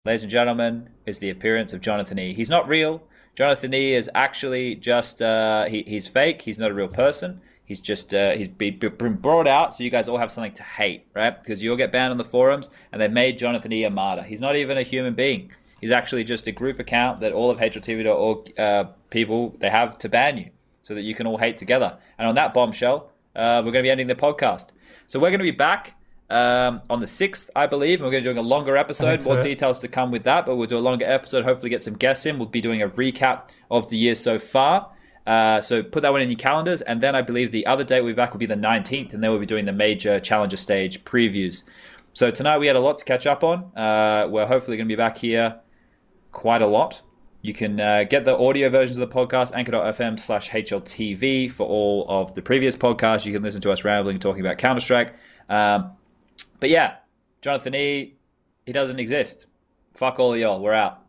ladies and gentlemen, is the appearance of Jonathan E. He's not real. Jonathan E is actually just, uh, he, he's fake. He's not a real person. He's just uh, he's been brought out so you guys all have something to hate, right? Because you'll get banned on the forums, and they've made Jonathan E a martyr. He's not even a human being. He's actually just a group account that all of HLTV.org uh, people they have to ban you, so that you can all hate together. And on that bombshell, uh, we're going to be ending the podcast. So we're going to be back um, on the 6th, I believe. And we're going to be doing a longer episode. More so. details to come with that, but we'll do a longer episode. Hopefully, get some guests in. We'll be doing a recap of the year so far. Uh, so put that one in your calendars. And then I believe the other date we'll be back will be the 19th, and then we'll be doing the major challenger stage previews. So tonight we had a lot to catch up on. Uh, we're hopefully going to be back here quite a lot. You can uh, get the audio versions of the podcast, anchor.fm slash HLTV for all of the previous podcasts. You can listen to us rambling, talking about Counter Strike. Um, but yeah, Jonathan E., he doesn't exist. Fuck all y'all. We're out.